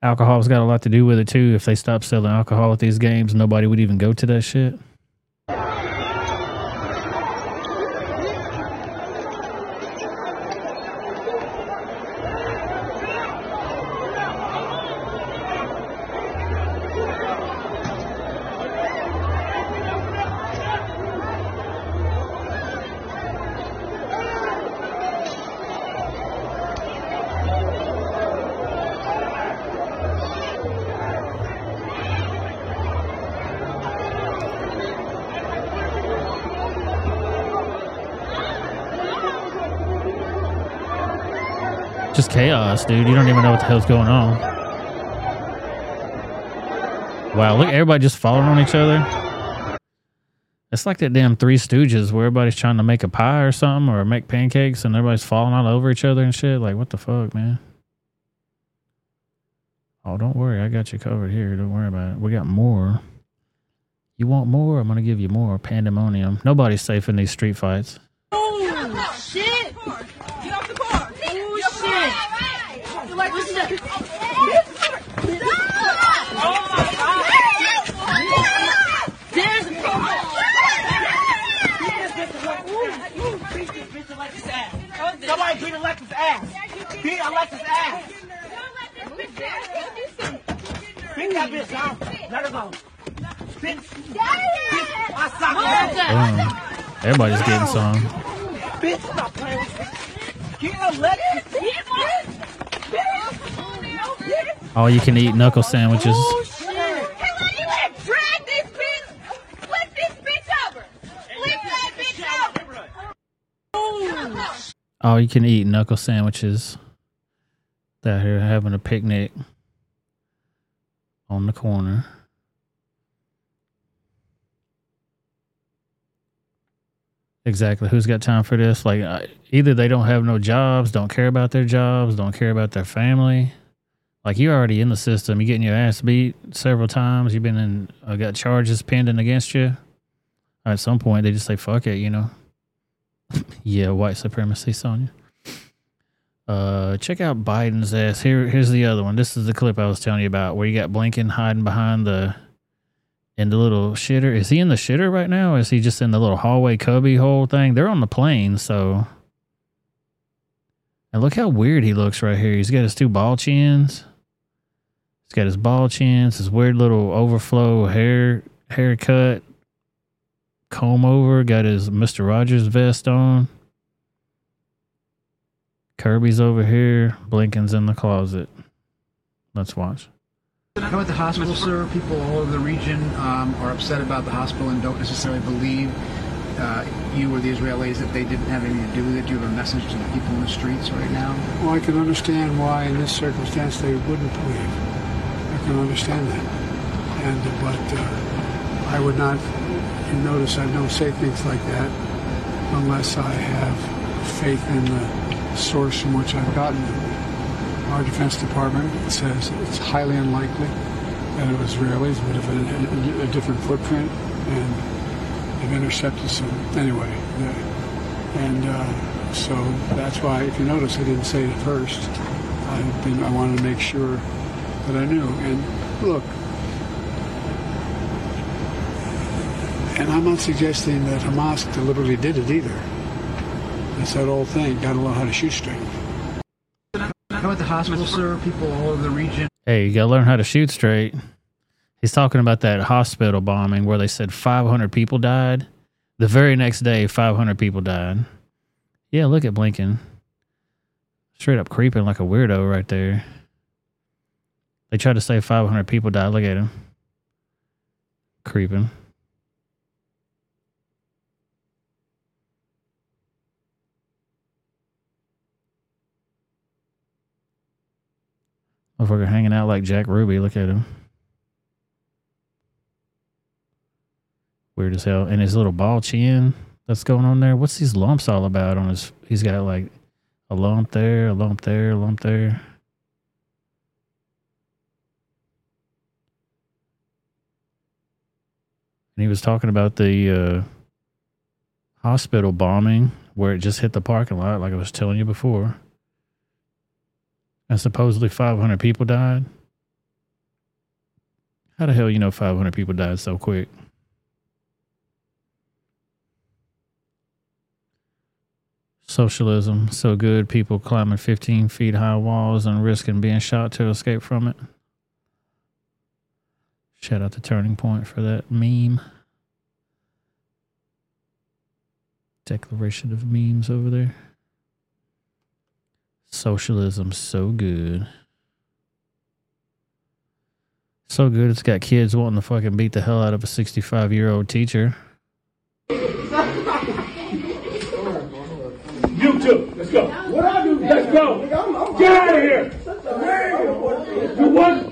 Alcohol's got a lot to do with it too. If they stopped selling alcohol at these games, nobody would even go to that shit. Just chaos, dude. You don't even know what the hell's going on. Wow, look, everybody just falling on each other. It's like that damn Three Stooges where everybody's trying to make a pie or something or make pancakes and everybody's falling all over each other and shit. Like, what the fuck, man? Oh, don't worry. I got you covered here. Don't worry about it. We got more. You want more? I'm going to give you more. Pandemonium. Nobody's safe in these street fights. Oh, shit! Get off the car! Oh, shit! Like, what's that? Oh, my God! There's Somebody beat Alexis ass. Beat Alexis ass. Beat that bitch down. Let her go. Bitch. Bitch. I suck. Boom. Everybody's getting some. Bitch, stop playing with me. Get Alexis. All you can eat knuckle sandwiches. Drag this bitch! Flip this bitch over! Flip that bitch over! All you can eat knuckle sandwiches. Out here having a picnic on the corner. Exactly. Who's got time for this? Like, uh, either they don't have no jobs, don't care about their jobs, don't care about their family. Like, you're already in the system. You're getting your ass beat several times. You've been in, uh, got charges pending against you. At some point, they just say, fuck it, you know? yeah, white supremacy, Sonya. Uh, check out Biden's ass. Here, here's the other one. This is the clip I was telling you about, where you got Blinken hiding behind the in the little shitter. Is he in the shitter right now? Is he just in the little hallway cubby hole thing? They're on the plane, so. And look how weird he looks right here. He's got his two ball chins. He's got his ball chins, his weird little overflow hair haircut, comb over. Got his Mister Rogers vest on. Kirby's over here. Blinken's in the closet. Let's watch. How about the hospital, sir? People all over the region um, are upset about the hospital and don't necessarily believe uh, you or the Israelis that they didn't have anything to do with it. Do you have a message to the people in the streets right now? Well, I can understand why in this circumstance they wouldn't believe. I can understand that. And uh, but uh, I would not. You notice I don't say things like that unless I have faith in the source from which I've gotten them. Our Defense Department says it's highly unlikely that it was Israelis, but if a, a, a different footprint, and they've intercepted some anyway. and uh, so that's why, if you notice, I didn't say it first. I've been, I wanted to make sure that I knew. And look, and I'm not suggesting that Hamas deliberately did it either. It's that old thing. Got to learn how to shoot straight. How about the hospital, sir? People all over the region. Hey, you gotta learn how to shoot straight. He's talking about that hospital bombing where they said 500 people died. The very next day, 500 people died. Yeah, look at Blinken. Straight up creeping like a weirdo right there. They tried to say 500 people died. Look at him. Creeping. Motherfucker hanging out like Jack Ruby. Look at him. Weird as hell. And his little ball chin that's going on there. What's these lumps all about on his? He's got like a lump there, a lump there, a lump there. And he was talking about the uh, hospital bombing where it just hit the parking lot, like I was telling you before. And supposedly 500 people died. How the hell you know 500 people died so quick? Socialism, so good. People climbing 15 feet high walls and risking being shot to escape from it. Shout out to Turning Point for that meme. Declaration of memes over there. Socialism, so good. So good, it's got kids wanting to fucking beat the hell out of a 65 year old teacher. You too. Let's go. What I do? Let's go. Get out of here. You?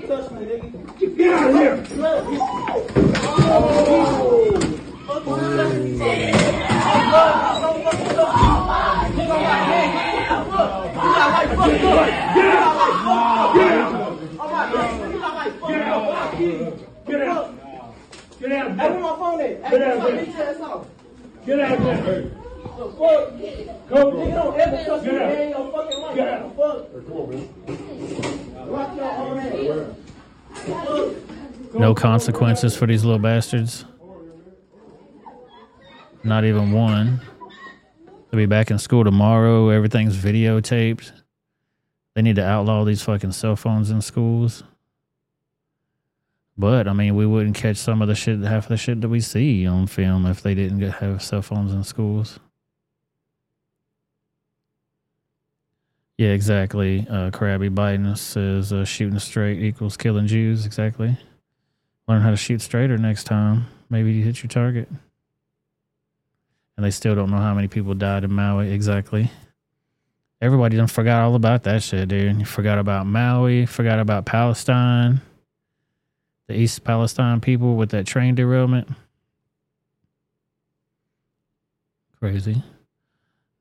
Get out of here. Get! Get out. Get out. Hey, where my phone at? Hey, Get out ass off. Get out. The fuck? Go. Nigga, don't ever trust me Get out. in your fucking life. Get out. What the fuck? Come on, man. Rock your own ass. No consequences for these little bastards. Not even one. They'll be back in school tomorrow. Everything's videotaped. They need to outlaw these fucking cell phones in schools. But I mean, we wouldn't catch some of the shit, half of the shit that we see on film if they didn't have cell phones in schools. Yeah, exactly. Uh, Krabby Biden says uh, shooting straight equals killing Jews. Exactly. Learn how to shoot straighter next time. Maybe you hit your target. And they still don't know how many people died in Maui exactly. Everybody done forgot all about that shit, dude. You forgot about Maui, forgot about Palestine, the East Palestine people with that train derailment. Crazy.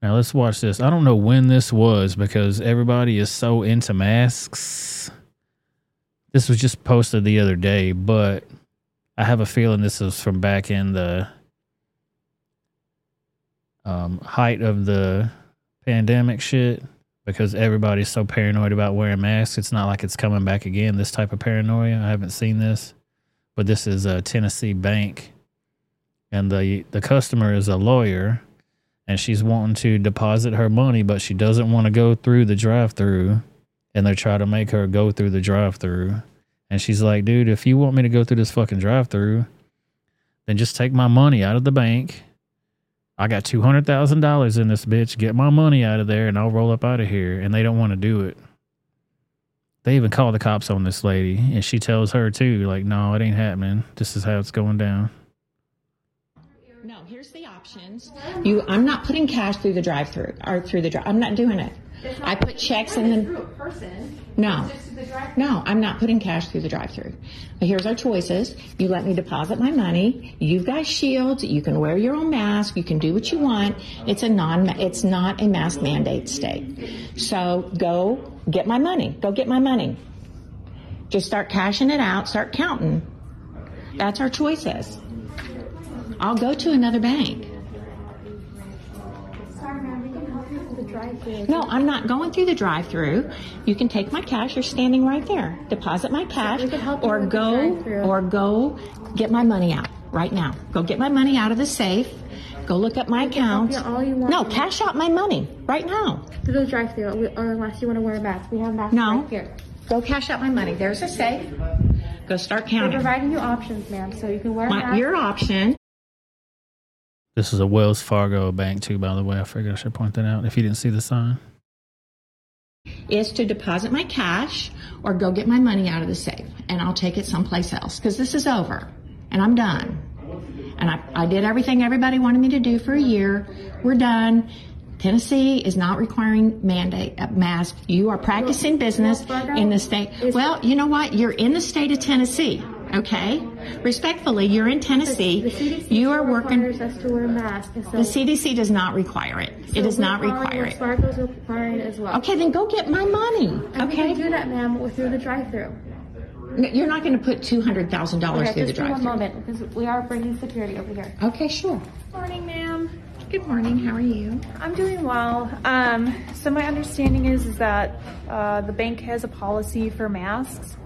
Now let's watch this. I don't know when this was because everybody is so into masks. This was just posted the other day, but I have a feeling this is from back in the um, height of the pandemic shit because everybody's so paranoid about wearing masks. It's not like it's coming back again, this type of paranoia. I haven't seen this, but this is a Tennessee bank and the the customer is a lawyer and she's wanting to deposit her money, but she doesn't want to go through the drive through. And they're trying to make her go through the drive through. And she's like, dude, if you want me to go through this fucking drive through, then just take my money out of the bank. I got $200,000 in this bitch. Get my money out of there and I'll roll up out of here. And they don't want to do it. They even call the cops on this lady. And she tells her, too, like, no, it ain't happening. This is how it's going down. No, here's the options. You, I'm not putting cash through the drive-through or through the drive. I'm not doing it. I put checks in the. No, no, I'm not putting cash through the drive-through. But here's our choices. You let me deposit my money. You've got shields. You can wear your own mask. You can do what you want. It's a non. It's not a mask mandate state. So go get my money. Go get my money. Just start cashing it out. Start counting. That's our choices. I'll go to another bank. Drive-through. No, I'm not going through the drive-through. You can take my cash. You're standing right there. Deposit my cash, or with the go, or go get my money out right now. Go get my money out of the safe. Go look up my account. you all you want. No, cash out my money right now. To the drive-through, or unless you want to wear a mask. We have masks No. right here. Go cash out my money. There's a safe. Go start counting. We're providing you options, ma'am, so you can wear a My, mask. your option. This is a Wells Fargo bank too, by the way. I figured I should point that out if you didn't see the sign. is to deposit my cash or go get my money out of the safe and I'll take it someplace else because this is over and I'm done. And I, I did everything everybody wanted me to do for a year. We're done. Tennessee is not requiring mandate uh, mask. You are practicing business in the state. Well, you know what? You're in the state of Tennessee. Okay. Respectfully, you're in Tennessee. The CDC You are working. requires us to wear a mask. So The CDC does not require it. It does not require it. Sparkles requiring it as well. Okay, then go get my money. And we Okay. can do that, ma'am, through the drive-through. You're not going to put two hundred thousand dollars Okay, through the drive-through. just one drive-through. moment, because we are bringing security over here. Okay, sure. Morning, ma'am. Good morning. How are you? I'm doing well. Um, so my understanding is is that uh, the bank has a policy for masks.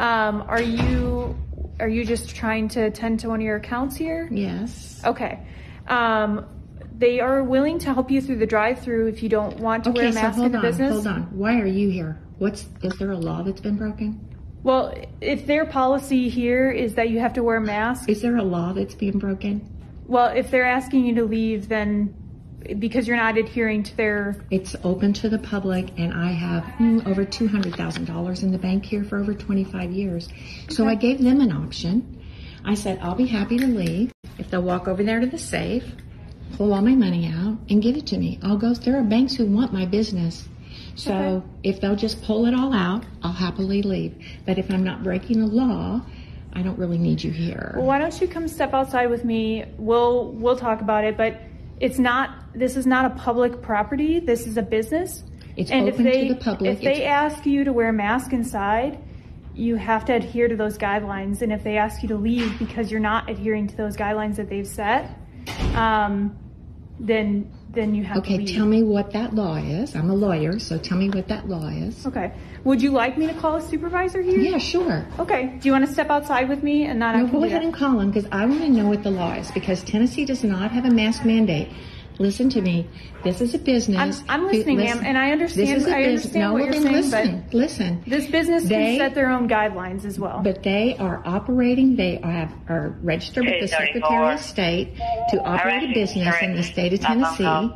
Um, are you are you just trying to attend to one of your accounts here? Yes. Okay. Um, they are willing to help you through the drive-through if you don't want to wear Okay, a so mask in the on, business. hold on. Why are you here? What's is there a law that's been broken? Well, if their policy here is that you have to wear a mask, Is there a law that's being broken? well, if they're asking you to leave, then because you're not adhering to their It's open to the public, and I have mm, over two hundred thousand dollars in the bank here for over twenty-five years. So I gave them an option. I said I'll be happy to leave if they'll walk over there to the safe, pull all my money out, and give it to me. I'll go. There are banks who want my business. So if they'll just pull it all out, I'll happily leave. But if I'm not breaking a law, I don't really need you here. Well, why don't you come step outside with me? We'll we'll talk about it, but it's not. This is not a public property. This is a business. It's and open if they, to the public. If they ask you to wear a mask inside, you have to adhere to those guidelines. And if they ask you to leave because you're not adhering to those guidelines that they've set, um, then then you have to Okay, tell me what that law is. I'm a lawyer, so tell me what that law is. Okay. Would you like me to call a supervisor here? Yeah, sure. Okay. Do you want to step outside with me and not? No, go ahead and call him because I want to know what the law is because Tennessee does not have a mask mandate. Listen to me. This is a business. I'm who- listening, listen, ma'am, and I understand. This is a I business. understand no, what you're saying, listen, listen. this business They- can set their own guidelines as well. But they are operating. They are, are registered with the Secretary of State to operate a business in the state of Tennessee,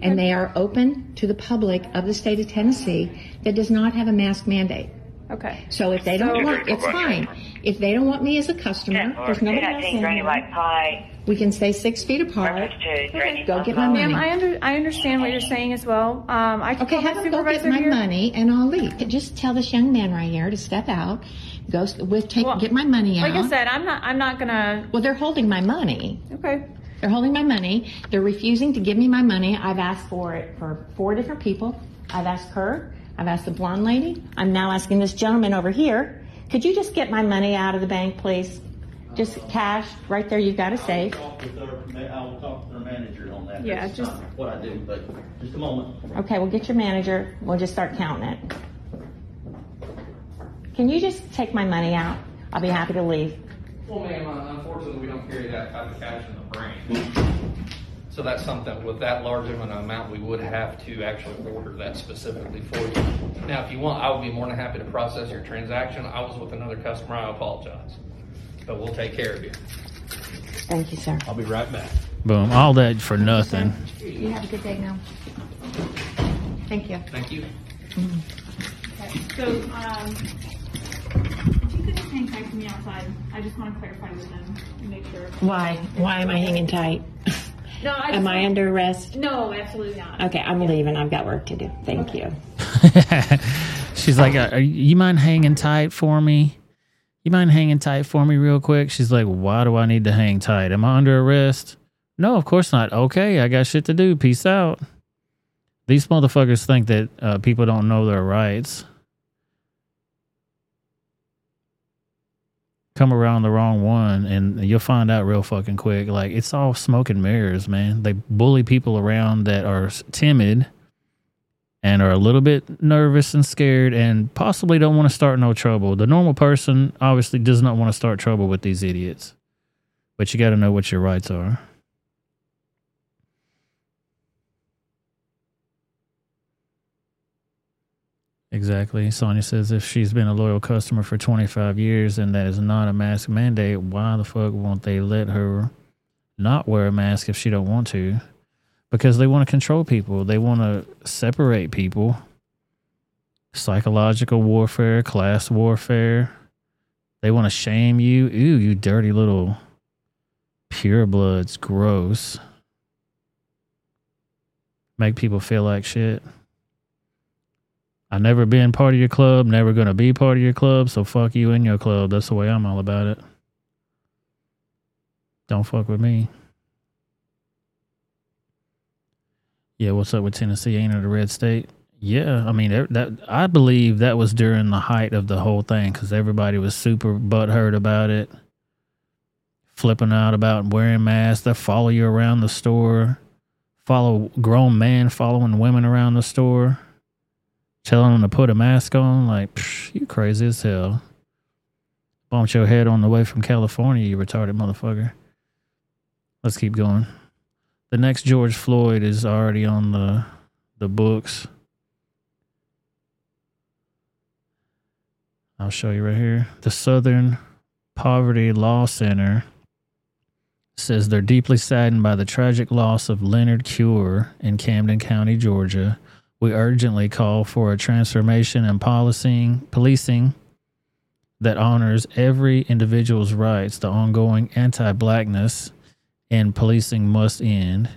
and they are open to the public of the state of Tennessee that does not have a mask mandate. Okay. So if they don't want, it's fine. If they don't want me as a customer, there's nobody else in here. We can stay six feet apart. Go get my money. Ma'am, I, under, I understand what you're saying as well. Um, I can Okay, have my them go get my here. money and I'll leave. Just tell this young man right here to step out. Go with take Well, get my money out. Like I said, I'm not. I'm not gonna. well, they're holding my money. Okay. They're holding my money. They're refusing to give me my money. I've asked for it for four different people. I've asked her. I've asked the blonde lady. I'm now asking this gentleman over here. Could you just get my money out of the bank, please? Just cash right there. You've got a safe. I will talk to their manager on that. Yeah, That's just- not What I do, but just a moment. Okay, we'll get your manager. We'll just start counting it. Can you just take my money out? I'll be happy to leave. Well, ma'am, uh, unfortunately, we don't carry that type of cash in the branch. So that's something, with that large of an amount, we would have to actually order that specifically for you. Now, if you want, I would be more than happy to process your transaction. I was with another customer, I apologize. But we'll take care of you. Thank you, sir. I'll be right back. Boom. All that for nothing. You have a good day now. Thank you. Thank you. Okay. So, um, if you could just hang tight to me outside. I just want to clarify with them and make sure. Why? Why am I hanging tight? No, I Am just I under arrest? No, absolutely not. Okay, I'm leaving. I've got work to do. Thank you. She's like, uh, are, you mind hanging tight for me? You mind hanging tight for me real quick? She's like, why do I need to hang tight? Am I under arrest? No, of course not. Okay, I got shit to do. Peace out. These motherfuckers think that uh, people don't know their rights. Come around the wrong one, and you'll find out real fucking quick. Like it's all smoke and mirrors, man. They bully people around that are timid and are a little bit nervous and scared and possibly don't want to start no trouble. The normal person obviously does not want to start trouble with these idiots. But you got to know what your rights are. Exactly. Sonia says if she's been a loyal customer for 25 years and that is not a mask mandate, why the fuck won't they let her not wear a mask if she don't want to? Because they want to control people. They want to separate people. Psychological warfare, class warfare. They want to shame you. Ooh, you dirty little purebloods. Gross. Make people feel like shit. I never been part of your club, never gonna be part of your club, so fuck you and your club. That's the way I'm all about it. Don't fuck with me. Yeah, what's up with Tennessee? Ain't it a red state? Yeah, I mean that, I believe that was during the height of the whole thing because everybody was super butthurt about it, flipping out about wearing masks. They follow you around the store, follow grown men following women around the store telling them to put a mask on. Like, you crazy as hell. Bumped your head on the way from California, you retarded motherfucker. Let's keep going. The next George Floyd is already on the the books. I'll show you right here. The Southern Poverty Law Center says they're deeply saddened by the tragic loss of Leonard Cure in Camden County, Georgia. We urgently call for a transformation in policing, policing that honors every individual's rights. The ongoing anti blackness in policing must end.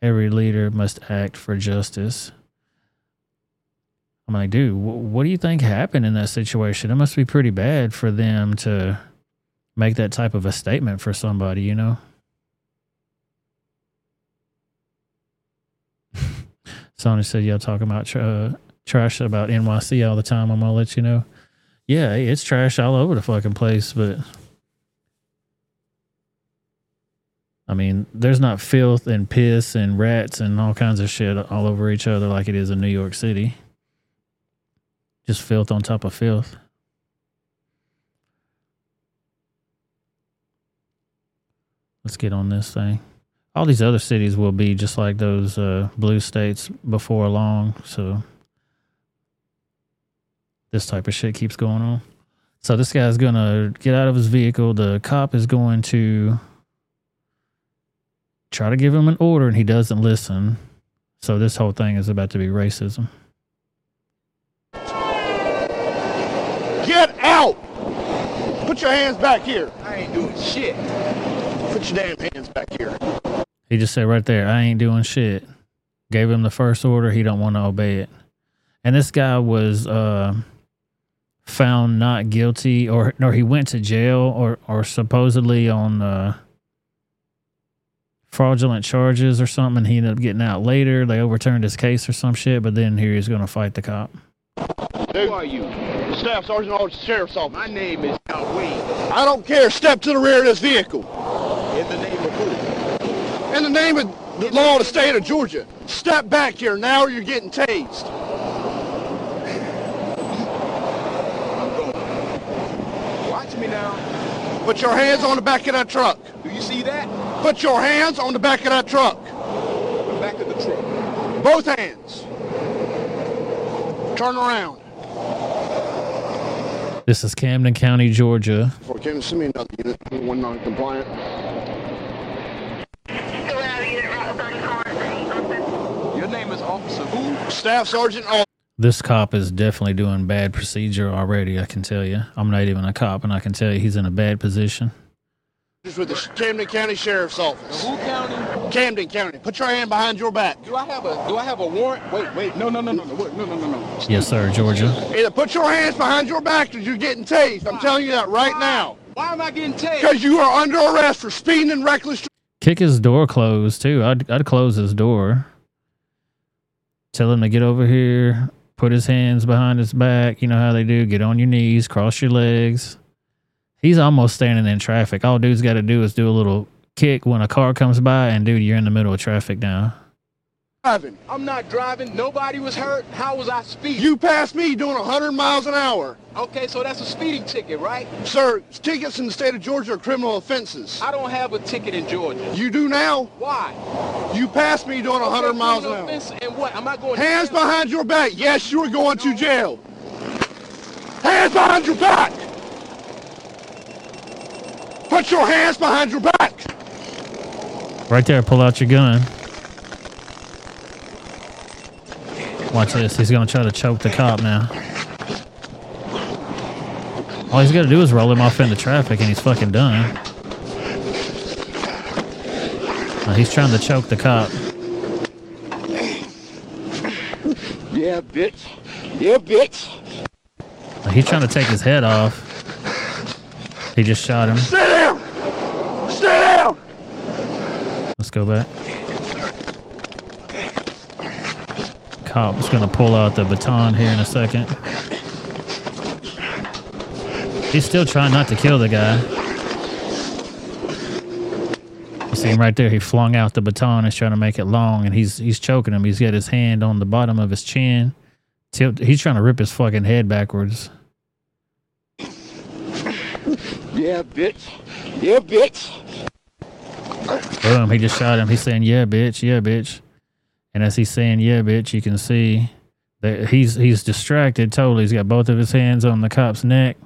Every leader must act for justice. I'm like, dude, wh- what do you think happened in that situation? It must be pretty bad for them to make that type of a statement for somebody, you know? Sony said, y'all talking about uh, trash about NYC all the time. I'm going to let you know. Yeah, it's trash all over the fucking place, but I mean, there's not filth and piss and rats and all kinds of shit all over each other like it is in New York City. Just filth on top of filth. Let's get on this thing. All these other cities will be just like those uh, blue states before long. So this type of shit keeps going on. So this guy's gonna get out of his vehicle. The cop is going to try to give him an order, and he doesn't listen. So this whole thing is about to be racism. Get out! Put your hands back here. I ain't doing shit. Put your damn hands back here. He just said right there, I ain't doing shit. Gave him the first order. He don't want to obey it. And this guy was uh, found not guilty, or or he went to jail, or or supposedly on uh, fraudulent charges or something. And he ended up getting out later. They overturned his case or some shit. But then here he's going to fight the cop. Who are you? Staff Sergeant of Sheriff's Office. My name is Al Wayne. I don't care. Step to the rear of this vehicle. In the name of who? In the name of the law of the state of Georgia. Step back here now or you're getting tased. Watch me now. Put your hands on the back of that truck. Do you see that? Put your hands on the back of that truck. The back of the truck. Both hands. Turn around. This is Camden County, Georgia. Before Kim, send me another unit. One non-compliant. Your name is Officer who? Staff Sergeant. Al- This cop is definitely doing bad procedure already. I can tell you. I'm not even a cop, and I can tell you he's in a bad position. Just with the Camden County Sheriff's Office. Who county? Camden County. Put your hand behind your back. Do I have a Do I have a warrant? Wait, wait. No, no, no, no, no, wait, no, no, no, no. Yes, sir, Georgia. Either put your hands behind your back or you're getting tased. I'm telling you that right now. Why am I getting tased? Because you are under arrest for speeding and reckless. Kick his door closed too. I'd I'd close his door. Tell him to get over here. Put his hands behind his back. You know how they do. Get on your knees. Cross your legs. He's almost standing in traffic. All dude's got to do is do a little kick when a car comes by, and dude, you're in the middle of traffic now. driving. I'm not driving. Nobody was hurt. How was I speeding? You passed me doing 100 miles an hour. Okay, so that's a speeding ticket, right? Sir, tickets in the state of Georgia are criminal offenses. I don't have a ticket in Georgia. You do now? Why? You passed me doing 100 Okay, miles an hour. And what? Am I going to Hands jail? behind your back. Yes, you are going to jail. Hands behind your back. Put your hands behind your back. Right there, pull out your gun. Watch this. He's gonna try to choke the cop now. All he's got to do is roll him off into traffic, and he's fucking done. He's trying to choke the cop. Yeah, bitch. Yeah, bitch. He's trying to take his head off. He just shot him. Stay down. Stay down. Let's go back. Cop's gonna pull out the baton here in a second. He's still trying not to kill the guy. You see him right there. He flung out the baton. He's trying to make it long, and he's he's choking him. He's got his hand on the bottom of his chin. Tilt. He's trying to rip his fucking head backwards. Yeah, bitch. Yeah, bitch. Boom, he just shot him. He's saying, "Yeah, bitch, yeah, bitch." And as he's saying, "Yeah, bitch," you can see that he's he's distracted totally. He's got both of his hands on the cop's neck.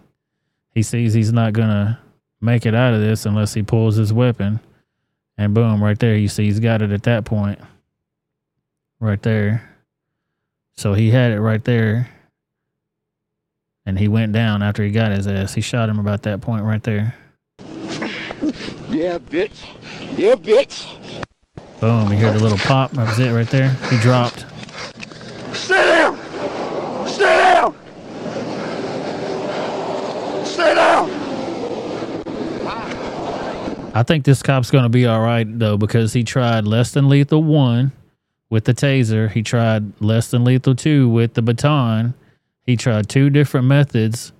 He sees he's not gonna make it out of this unless he pulls his weapon. And boom, right there, you see he's got it at that point. Right there. So he had it right there. And he went down after he got his ass. He shot him about that point right there. Yeah, bitch. Yeah, bitch. Boom, you hear the little pop. That was it right there. He dropped. Stay down. Stay down. Stay down. I think this cop's going to be all right though because he tried less than lethal one with the taser. He tried less than lethal two with the baton. He tried two different methods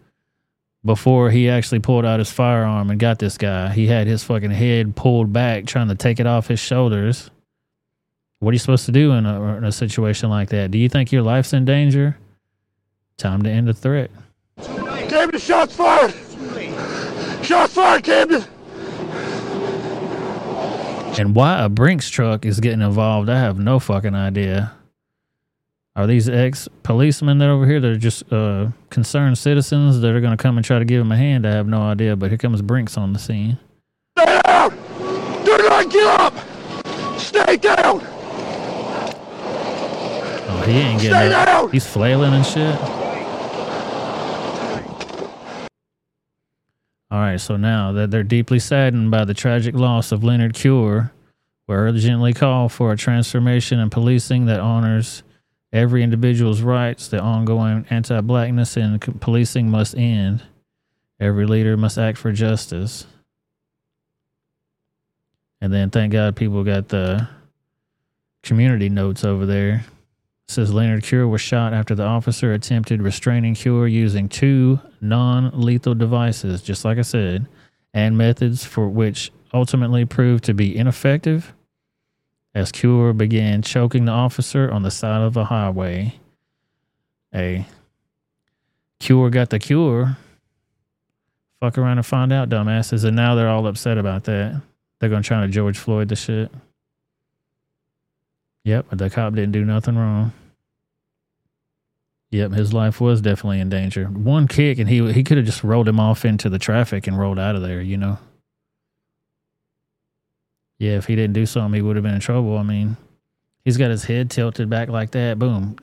before he actually pulled out his firearm and got this guy. He had his fucking head pulled back trying to take it off his shoulders. What are you supposed to do in a, in a situation like that? Do you think your life's in danger? Time to end the threat. Camden, shots fired. Shots fired, Camden. And why a Brinks truck is getting involved, I have no fucking idea. Are these ex policemen that are over here that are just uh, concerned citizens that are going to come and try to give him a hand? I have no idea, but here comes Brinks on the scene. Stay down. Do not get up. Stay down. Oh, he ain't getting Stay up. down. He's flailing and shit. All right, so now that they're deeply saddened by the tragic loss of Leonard Cure, we urgently call for a transformation in policing that honors every individual's rights. The ongoing anti blackness c- policing must end. Every leader must act for justice. And then, thank God, people got the community notes over there. It says Leonard Cure was shot after the officer attempted restraining Cure using two non lethal devices, just like I said, and methods for which ultimately proved to be ineffective as Cure began choking the officer on the side of a highway. A Cure got the cure. Fuck around and find out, dumbasses. And now they're all upset about that. They're going to try to George Floyd the shit. Yep, but the cop didn't do nothing wrong. Yep, his life was definitely in danger. One kick and he he could have just rolled him off into the traffic and rolled out of there, you know. Yeah, if he didn't do something, he would have been in trouble. I mean, he's got his head tilted back like that. Boom.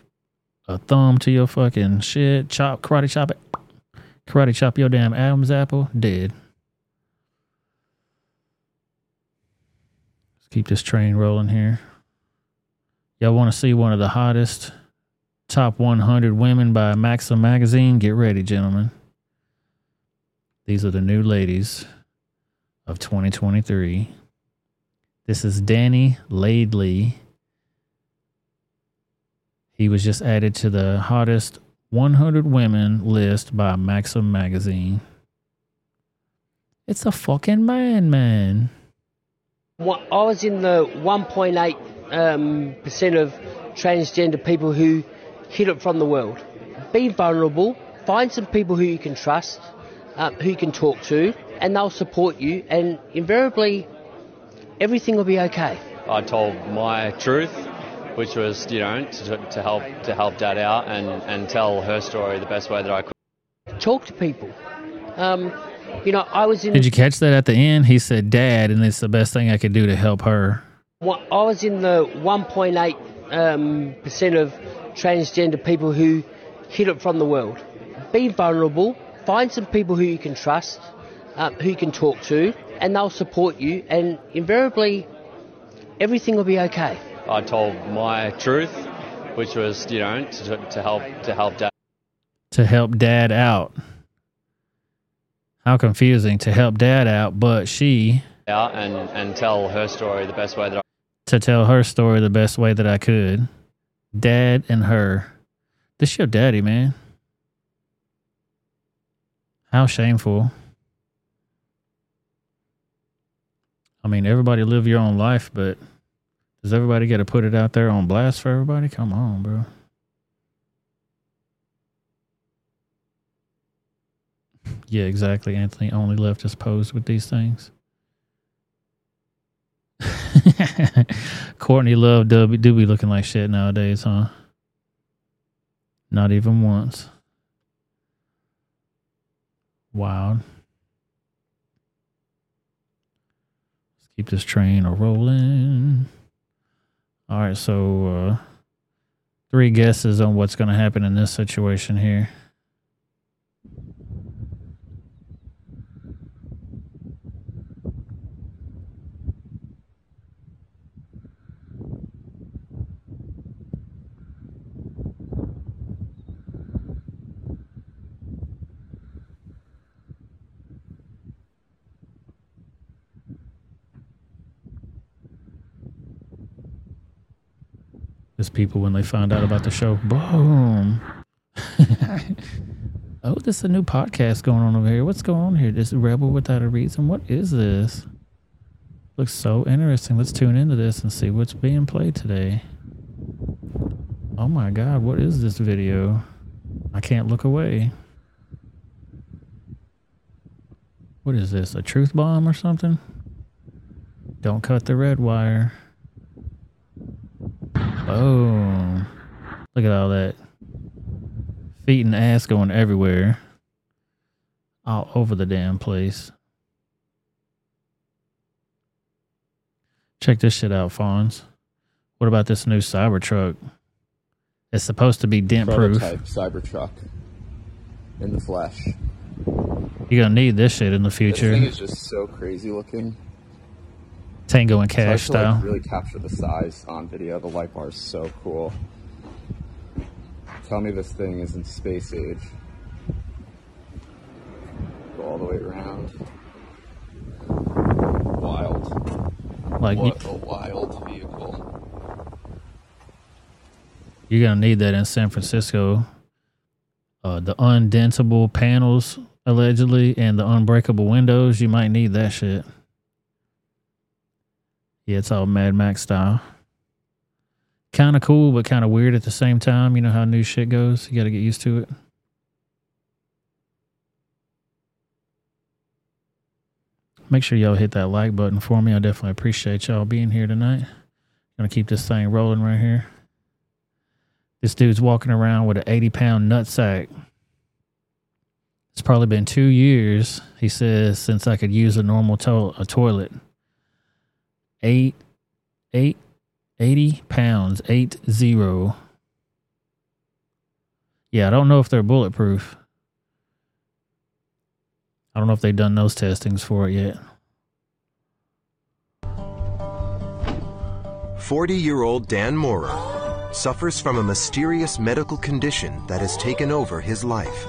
A thumb to your fucking shit. Chop, karate chop it. Karate chop your damn Adam's apple. Dead. Let's keep this train rolling here. Y'all want to see one of the hottest top 100 women by Maxim magazine? Get ready, gentlemen. These are the new ladies of 2023. This is Danny Laidley. He was just added to the hottest 100 women list by Maxim magazine. It's a fucking man, man. One- I was in the 1.8 um, percent of transgender people who hid it from the world. Be vulnerable. Find some people who you can trust, um, who you can talk to, and they'll support you. And invariably, everything will be okay. I told my truth, which was, you know, to, to help to help Dad out and, and tell her story the best way that I could. Talk to people. Um, you know, I was in. Did you catch that at the end? He said, "Dad," and it's the best thing I could do to help her. Well, I was in the 1.8 um, percent of transgender people who hid it from the world. Be vulnerable. Find some people who you can trust, um, who you can talk to, and they'll support you. And invariably, everything will be okay. I told my truth, which was, you know, to, to help to help Dad. To help Dad out. How confusing to help Dad out, but she out and, and tell her story the best way that I to tell her story the best way that I could. Dad and her. This your daddy, man. How shameful. I mean, everybody live your own life, but does everybody get to put it out there on blast for everybody? Come on, bro. Yeah, exactly. Anthony only left us posed with these things. Courtney Love do do be looking like shit nowadays, huh? Not even once. Wild. Keep this train a rolling. All right, so uh, three guesses on what's going to happen in this situation here. As people when they find out about the show, boom. oh, this is a new podcast going on over here. What's going on here? This Rebel Without a Reason. What is this? Looks so interesting. Let's tune into this and see what's being played today. Oh my god, what is this video? I can't look away. What is this? A truth bomb or something? Don't cut the red wire. Oh, look at all that feet and ass going everywhere, all over the damn place. Check this shit out, Fawns. What about this new Cybertruck? It's supposed to be dent proof. Cybertruck in the flesh. You're gonna need this shit in the future. This thing is just so crazy looking. Tango and Cash to, like, style. really capture the size on video. The light bar is so cool. Tell me this thing is in space age. Go all the way around. Wild. Like, what a wild vehicle. You're gonna need that in San Francisco. Uh, the undentable panels allegedly and the unbreakable windows. You might need that shit. Yeah, it's all Mad Max style. Kind of cool, but kind of weird at the same time. You know how new shit goes. You got to get used to it. Make sure y'all hit that like button for me. I definitely appreciate y'all being here tonight. Gonna keep this thing rolling right here. This dude's walking around with an 80 pound nutsack. It's probably been two years, he says, since I could use a normal to- a toilet. Eight, eight, 80 pounds, eight zero. Yeah, I don't know if they're bulletproof. I don't know if they've done those testings for it yet. 40 year old Dan Mora suffers from a mysterious medical condition that has taken over his life.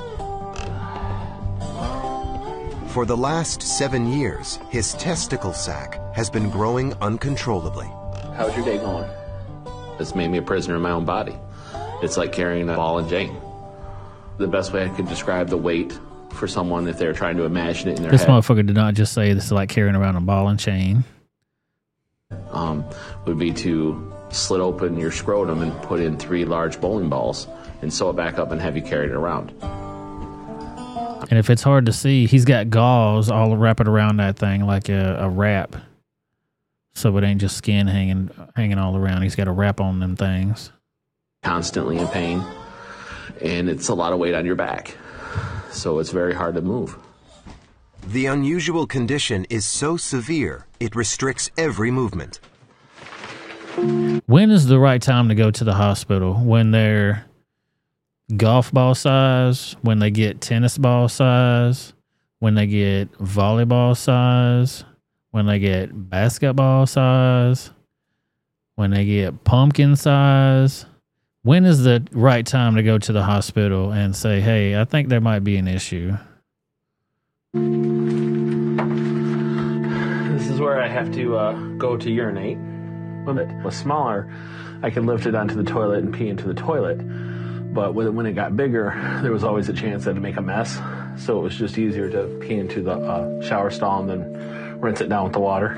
For the last seven years, his testicle sac has been growing uncontrollably. How's your day going? It's made me a prisoner in my own body. It's like carrying a ball and chain. The best way I could describe the weight for someone if they're trying to imagine it in their head. This head motherfucker did not just say this is like carrying around a ball and chain. um, would be to slit open your scrotum and put in three large bowling balls and sew it back up and have you carry it around. And if it's hard to see, he's got gauze all wrapped around that thing like a, a wrap. So it ain't just skin hanging hanging all around. He's got a wrap on them things. Constantly in pain, and it's a lot of weight on your back. So it's very hard to move. The unusual condition is so severe, it restricts every movement. When is the right time to go to the hospital? When they're golf ball size, when they get tennis ball size, when they get volleyball size, when they get basketball size, when they get pumpkin size. When is the right time to go to the hospital and say, hey, I think there might be an issue? This is where I have to uh, go to urinate. When it was smaller, I could lift it onto the toilet and pee into the toilet. But when it got bigger, there was always a chance that it'd make a mess. So it was just easier to pee into the uh, shower stall and then rinse it down with the water.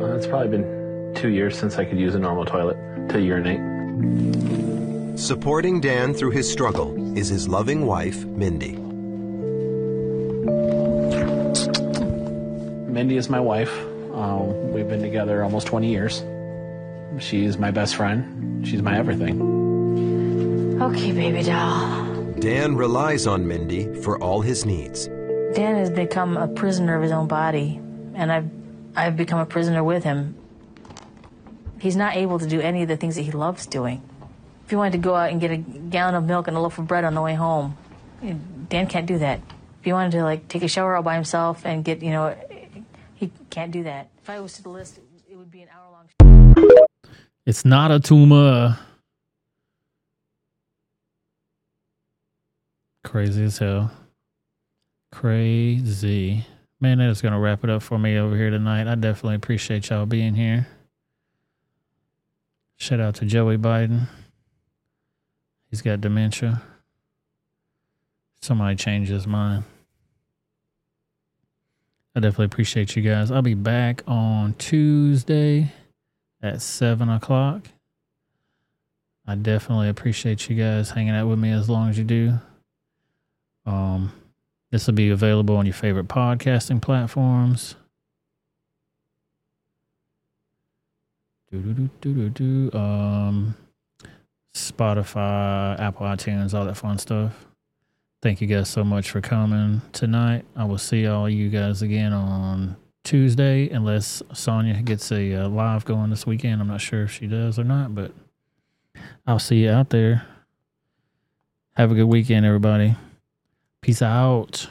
Uh, it's probably been two years since I could use a normal toilet to urinate. Supporting Dan through his struggle is his loving wife, Mindy. Mindy is my wife. Uh, we've been together almost 20 years. She's my best friend. She's my everything. Okay, baby doll. Dan relies on Mindy for all his needs. Dan has become a prisoner of his own body, and I've I've become a prisoner with him. He's not able to do any of the things that he loves doing. If he wanted to go out and get a gallon of milk and a loaf of bread on the way home, Dan can't do that. If he wanted to like take a shower all by himself and get, you know, he can't do that. If I was to the list, it would be an hour long. It's not a tumor. Crazy as hell. Crazy. Man, that is going to wrap it up for me over here tonight. I definitely appreciate y'all being here. Shout out to Joey Biden. He's got dementia. Somebody changed his mind. I definitely appreciate you guys. I'll be back on Tuesday at 7 o'clock. I definitely appreciate you guys hanging out with me as long as you do. Um, this will be available on your favorite podcasting platforms. Um, Spotify, Apple iTunes, all that fun stuff. Thank you guys so much for coming tonight. I will see all you guys again on Tuesday, unless Sonya gets a uh, live going this weekend. I'm not sure if she does or not, but I'll see you out there. Have a good weekend, everybody. Peace out.